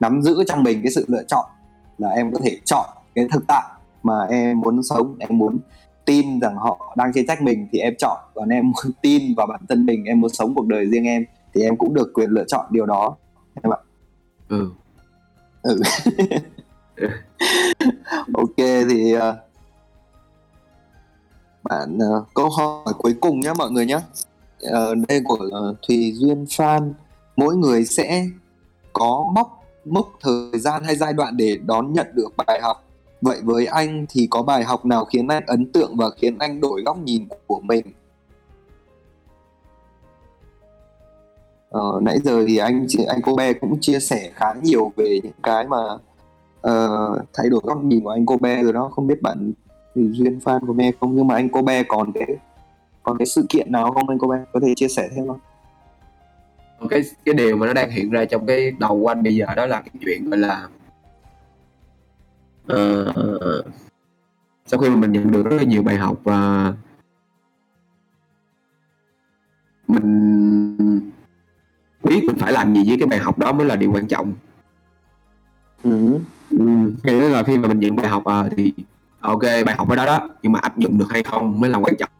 [SPEAKER 1] nắm giữ trong mình cái sự lựa chọn là em có thể chọn cái thực tại mà em muốn sống, em muốn tin rằng họ đang chê trách mình thì em chọn còn em muốn tin vào bản thân mình em muốn sống cuộc đời riêng em thì em cũng được quyền lựa chọn điều đó. Em ạ.
[SPEAKER 2] Ừ. (laughs)
[SPEAKER 1] ok thì uh, bạn uh, câu hỏi cuối cùng nhé mọi người nhé uh, đây của uh, Thùy Duyên Phan. Mỗi người sẽ có mốc mốc thời gian hay giai đoạn để đón nhận được bài học. Vậy với anh thì có bài học nào khiến anh ấn tượng và khiến anh đổi góc nhìn của mình Ờ, nãy giờ thì anh anh cô bé cũng chia sẻ khá nhiều về những cái mà uh, thay đổi góc nhìn của anh cô bé rồi đó. Không biết bạn thì duyên fan của me không? Nhưng mà anh cô bé còn cái còn cái sự kiện nào không? Anh cô bé có thể chia sẻ thêm không?
[SPEAKER 2] Cái cái điều mà nó đang hiện ra trong cái đầu của anh bây giờ đó là cái chuyện gọi là uh, sau khi mà mình nhận được rất là nhiều bài học và mình biết mình phải làm gì với cái bài học đó mới là điều quan trọng
[SPEAKER 1] ừ.
[SPEAKER 2] ừ. nghĩa là khi mà mình nhận bài học à, thì ok bài học ở đó đó nhưng mà áp dụng được hay không mới là quan trọng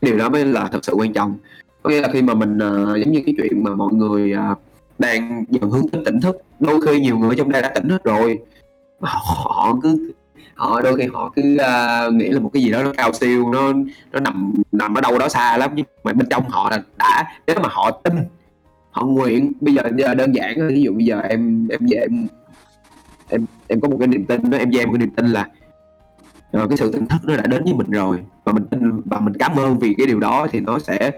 [SPEAKER 2] cái điều đó mới là thật sự quan trọng có nghĩa là khi mà mình uh, giống như cái chuyện mà mọi người uh, đang dần hướng tới tỉnh thức đôi khi nhiều người trong đây đã tỉnh hết rồi mà họ, họ cứ họ đôi khi họ cứ uh, nghĩ là một cái gì đó nó cao siêu nó nó nằm nằm ở đâu đó xa lắm nhưng mà bên trong họ là đã nếu mà họ tin họ nguyện bây giờ, giờ đơn giản ví dụ bây giờ em em về em em em có một cái niềm tin đó em về một cái niềm tin là rồi cái sự tỉnh thức nó đã đến với mình rồi và mình tin và mình cảm ơn vì cái điều đó thì nó sẽ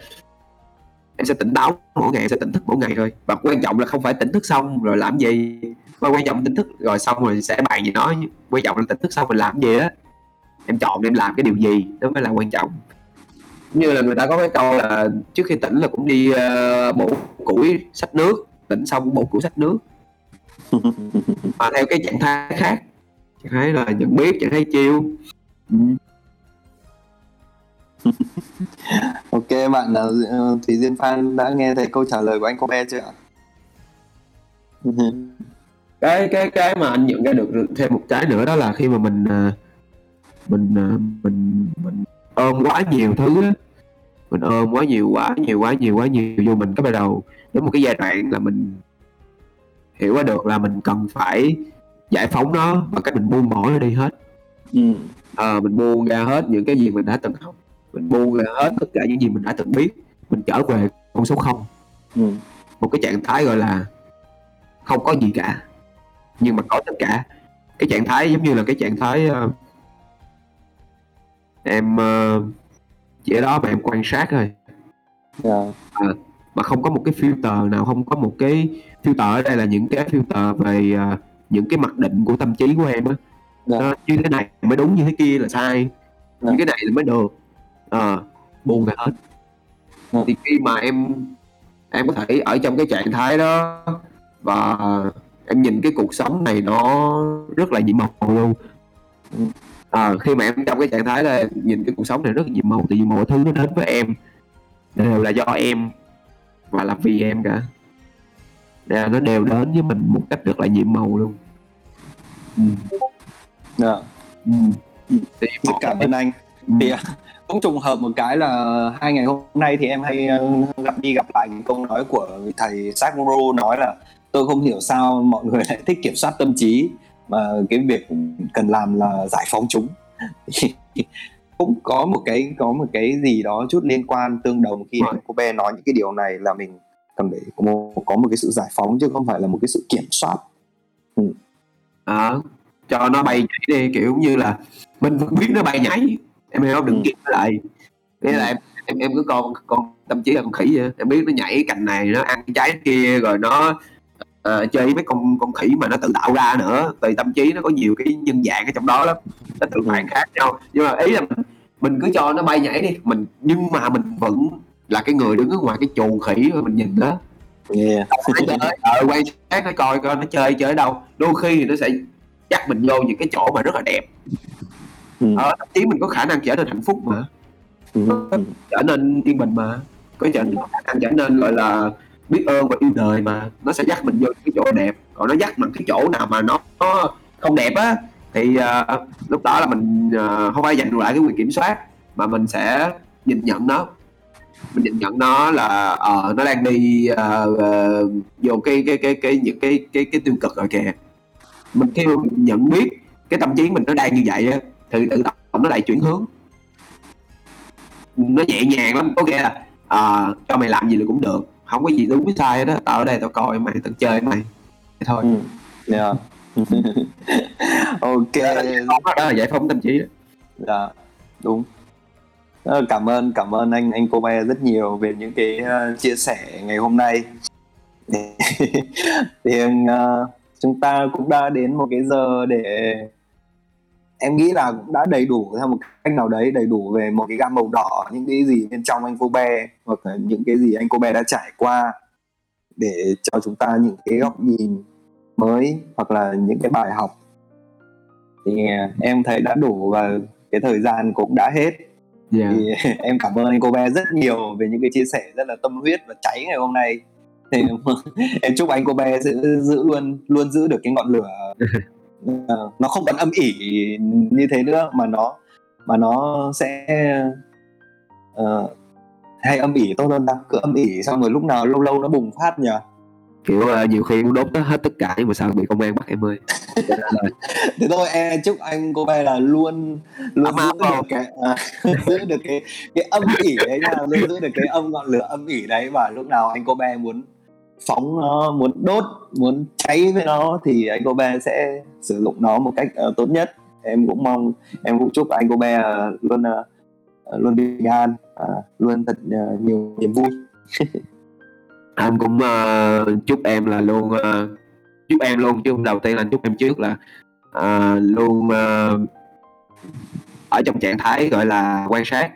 [SPEAKER 2] em sẽ tỉnh táo mỗi ngày em sẽ tỉnh thức mỗi ngày thôi. Và quan trọng là không phải tỉnh thức xong rồi làm gì mà quan trọng tỉnh thức rồi xong rồi sẽ bàn gì nói quan trọng là tỉnh thức xong mình làm gì á. Em chọn em làm cái điều gì đó mới là quan trọng như là người ta có cái câu là trước khi tỉnh là cũng đi uh, bổ củi sách nước tỉnh xong bổ củi sách nước (laughs) mà theo cái trạng thái khác trạng thái là nhận biết trạng thái chiêu ừ. (laughs)
[SPEAKER 1] ok bạn là uh, Thúy Diên Phan đã nghe thấy câu trả lời của anh Kobe chưa ạ? (laughs)
[SPEAKER 2] cái cái cái mà anh nhận ra được thêm một cái nữa đó là khi mà mình uh, mình mình mình ôm quá nhiều thứ mình ôm quá nhiều quá nhiều quá nhiều quá nhiều vô mình cái bắt đầu. Đến một cái giai đoạn là mình hiểu ra được là mình cần phải giải phóng nó bằng cách mình buông bỏ nó đi hết. Ừ. à, mình buông ra hết những cái gì mình đã từng học. Mình buông ra hết tất cả những gì mình đã từng biết. Mình trở về con số không. Ừ. một cái trạng thái gọi là không có gì cả. Nhưng mà có tất cả. Cái trạng thái giống như là cái trạng thái uh, em uh, chỉ ở đó mà em quan sát thôi yeah. Dạ. à, mà không có một cái filter nào không có một cái filter ở đây là những cái filter về uh, những cái mặc định của tâm trí của em á yeah. Dạ. như thế này mới đúng như thế kia là sai yeah. Dạ. như cái này là mới được à, buông ra hết yeah. thì khi mà em em có thể ở trong cái trạng thái đó và em nhìn cái cuộc sống này nó rất là nhiệm màu luôn ừ à, khi mà em trong cái trạng thái là nhìn cái cuộc sống này rất là nhiệm màu thì mọi thứ nó đến với em đều là do em và là vì em cả đều, nó đều đến với mình một cách rất là nhiệm màu luôn
[SPEAKER 1] ừ. Yeah. Ừ. Thì rất cảm ơn anh ừ. thì cũng trùng hợp một cái là hai ngày hôm nay thì em hay ờ, gặp đi gặp lại những câu nói của thầy Sakuro nói là tôi không hiểu sao mọi người lại thích kiểm soát tâm trí mà cái việc cần làm là giải phóng chúng. (laughs) Cũng có một cái có một cái gì đó chút liên quan tương đồng khi anh cô bé nói những cái điều này là mình cần phải có một, có một cái sự giải phóng chứ không phải là một cái sự kiểm soát.
[SPEAKER 2] Ừ. à, cho nó bay nhảy đi kiểu như là mình vẫn biết nó bay nhảy. Em hiểu không? Đừng ừ. kịp lại. Nghĩa là em em em cứ con con tâm trí là con khỉ vậy. Em biết nó nhảy cành này nó ăn cái trái kia rồi nó uh, chơi mấy con con khỉ mà nó tự tạo ra nữa. Tùy tâm trí nó có nhiều cái nhân dạng ở trong đó lắm. Nó tự phản khác nhau. Nhưng mà ý là mình, cứ cho nó bay nhảy đi. Mình nhưng mà mình vẫn là cái người đứng ở ngoài cái chuồng khỉ mà mình nhìn đó. Yeah. (laughs) ờ, quay sát nó coi coi nó chơi chơi ở đâu. Đôi khi thì nó sẽ dắt mình vô những cái chỗ mà rất là đẹp. Ừ. ờ, thậm chí mình có khả năng trở nên hạnh phúc mà. Ừ. trở nên yên bình mà. Có trở nên khả năng trở nên gọi là biết ơn và yêu đời mà. Nó sẽ dắt mình vô cái chỗ đẹp. Còn nó dắt mình cái chỗ nào mà nó, nó không đẹp á thì uh, lúc đó là mình uh, không phải giành lại cái quyền kiểm soát mà mình sẽ nhìn nhận nó. Mình nhìn nhận nó là uh, nó đang đi uh, uh, vô cái cái cái cái những cái cái cái tiêu cực rồi kìa. Mình khi mà mình nhận biết cái tâm trí mình nó đang như vậy á thì tự động nó lại chuyển hướng. Nó nhẹ nhàng lắm có nghĩa là uh, cho mày làm gì là cũng được không có gì đúng với sai đó tao ở đây tao coi mày tao chơi mày. Thế thôi. Ừ.
[SPEAKER 1] yeah. (laughs) ok.
[SPEAKER 2] Đó là giải phóng tâm trí đó
[SPEAKER 1] dạ đúng. Cảm ơn cảm ơn anh anh cô Bay rất nhiều về những cái uh, chia sẻ ngày hôm nay. (laughs) Thì uh, chúng ta cũng đã đến một cái giờ để em nghĩ là cũng đã đầy đủ theo một cách nào đấy đầy đủ về một cái gam màu đỏ những cái gì bên trong anh cô bé hoặc là những cái gì anh cô bé đã trải qua để cho chúng ta những cái góc nhìn mới hoặc là những cái bài học. Thì em thấy đã đủ và cái thời gian cũng đã hết. Yeah. thì (laughs) em cảm ơn anh cô bé rất nhiều về những cái chia sẻ rất là tâm huyết và cháy ngày hôm nay. Thì (laughs) em chúc anh cô bé sẽ giữ luôn luôn giữ được cái ngọn lửa (laughs) uh, nó không còn âm ỉ như thế nữa mà nó mà nó sẽ uh, hay âm ỉ tốt hơn đâu cứ âm ỉ xong rồi lúc nào lâu lâu nó bùng phát nhỉ
[SPEAKER 2] kiểu uh, nhiều khi muốn đốt hết tất cả nhưng mà sao bị công an bắt em ơi? (laughs)
[SPEAKER 1] Thế thôi em chúc anh cô bé là luôn luôn giữ được cái à, (laughs) giữ được cái cái âm ỉ đấy nha luôn giữ được cái âm ngọn lửa âm ỉ đấy và lúc nào anh cô bé muốn phóng nó muốn đốt muốn cháy với nó thì anh cô bé sẽ sử dụng nó một cách uh, tốt nhất. Em cũng mong em cũng chúc anh cô bé uh, luôn uh, luôn bình an uh, luôn thật uh, nhiều niềm vui. (laughs)
[SPEAKER 2] Anh cũng uh, chúc em là luôn uh, chúc em luôn chứ đầu tiên là chúc em trước là uh, luôn uh, ở trong trạng thái gọi là quan sát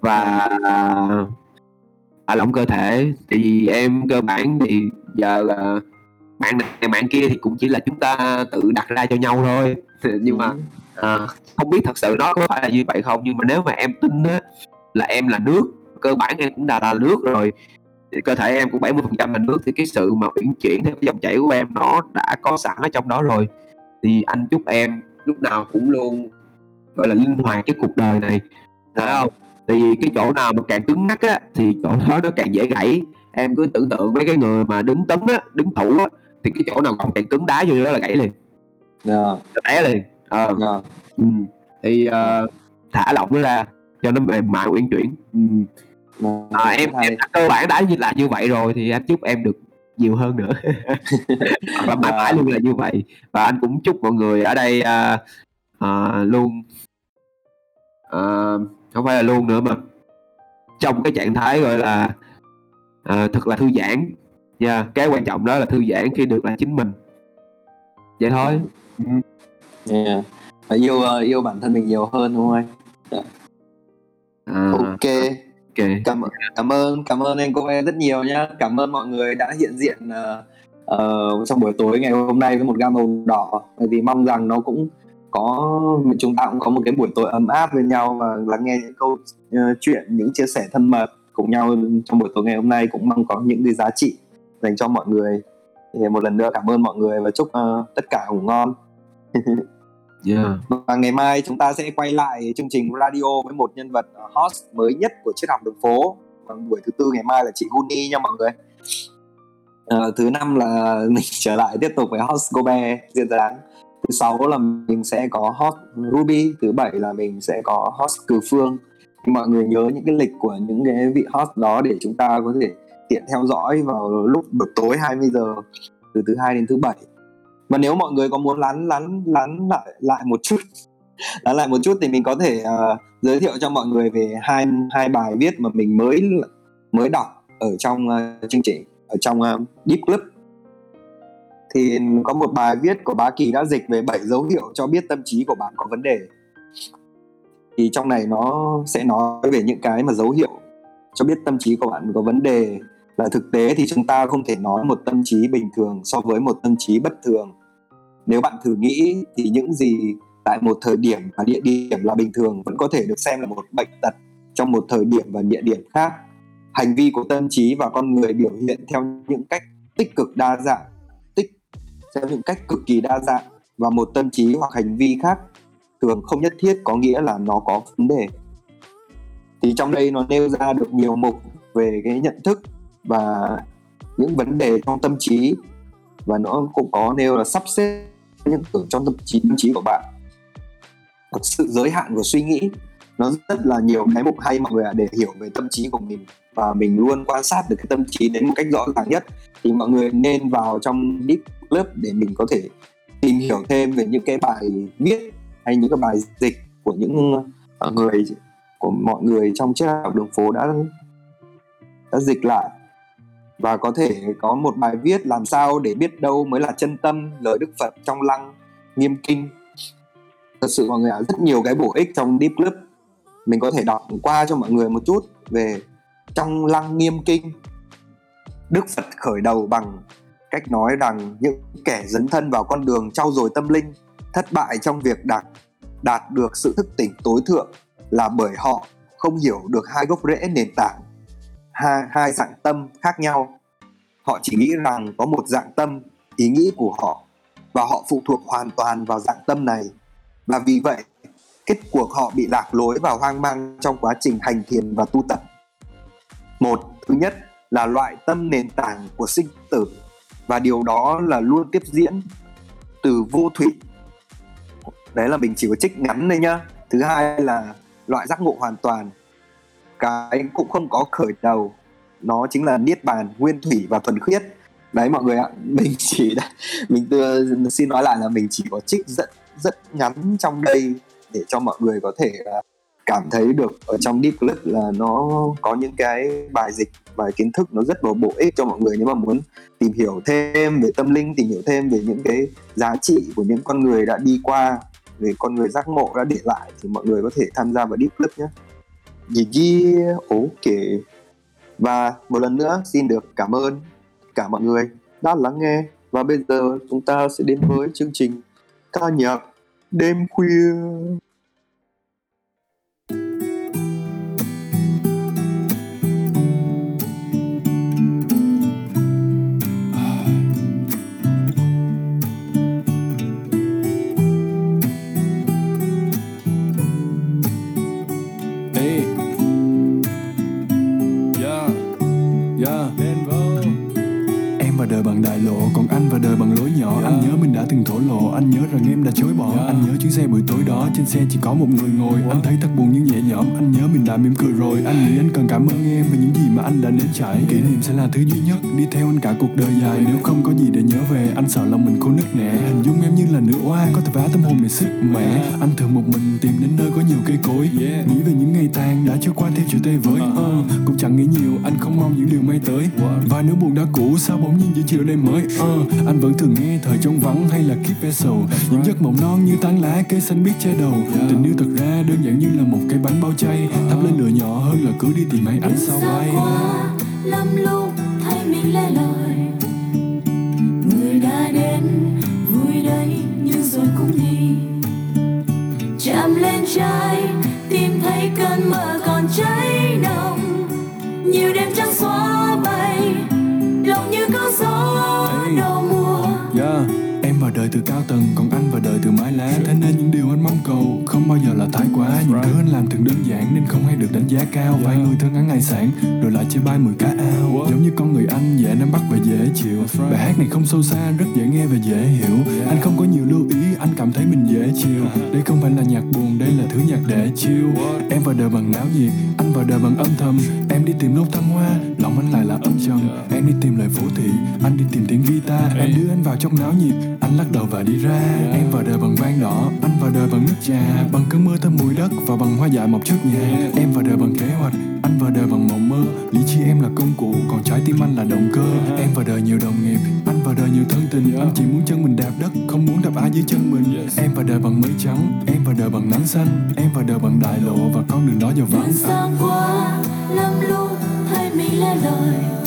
[SPEAKER 2] và uh, thả lỏng cơ thể. Thì em cơ bản thì giờ là bạn này bạn kia thì cũng chỉ là chúng ta tự đặt ra cho nhau thôi. (laughs) Nhưng mà à, không biết thật sự nó có phải là như vậy không. Nhưng mà nếu mà em tin á là em là nước. Cơ bản em cũng đã là nước rồi. Cơ thể em cũng 70 phần trăm là nước. Thì cái sự mà uyển chuyển theo cái dòng chảy của em nó đã có sẵn ở trong đó rồi. Thì anh chúc em lúc nào cũng luôn gọi là linh hoạt cái cuộc đời này. Phải không thì cái chỗ nào mà càng cứng ngắc á thì chỗ (laughs) đó nó càng dễ gãy. Em cứ tưởng tượng mấy cái người mà đứng tấn á đứng thủ á thì cái chỗ nào còn càng cứng đá vô đó là gãy liền. Yeah. té liền. Ờ. Yeah. ừ. thì uh, thả lỏng nó ra cho nó mềm mại uyển chuyển. Ừ. à, em, em cơ bản đã như là như vậy rồi thì anh chúc em được nhiều hơn nữa. (laughs) Và mãi mãi luôn là như vậy. Và anh cũng chúc mọi người ở đây uh, uh, luôn uh, không phải là luôn nữa mà trong cái trạng thái gọi là à, thật là thư giãn. Nha yeah. cái quan trọng đó là thư giãn khi được là chính mình. Vậy thôi.
[SPEAKER 1] Yeah. yêu uh, yêu bản thân mình nhiều hơn đúng không anh? Yeah. à, ok. Ok. Cảm cảm ơn cảm ơn anh cô em rất nhiều nhá cảm ơn mọi người đã hiện diện uh, uh, trong buổi tối ngày hôm nay với một gam màu đỏ. Vì mong rằng nó cũng có chúng ta cũng có một cái buổi tối ấm áp với nhau và lắng nghe những câu uh, chuyện những chia sẻ thân mật cùng nhau trong buổi tối ngày hôm nay cũng mong có những cái giá trị dành cho mọi người. Thì một lần nữa cảm ơn mọi người và chúc uh, tất cả ngủ ngon. (laughs) Yeah. và ngày mai chúng ta sẽ quay lại chương trình radio với một nhân vật host mới nhất của triết học đường phố. Và buổi thứ tư ngày mai là chị Huni nha mọi người. Uh, thứ năm là mình (laughs) trở lại tiếp tục với host Kobe diễn dáng thứ sáu là mình sẽ có hot Ruby thứ bảy là mình sẽ có host Cử Phương. Mọi người nhớ những cái lịch của những cái vị host đó để chúng ta có thể tiện theo dõi vào lúc buổi tối 20 giờ từ thứ hai đến thứ bảy. Và nếu mọi người có muốn lắn lắn lắn lại lại một chút (laughs) lắn lại một chút thì mình có thể uh, giới thiệu cho mọi người về hai hai bài viết mà mình mới mới đọc ở trong uh, chương trình ở trong uh, Deep Club thì có một bài viết của bá kỳ đã dịch về bảy dấu hiệu cho biết tâm trí của bạn có vấn đề. Thì trong này nó sẽ nói về những cái mà dấu hiệu cho biết tâm trí của bạn có vấn đề. Là thực tế thì chúng ta không thể nói một tâm trí bình thường so với một tâm trí bất thường. Nếu bạn thử nghĩ thì những gì tại một thời điểm và địa điểm là bình thường vẫn có thể được xem là một bệnh tật trong một thời điểm và địa điểm khác. Hành vi của tâm trí và con người biểu hiện theo những cách tích cực đa dạng theo những cách cực kỳ đa dạng và một tâm trí hoặc hành vi khác thường không nhất thiết, có nghĩa là nó có vấn đề. Thì trong đây nó nêu ra được nhiều mục về cái nhận thức và những vấn đề trong tâm trí và nó cũng có nêu là sắp xếp những tưởng trong tâm trí tâm trí của bạn. Sự giới hạn của suy nghĩ nó rất là nhiều cái mục hay mọi người ạ, để hiểu về tâm trí của mình. Và mình luôn quan sát được cái tâm trí đến một cách rõ ràng nhất. Thì mọi người nên vào trong deep club để mình có thể tìm hiểu thêm về những cái bài viết hay những cái bài dịch của những ờ, người, của mọi người trong triết học đường phố đã đã dịch lại. Và có thể có một bài viết làm sao để biết đâu mới là chân tâm, lời Đức Phật trong lăng, nghiêm kinh. Thật sự mọi người ạ, rất nhiều cái bổ ích trong deep club mình có thể đọc qua cho mọi người một chút về trong lăng nghiêm kinh. Đức Phật khởi đầu bằng cách nói rằng những kẻ dấn thân vào con đường trau dồi tâm linh thất bại trong việc đạt đạt được sự thức tỉnh tối thượng là bởi họ không hiểu được hai gốc rễ nền tảng hai, hai dạng tâm khác nhau. Họ chỉ nghĩ rằng có một dạng tâm ý nghĩ của họ và họ phụ thuộc hoàn toàn vào dạng tâm này. Và vì vậy kết cuộc họ bị lạc lối và hoang mang trong quá trình hành thiền và tu tập. Một, thứ nhất là loại tâm nền tảng của sinh tử, và điều đó là luôn tiếp diễn từ vô thủy. Đấy là mình chỉ có trích ngắn đây nhá. Thứ hai là loại giác ngộ hoàn toàn. Cái cũng không có khởi đầu. Nó chính là niết bàn, nguyên thủy và thuần khiết. Đấy mọi người ạ, (laughs) mình chỉ mình xin nói lại là mình chỉ có trích rất rất ngắn trong đây để cho mọi người có thể à, cảm thấy được ở trong deep clip là nó có những cái bài dịch bài kiến thức nó rất là bổ ích cho mọi người. Nếu mà muốn tìm hiểu thêm về tâm linh tìm hiểu thêm về những cái giá trị của những con người đã đi qua về con người giác ngộ đã để lại thì mọi người có thể tham gia vào deep clip nhé. Yeah, ok. Và một lần nữa xin được cảm ơn cả mọi người đã lắng nghe. Và bây giờ chúng ta sẽ đến với chương trình ca nhạc đêm khuya.
[SPEAKER 3] Từng thổ lộ. Anh nhớ rằng em đã chối bỏ. Yeah. anh nhớ chuyến xe buổi tối đó. Trên xe chỉ có một người ngồi. What? anh thấy thật buồn nhưng nhẹ nhõm. Anh nhớ mình đã mỉm cười rồi. Anh nghĩ anh cần cảm ơn em về những gì mà anh đã nếm trải. Kỷ niệm sẽ là thứ duy nhất đi theo anh cả cuộc đời dài. Nếu không có gì để nhớ về anh sợ lòng mình khô nứt nẻ. Hình dung em như là nữ oa có thể vá tâm hồn để sức mẻ. Anh thường một mình tìm đến nơi có nhiều cây cối. Yeah. nghĩ về những ngày tàn đã trôi qua theo chiều tây với uh, cũng chẳng nghĩ nhiều. Anh không mong những điều may tới. Và nếu buồn đã cũ sao bỗng nhiên giữa chiều đêm mới? Uh, anh vẫn thường nghe thời trống vắng hay là Keep Vessel Những giấc mộng non như tán lá cây xanh biết che đầu. Tình yêu thật ra đơn giản như là một cái bánh bao chay. Thắp lên lửa nhỏ hơn là cứ đi tìm hay ánh sao bay.
[SPEAKER 4] lắm lúc thấy mình lẻ loi. Người đã đến vui đấy nhưng rồi cũng đi. Chạm lên trái tìm thấy cơn mơ còn cháy nồng. Nhiều đêm trắng xóa
[SPEAKER 3] từ cao tầng còn anh và đời từ là thái quá những thứ anh làm thường đơn giản nên không hay được đánh giá cao. Vài người thương ngắn ngày sản rồi lại chơi bay mười cá ao. Giống như con người anh dễ nắm bắt và dễ chịu. Bài hát này không sâu xa rất dễ nghe và dễ hiểu. Anh không có nhiều lưu ý anh cảm thấy mình dễ chịu. Đây không phải là nhạc buồn đây là thứ nhạc để chiêu em vào đời bằng náo nhiệt anh vào đời bằng âm thầm. Em đi tìm nốt thăng hoa lòng anh lại là âm trầm. Em đi tìm lời phố thị anh đi tìm tiếng guitar. Em đưa anh vào trong náo nhiệt anh anh lắc đầu và đi ra. Em vào đời bằng vang đỏ anh vào đời bằng nước trà. Bằng cơn mưa thơm mùi đất và bằng hoa dại mọc trước nhà em vào đời bằng kế hoạch anh vào đời bằng mộng mơ. Lý trí em là công cụ còn trái tim anh là động cơ. Em vào đời nhiều đồng nghiệp anh vào đời nhiều thân tình. Anh chỉ muốn chân mình đạp đất không muốn đạp ai dưới chân mình. Em vào đời bằng mây trắng em vào đời bằng nắng xanh. Em vào đời bằng đại lộ và con đường đó giờ vắng
[SPEAKER 4] xa quá lắm lúc thấy mình lẻ loi